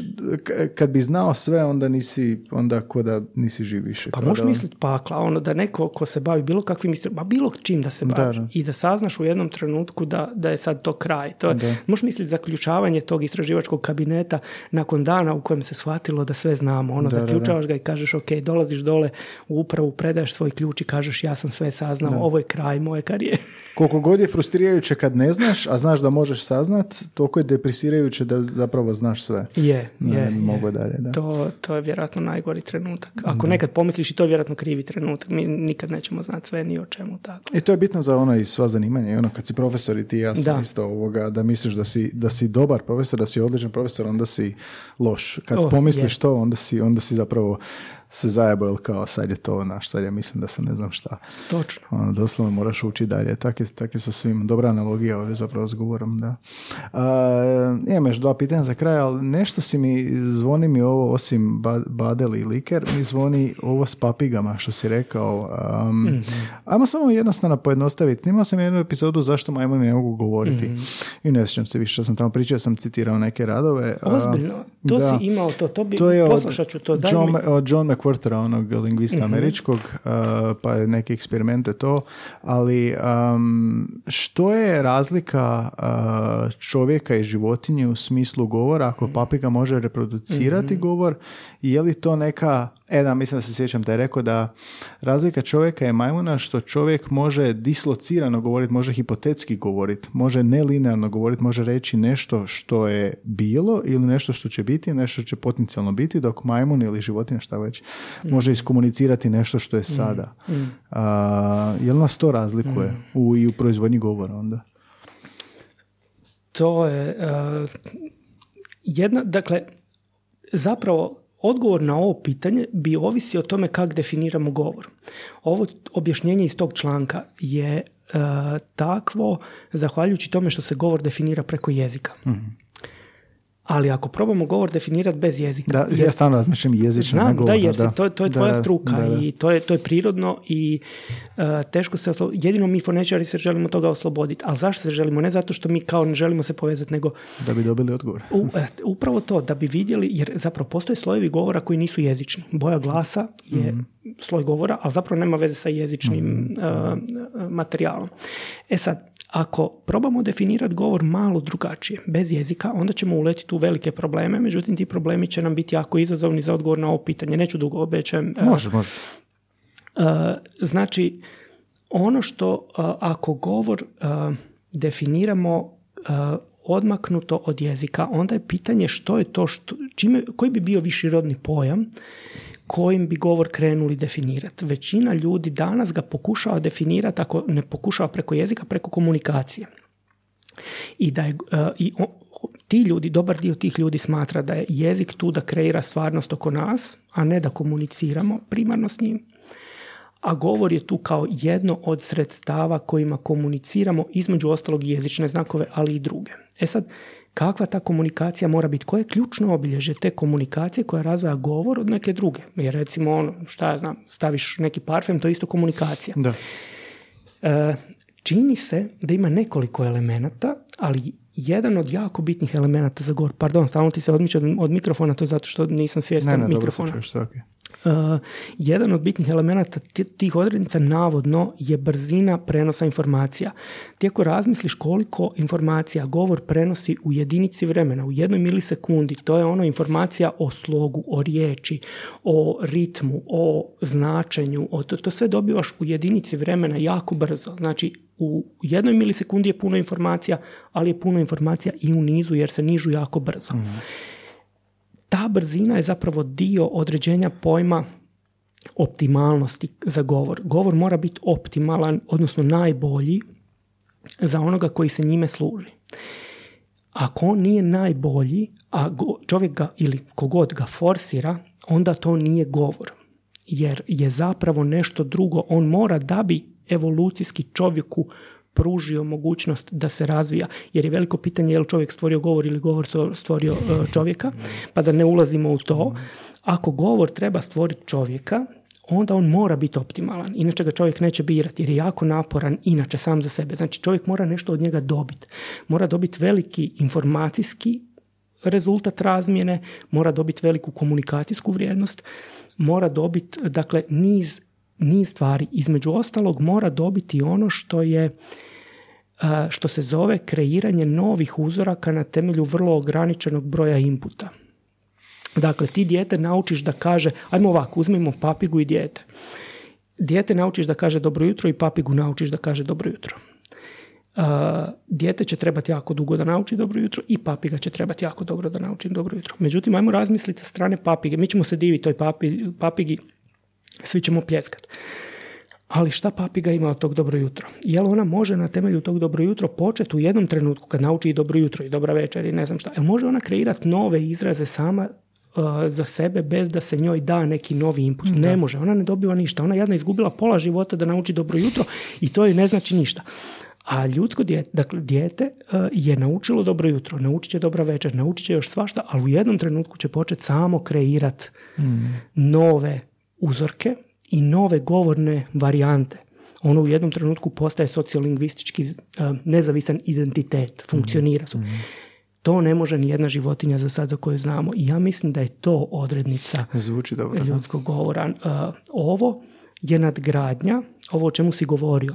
kad bi znao sve, onda nisi, onda ko da nisi živ više. Pa možeš da- misliti pakla, ono da neko ko se bavi bilo kakvim istraživanjem, ma bilo čim da se bavi da. i da saznaš u jednom trenutku da, da je sad to kraj. To je, Da. možeš misliti zaključavanje tog istraživačkog kabineta nakon dana u kojem se shvatilo da sve znamo. Ono, Da, da, zaključavaš ga i kažeš ok, dolaziš dole u upravu, predaješ svoj ključ i kažeš ja sam sve saznao, ovo je kraj moje karijere. Koliko god je frustrirajuće kad ne znaš, a znaš da možeš saznat, toliko je depresirajuće da zapravo znaš sve. je, Ne, je, ne je. mogu dalje, da. To, to je vjerojatno najgori trenutak. Ako nekad pomisliš i to je vjerojatno krivi trenutak, mi nikad nećemo znati sve ni o čemu tako. I to je bitno za ono i sva zanimanja. I ono kad si profesor i ti i ja sam Da. isto ovoga, da misliš da si, da si dobar profesor, da si odličan profesor, onda si loš. Kad Oh, pomisliš to, onda si, onda si zapravo se zajebao ili kao sad je to naš, sad ja mislim da sam ne znam šta. Točno. Ono, doslovno moraš ući dalje. Tak je, tak je sa svim. Dobra analogija ovdje zapravo s govorom, da. A, imam još dva pitanja za kraj, ali nešto si mi, zvoni mi ovo, osim ba, Badel i Liker, mi zvoni ovo s papigama, što si rekao. Um, Ajmo samo jednostavno pojednostaviti. Imao sam jednu epizodu zašto majmuni ne mogu govoriti. I ne sjećam se više sam tamo pričao, sam citirao neke radove. Ozbiljno, to da. si imao to, to bi, To je poslušat ću to. Daj John, mi- od John Quartera, onog lingvista Mhm. američkog, uh, pa je neke eksperimente to, ali um, što je razlika uh, čovjeka i životinje u smislu govora, ako papiga može reproducirati govor, i je li to neka, e da, mislim da se sjećam da je rekao da razlika čovjeka i majmuna što čovjek može dislocirano govoriti, može hipotetski govoriti, može nelinearno govoriti, može reći nešto što je bilo ili nešto što će biti, nešto što će potencijalno biti, dok majmun ili životinja, šta već, može iskomunicirati nešto što je sada. A, jel nas to razlikuje u, i u proizvodnji govora onda? To je e, jedna, dakle, zapravo odgovor na ovo pitanje bi ovisi o tome kako definiramo govor. Ovo objašnjenje iz tog članka je e, takvo zahvaljujući tome što se govor definira preko jezika. Ali ako probamo govor definirati bez jezika, Da, jer- ja stalno razmišljam jezično na Znam, govor. da, jer se, to, to je Da, tvoja da, struka da, da. i to je, to je prirodno i e, teško se oslo... jedino mi fonečari se želimo toga osloboditi. Ali zašto se želimo? Ne zato što mi kao ne želimo se povezati, nego Da bi dobili odgovor. u, e, upravo to, da bi vidjeli, jer zapravo postoje slojevi govora koji nisu jezični. Boja glasa je Mhm. sloj govora, ali zapravo nema veze sa jezičnim e, e, materijalom. E sad, ako probamo definirati govor malo drugačije, bez jezika, onda ćemo uletiti u velike probleme, međutim ti problemi će nam biti jako izazovni za odgovor na ovo pitanje. Neću dugo obećajem. e, Može, može. Uh, znači, ono što uh, ako govor definiramo odmaknuto od jezika, onda je pitanje što je to, što, čime, koji bi bio viširodni pojam kojim bi govor krenuli definirati. Većina ljudi danas ga pokušava definirati, ako ne pokušava preko jezika, preko komunikacije. I da je, uh, i o- o- ti ljudi, dobar dio tih ljudi smatra da je jezik tu da kreira stvarnost oko nas, a ne da komuniciramo primarno s njim a govor je tu kao jedno od sredstava kojima komuniciramo između ostalog jezične znakove, ali i druge. E sad, kakva ta komunikacija mora biti? Koje je ključno obilježje te komunikacije koja razvaja govor od neke druge? Jer recimo, ono, šta ja znam, staviš neki parfem, to je isto komunikacija. Da. E, čini se da ima nekoliko elemenata, ali jedan od jako bitnih elemenata za govor, pardon, stalno ti se odmiče od, od mikrofona, to je zato što nisam Ne, svjestan ne, dobro se mikrofona. čuješ, sve okej. Uh, jedan od bitnih elemenata ti- tih odrednica navodno je brzina prenosa informacija. Ti ako razmisliš koliko informacija govor prenosi u jedinici vremena, u jednoj milisekundi, to je ono informacija o slogu, o riječi, o ritmu, o značenju, o to, to sve dobivaš u jedinici vremena jako brzo. Znači, u jednoj milisekundi je puno informacija, ali je puno informacija i u nizu jer se nižu jako brzo ta brzina je zapravo dio određenja pojma optimalnosti za govor. Govor mora biti optimalan, odnosno najbolji za onoga koji se njime služi. Ako on nije najbolji, a čovjek ga ili kogod ga forsira, onda to nije govor. Jer je zapravo nešto drugo. On mora da bi evolucijski čovjeku pružio mogućnost da se razvija. Jer je veliko pitanje je li čovjek stvorio govor ili govor stvorio e, čovjeka, pa da ne ulazimo u to. Ako govor treba stvoriti čovjeka, onda on mora biti optimalan. Inače ga čovjek neće birati jer je jako naporan inače sam za sebe. Znači čovjek mora nešto od njega dobiti. Mora dobiti veliki informacijski rezultat razmjene, mora dobiti veliku komunikacijsku vrijednost, mora dobiti dakle niz, niz stvari. Između ostalog mora dobiti ono što je a, što se zove kreiranje novih uzoraka na temelju vrlo ograničenog broja inputa. Dakle, ti dijete naučiš da kaže, ajmo ovako, uzmimo papigu i dijete. Dijete naučiš da kaže dobro jutro i papigu naučiš da kaže dobro jutro. Uh, dijete će trebati jako dugo da nauči dobro jutro i papiga će trebati jako dobro da nauči dobro jutro. Međutim, ajmo razmisliti sa strane papige. Mi ćemo se diviti toj papi, papigi, svi ćemo pljeskati. Ali šta papiga ima od tog dobro jutro? Jel ona može na temelju tog dobro jutro početi u jednom trenutku kad nauči i dobro jutro i dobra večer i ne znam šta? Jel može ona kreirati nove izraze sama uh, za sebe bez da se njoj da neki novi input? Ne može, ona ne dobiva ništa. Ona je jadna izgubila pola života da nauči dobro jutro i to joj ne znači ništa. A ljudsko dijete, dakle dijete uh, je naučilo dobro jutro, naučit će dobra večer, naučit će još svašta, ali u jednom trenutku će početi samo kreirati nove uzorke i nove govorne varijante. Ono u jednom trenutku postaje sociolingvistički uh, nezavisan identitet, funkcionira su. To ne može ni jedna životinja za sad za koju znamo. I ja mislim da je to odrednica Zvuči dobro. da. ljudskog govora. Uh, ovo je nadgradnja, ovo o čemu si govorio,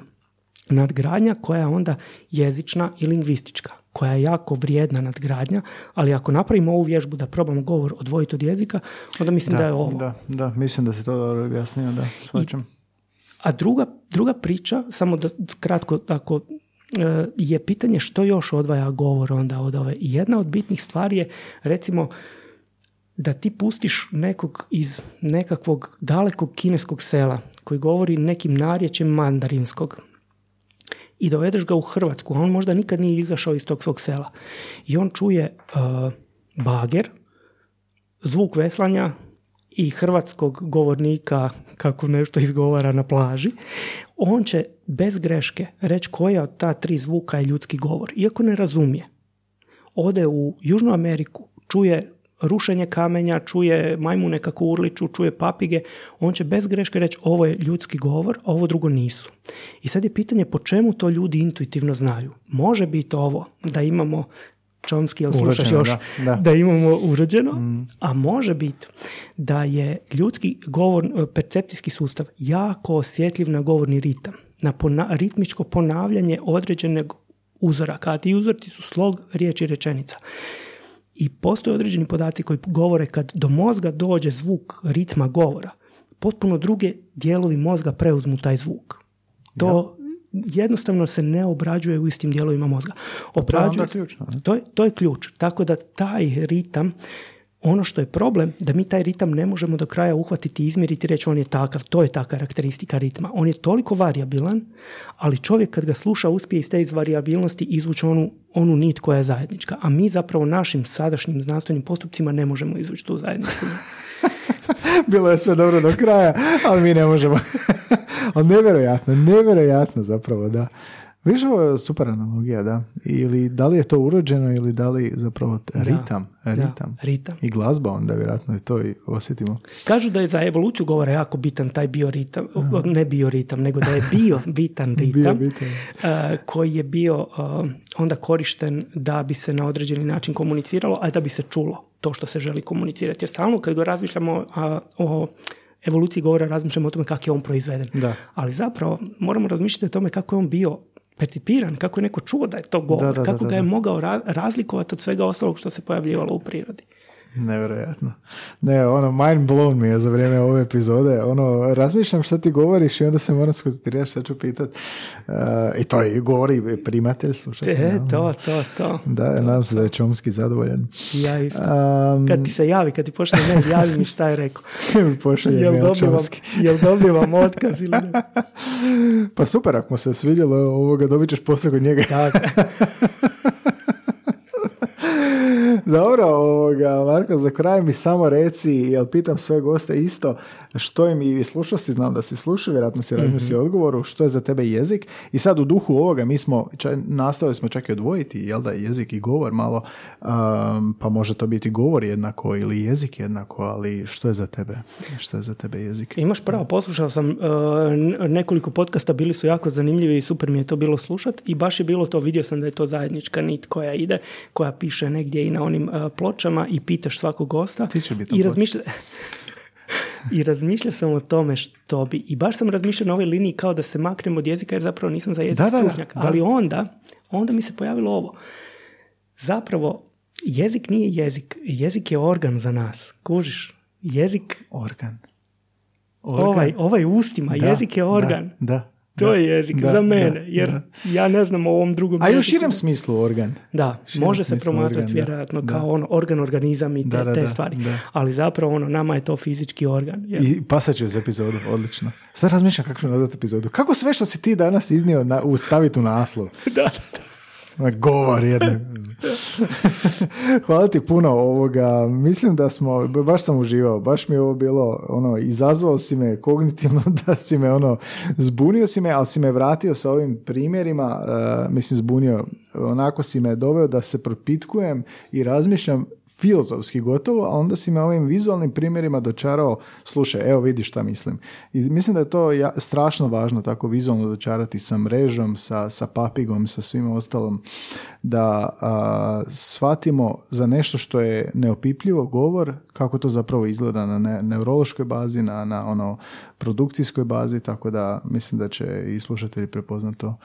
nadgradnja koja je onda jezična i lingvistička, koja je jako vrijedna nadgradnja, ali ako napravimo ovu vježbu da probamo govor odvojiti od jezika, onda mislim da, je ovo. Da, da, mislim da se to dobro objasnio, da, shvaćam. A druga, druga priča, samo da kratko, ako e, je pitanje što još odvaja govor onda od ove. I jedna od bitnih stvari je, recimo, da ti pustiš nekog iz nekakvog dalekog kineskog sela koji govori nekim narječjem mandarinskog i dovedeš ga u Hrvatsku, on možda nikad nije izašao iz tog svog sela. I on čuje e, bager, zvuk veslanja i hrvatskog govornika kako nešto izgovara na plaži, on će bez greške reći koja od ta tri zvuka je ljudski govor, iako ne razumije. Ode u Južnu Ameriku, čuje rušenje kamenja, čuje majmune kako urliču, čuje papige, on će bez greške reći ovo je ljudski govor, a ovo drugo nisu. I sad je pitanje po čemu to ljudi intuitivno znaju. Može biti ovo da imamo Chomsky, jel slušaš još, da, da. imamo urođeno, a može biti da je ljudski govor, percepcijski sustav jako osjetljiv na govorni ritam, na pona- ritmičko ponavljanje određenog uzoraka, a ti uzorci su slog riječi i rečenica. I postoje određeni podaci koji govore kad do mozga dođe zvuk ritma govora, potpuno druge dijelovi mozga preuzmu taj zvuk. To jednostavno se ne obrađuje u istim dijelovima mozga. Obrađuje, onda ključno, ne? to, je, to je ključ. Tako da taj ritam, ono što je problem, da mi taj ritam ne možemo do kraja uhvatiti izmjeriti i reći on je takav, to je ta karakteristika ritma. On je toliko variabilan, ali čovjek kad ga sluša uspije iz te iz variabilnosti izvući onu, onu nit koja je zajednička. A mi zapravo našim sadašnjim znanstvenim postupcima ne možemo izvući tu zajedničku. Bilo je sve dobro do kraja, ali mi ne možemo. ali nevjerojatno, nevjerojatno zapravo, da. Viš ovo je super analogija, da. Ili da li je to urođeno ili da li zapravo ritam, Da, ritam. ritam. I glazba onda vjerojatno je to i osjetimo. Kažu da je za evoluciju govora jako bitan taj bioritam, ne bioritam, nego da je bio bitan ritam, bitan. eh, koji je bio eh, onda korišten da bi se na određeni način komuniciralo, a da bi se čulo to što se želi komunicirati. Jer stalno kad go razmišljamo a, o evoluciji govora, razmišljamo o tome kako je on proizveden. Da. Ali zapravo moramo razmišljati o tome kako je on bio percipiran, kako je neko čuo da je to govor, Da, da, kako ga je mogao ra- razlikovati od svega ostalog što se pojavljivalo u prirodi. Nevjerojatno. Ne, ono, mind blown mi je za vrijeme ove epizode. Ono, razmišljam šta ti govoriš i onda se moram skoncentrirati šta ću pitat. Uh, I to je govori primatelj, slušajte. E, to, to, to. Da, nadam se da je Čomski zadovoljan. Ja isto. Um, Kad ti se javi, kad ti pošle mail, javi mi šta je rekao. pošalje Jel mail dobivam, Chomsky. jel dobivam otkaz ili ne? Pa super, ako mu se svidjelo ovoga, dobit ćeš posao kod njega. Tako. Dobro, ovoga, Marko, za kraj mi samo reci, jel pitam sve goste isto, što im i slušao si, znam da si slušao, vjerojatno si razmislio odgovoru, što je za tebe jezik. I sad u duhu ovoga mi smo, ča, nastavili smo čak i odvojiti, jel da, jezik i govor malo, um, pa može to biti govor jednako ili jezik jednako, ali što je za tebe? Što je za tebe jezik? Imaš pravo, poslušao sam uh, nekoliko podcasta, bili su jako zanimljivi i super mi je to bilo slušat i baš je bilo to, vidio sam da je to zajednička nit koja ide, koja piše negdje i na onim uh, pločama i pitaš svakog gosta. Ti će biti I razmišlja... I razmišljao sam o tome što bi, i baš sam razmišljao na ovoj liniji kao da se maknem od jezika jer zapravo nisam za jezik Da, stručnjak. da. Ali onda, onda mi se pojavilo ovo. Zapravo, jezik nije jezik. Jezik je organ za nas. Kužiš? Jezik, Organ. ovaj, ovaj ustima, jezik je organ. Da, da, To da, je jezik da, za mene, da, jer da. ja ne znam o ovom drugom A i u širem smislu organ. Da, širem može se promatrati organ, da, vjerojatno da. kao ono organ, organizam i te, Da, da, te da, stvari. da. Ali zapravo ono, nama je to fizički organ. Jer, I pasat će uz epizodu, odlično. Sad razmišljam kako ću nazvati epizodu. Kako sve što si ti danas iznio na, u staviti u naslov? da, Ma, Govor jedne. Hvala ti puno ovoga. Mislim da smo, baš sam uživao. Baš mi je ovo bilo, ono, izazvao si me kognitivno da si me, ono, zbunio si me, ali si me vratio sa ovim primjerima. e, mislim, zbunio. Onako si me doveo da se propitkujem i razmišljam filozofski gotovo, a onda si me ovim vizualnim primjerima dočarao, slušaj, evo vidi šta mislim. I mislim da je to ja, strašno važno tako vizualno dočarati sa mrežom, sa, sa papigom, sa svim ostalom, da a, shvatimo za nešto što je neopipljivo govor, kako to zapravo izgleda na ne, neurološkoj bazi, na, na ono produkcijskoj bazi, tako da mislim da će i slušatelji prepoznati to.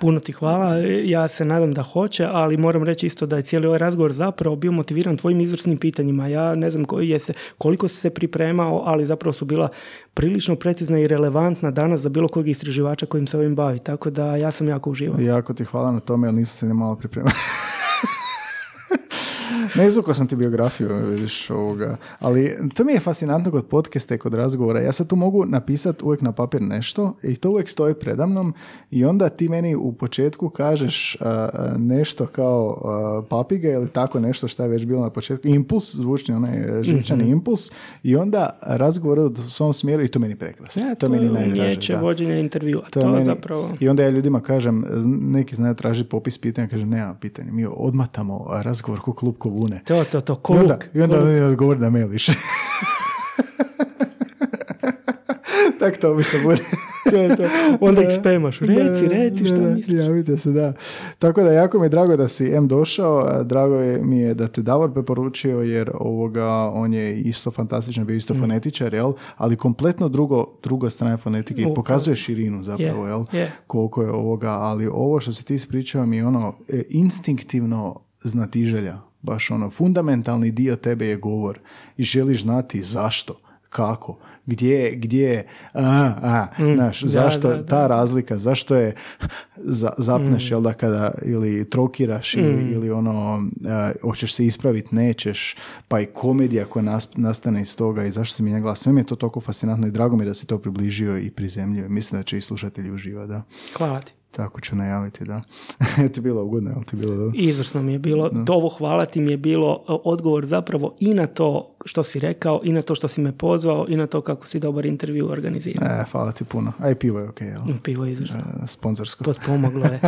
Puno ti hvala, ja se nadam da hoće, ali moram reći isto da je cijeli ovaj razgovor zapravo bio motiviran tvojim izvrsnim pitanjima. Ja ne znam je se, koliko si se pripremao, ali zapravo su bila prilično precizna i relevantna danas za bilo kojeg istraživača kojim se ovim bavi. Tako da ja sam jako uživao. Jako ti hvala na tome, jer nisam se ni malo pripremao. ne izvukao sam ti biografiju, vidiš ovoga. Ali to mi je fascinantno kod podcasta i kod razgovora. Ja sad tu mogu napisati uvijek na papir nešto i to uvijek stoji predamnom i onda ti meni u početku kažeš nešto kao papige ili tako nešto što je već bilo na početku. Impuls, zvučni onaj živčani mm impuls i onda razgovor u svom smjeru i to meni prekrasno. Ja, to, to meni najdraže. vođenja intervjua. To, to zapravo... I onda ja ljudima kažem, neki znaju tražiti popis pitanja, kažem nema pitanja. Mi odmatamo razgovor ko klub bune. To, to, to, I onda, i onda odgovori na mail više. tak to obično bude. to, to. Onda ih spemaš. Reci, reci što misliš. Javite se, da. Tako da jako mi je drago da si M došao. Drago je mi je da te Davor preporučio jer ovoga, on je isto fantastičan, bio isto mm. fonetičar, jel? Ali kompletno drugo, druga strana fonetike i pokazuje širinu zapravo, jel? Koliko je ovoga, ali ovo što si ti ispričao mi je ono e, instinktivno znatiželja baš ono, fundamentalni dio tebe je govor i želiš znati zašto, kako, gdje, gdje, a, a, mm, znaš, zašto ta razlika, zašto je za, zapneš, mm. jel da, kada ili trokiraš ili, mm. ili ono, hoćeš se ispraviti, nećeš, pa i komedija koja nastane iz toga i zašto se mijenja glas, sve mi je to toliko fascinantno i drago mi je da si to približio i prizemljio. Mislim da će i slušatelji uživati, da. Hvala ti. Tako ću najaviti, da. ti je bilo ugodno, ali ti bilo dobro? Izvrsno mi je bilo. Da. Ovo hvala ti mi je bilo e, odgovor zapravo i na to što si rekao, i na to što si me pozvao, i na to kako si dobar intervju organizirao. E, hvala ti puno. A i pivo je okej, okay, jel? Pivo je izvrsno. E, sponzorsko. Potpomoglo je.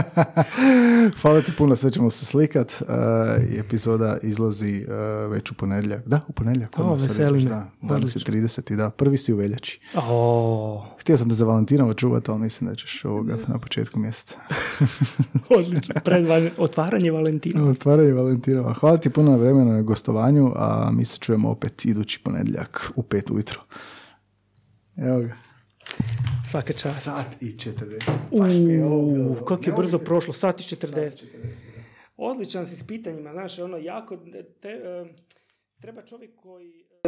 hvala ti puno, sve ćemo se slikat. E, epizoda izlazi e, već u ponedjeljak. Da, u ponedjeljak. O, veseli me. Da, danas je 30. Da, prvi si u veljači. Oh. Htio sam te za Valentinovo čuvati, ali mislim da ćeš ovoga na početku mjeseca. Odlično. Pred otvaranje Valentinova. Otvaranje Valentinova. Hvala ti puno na vremena na gostovanju, a mi se čujemo opet idući ponedjeljak u pet ujutro. Evo ga. Svaka čast. Sat i 40. Uuu, kako je brzo prošlo. Sat i 40. Odličan si s pitanjima. Znaš, ono, jako... Te, treba čovjek koji...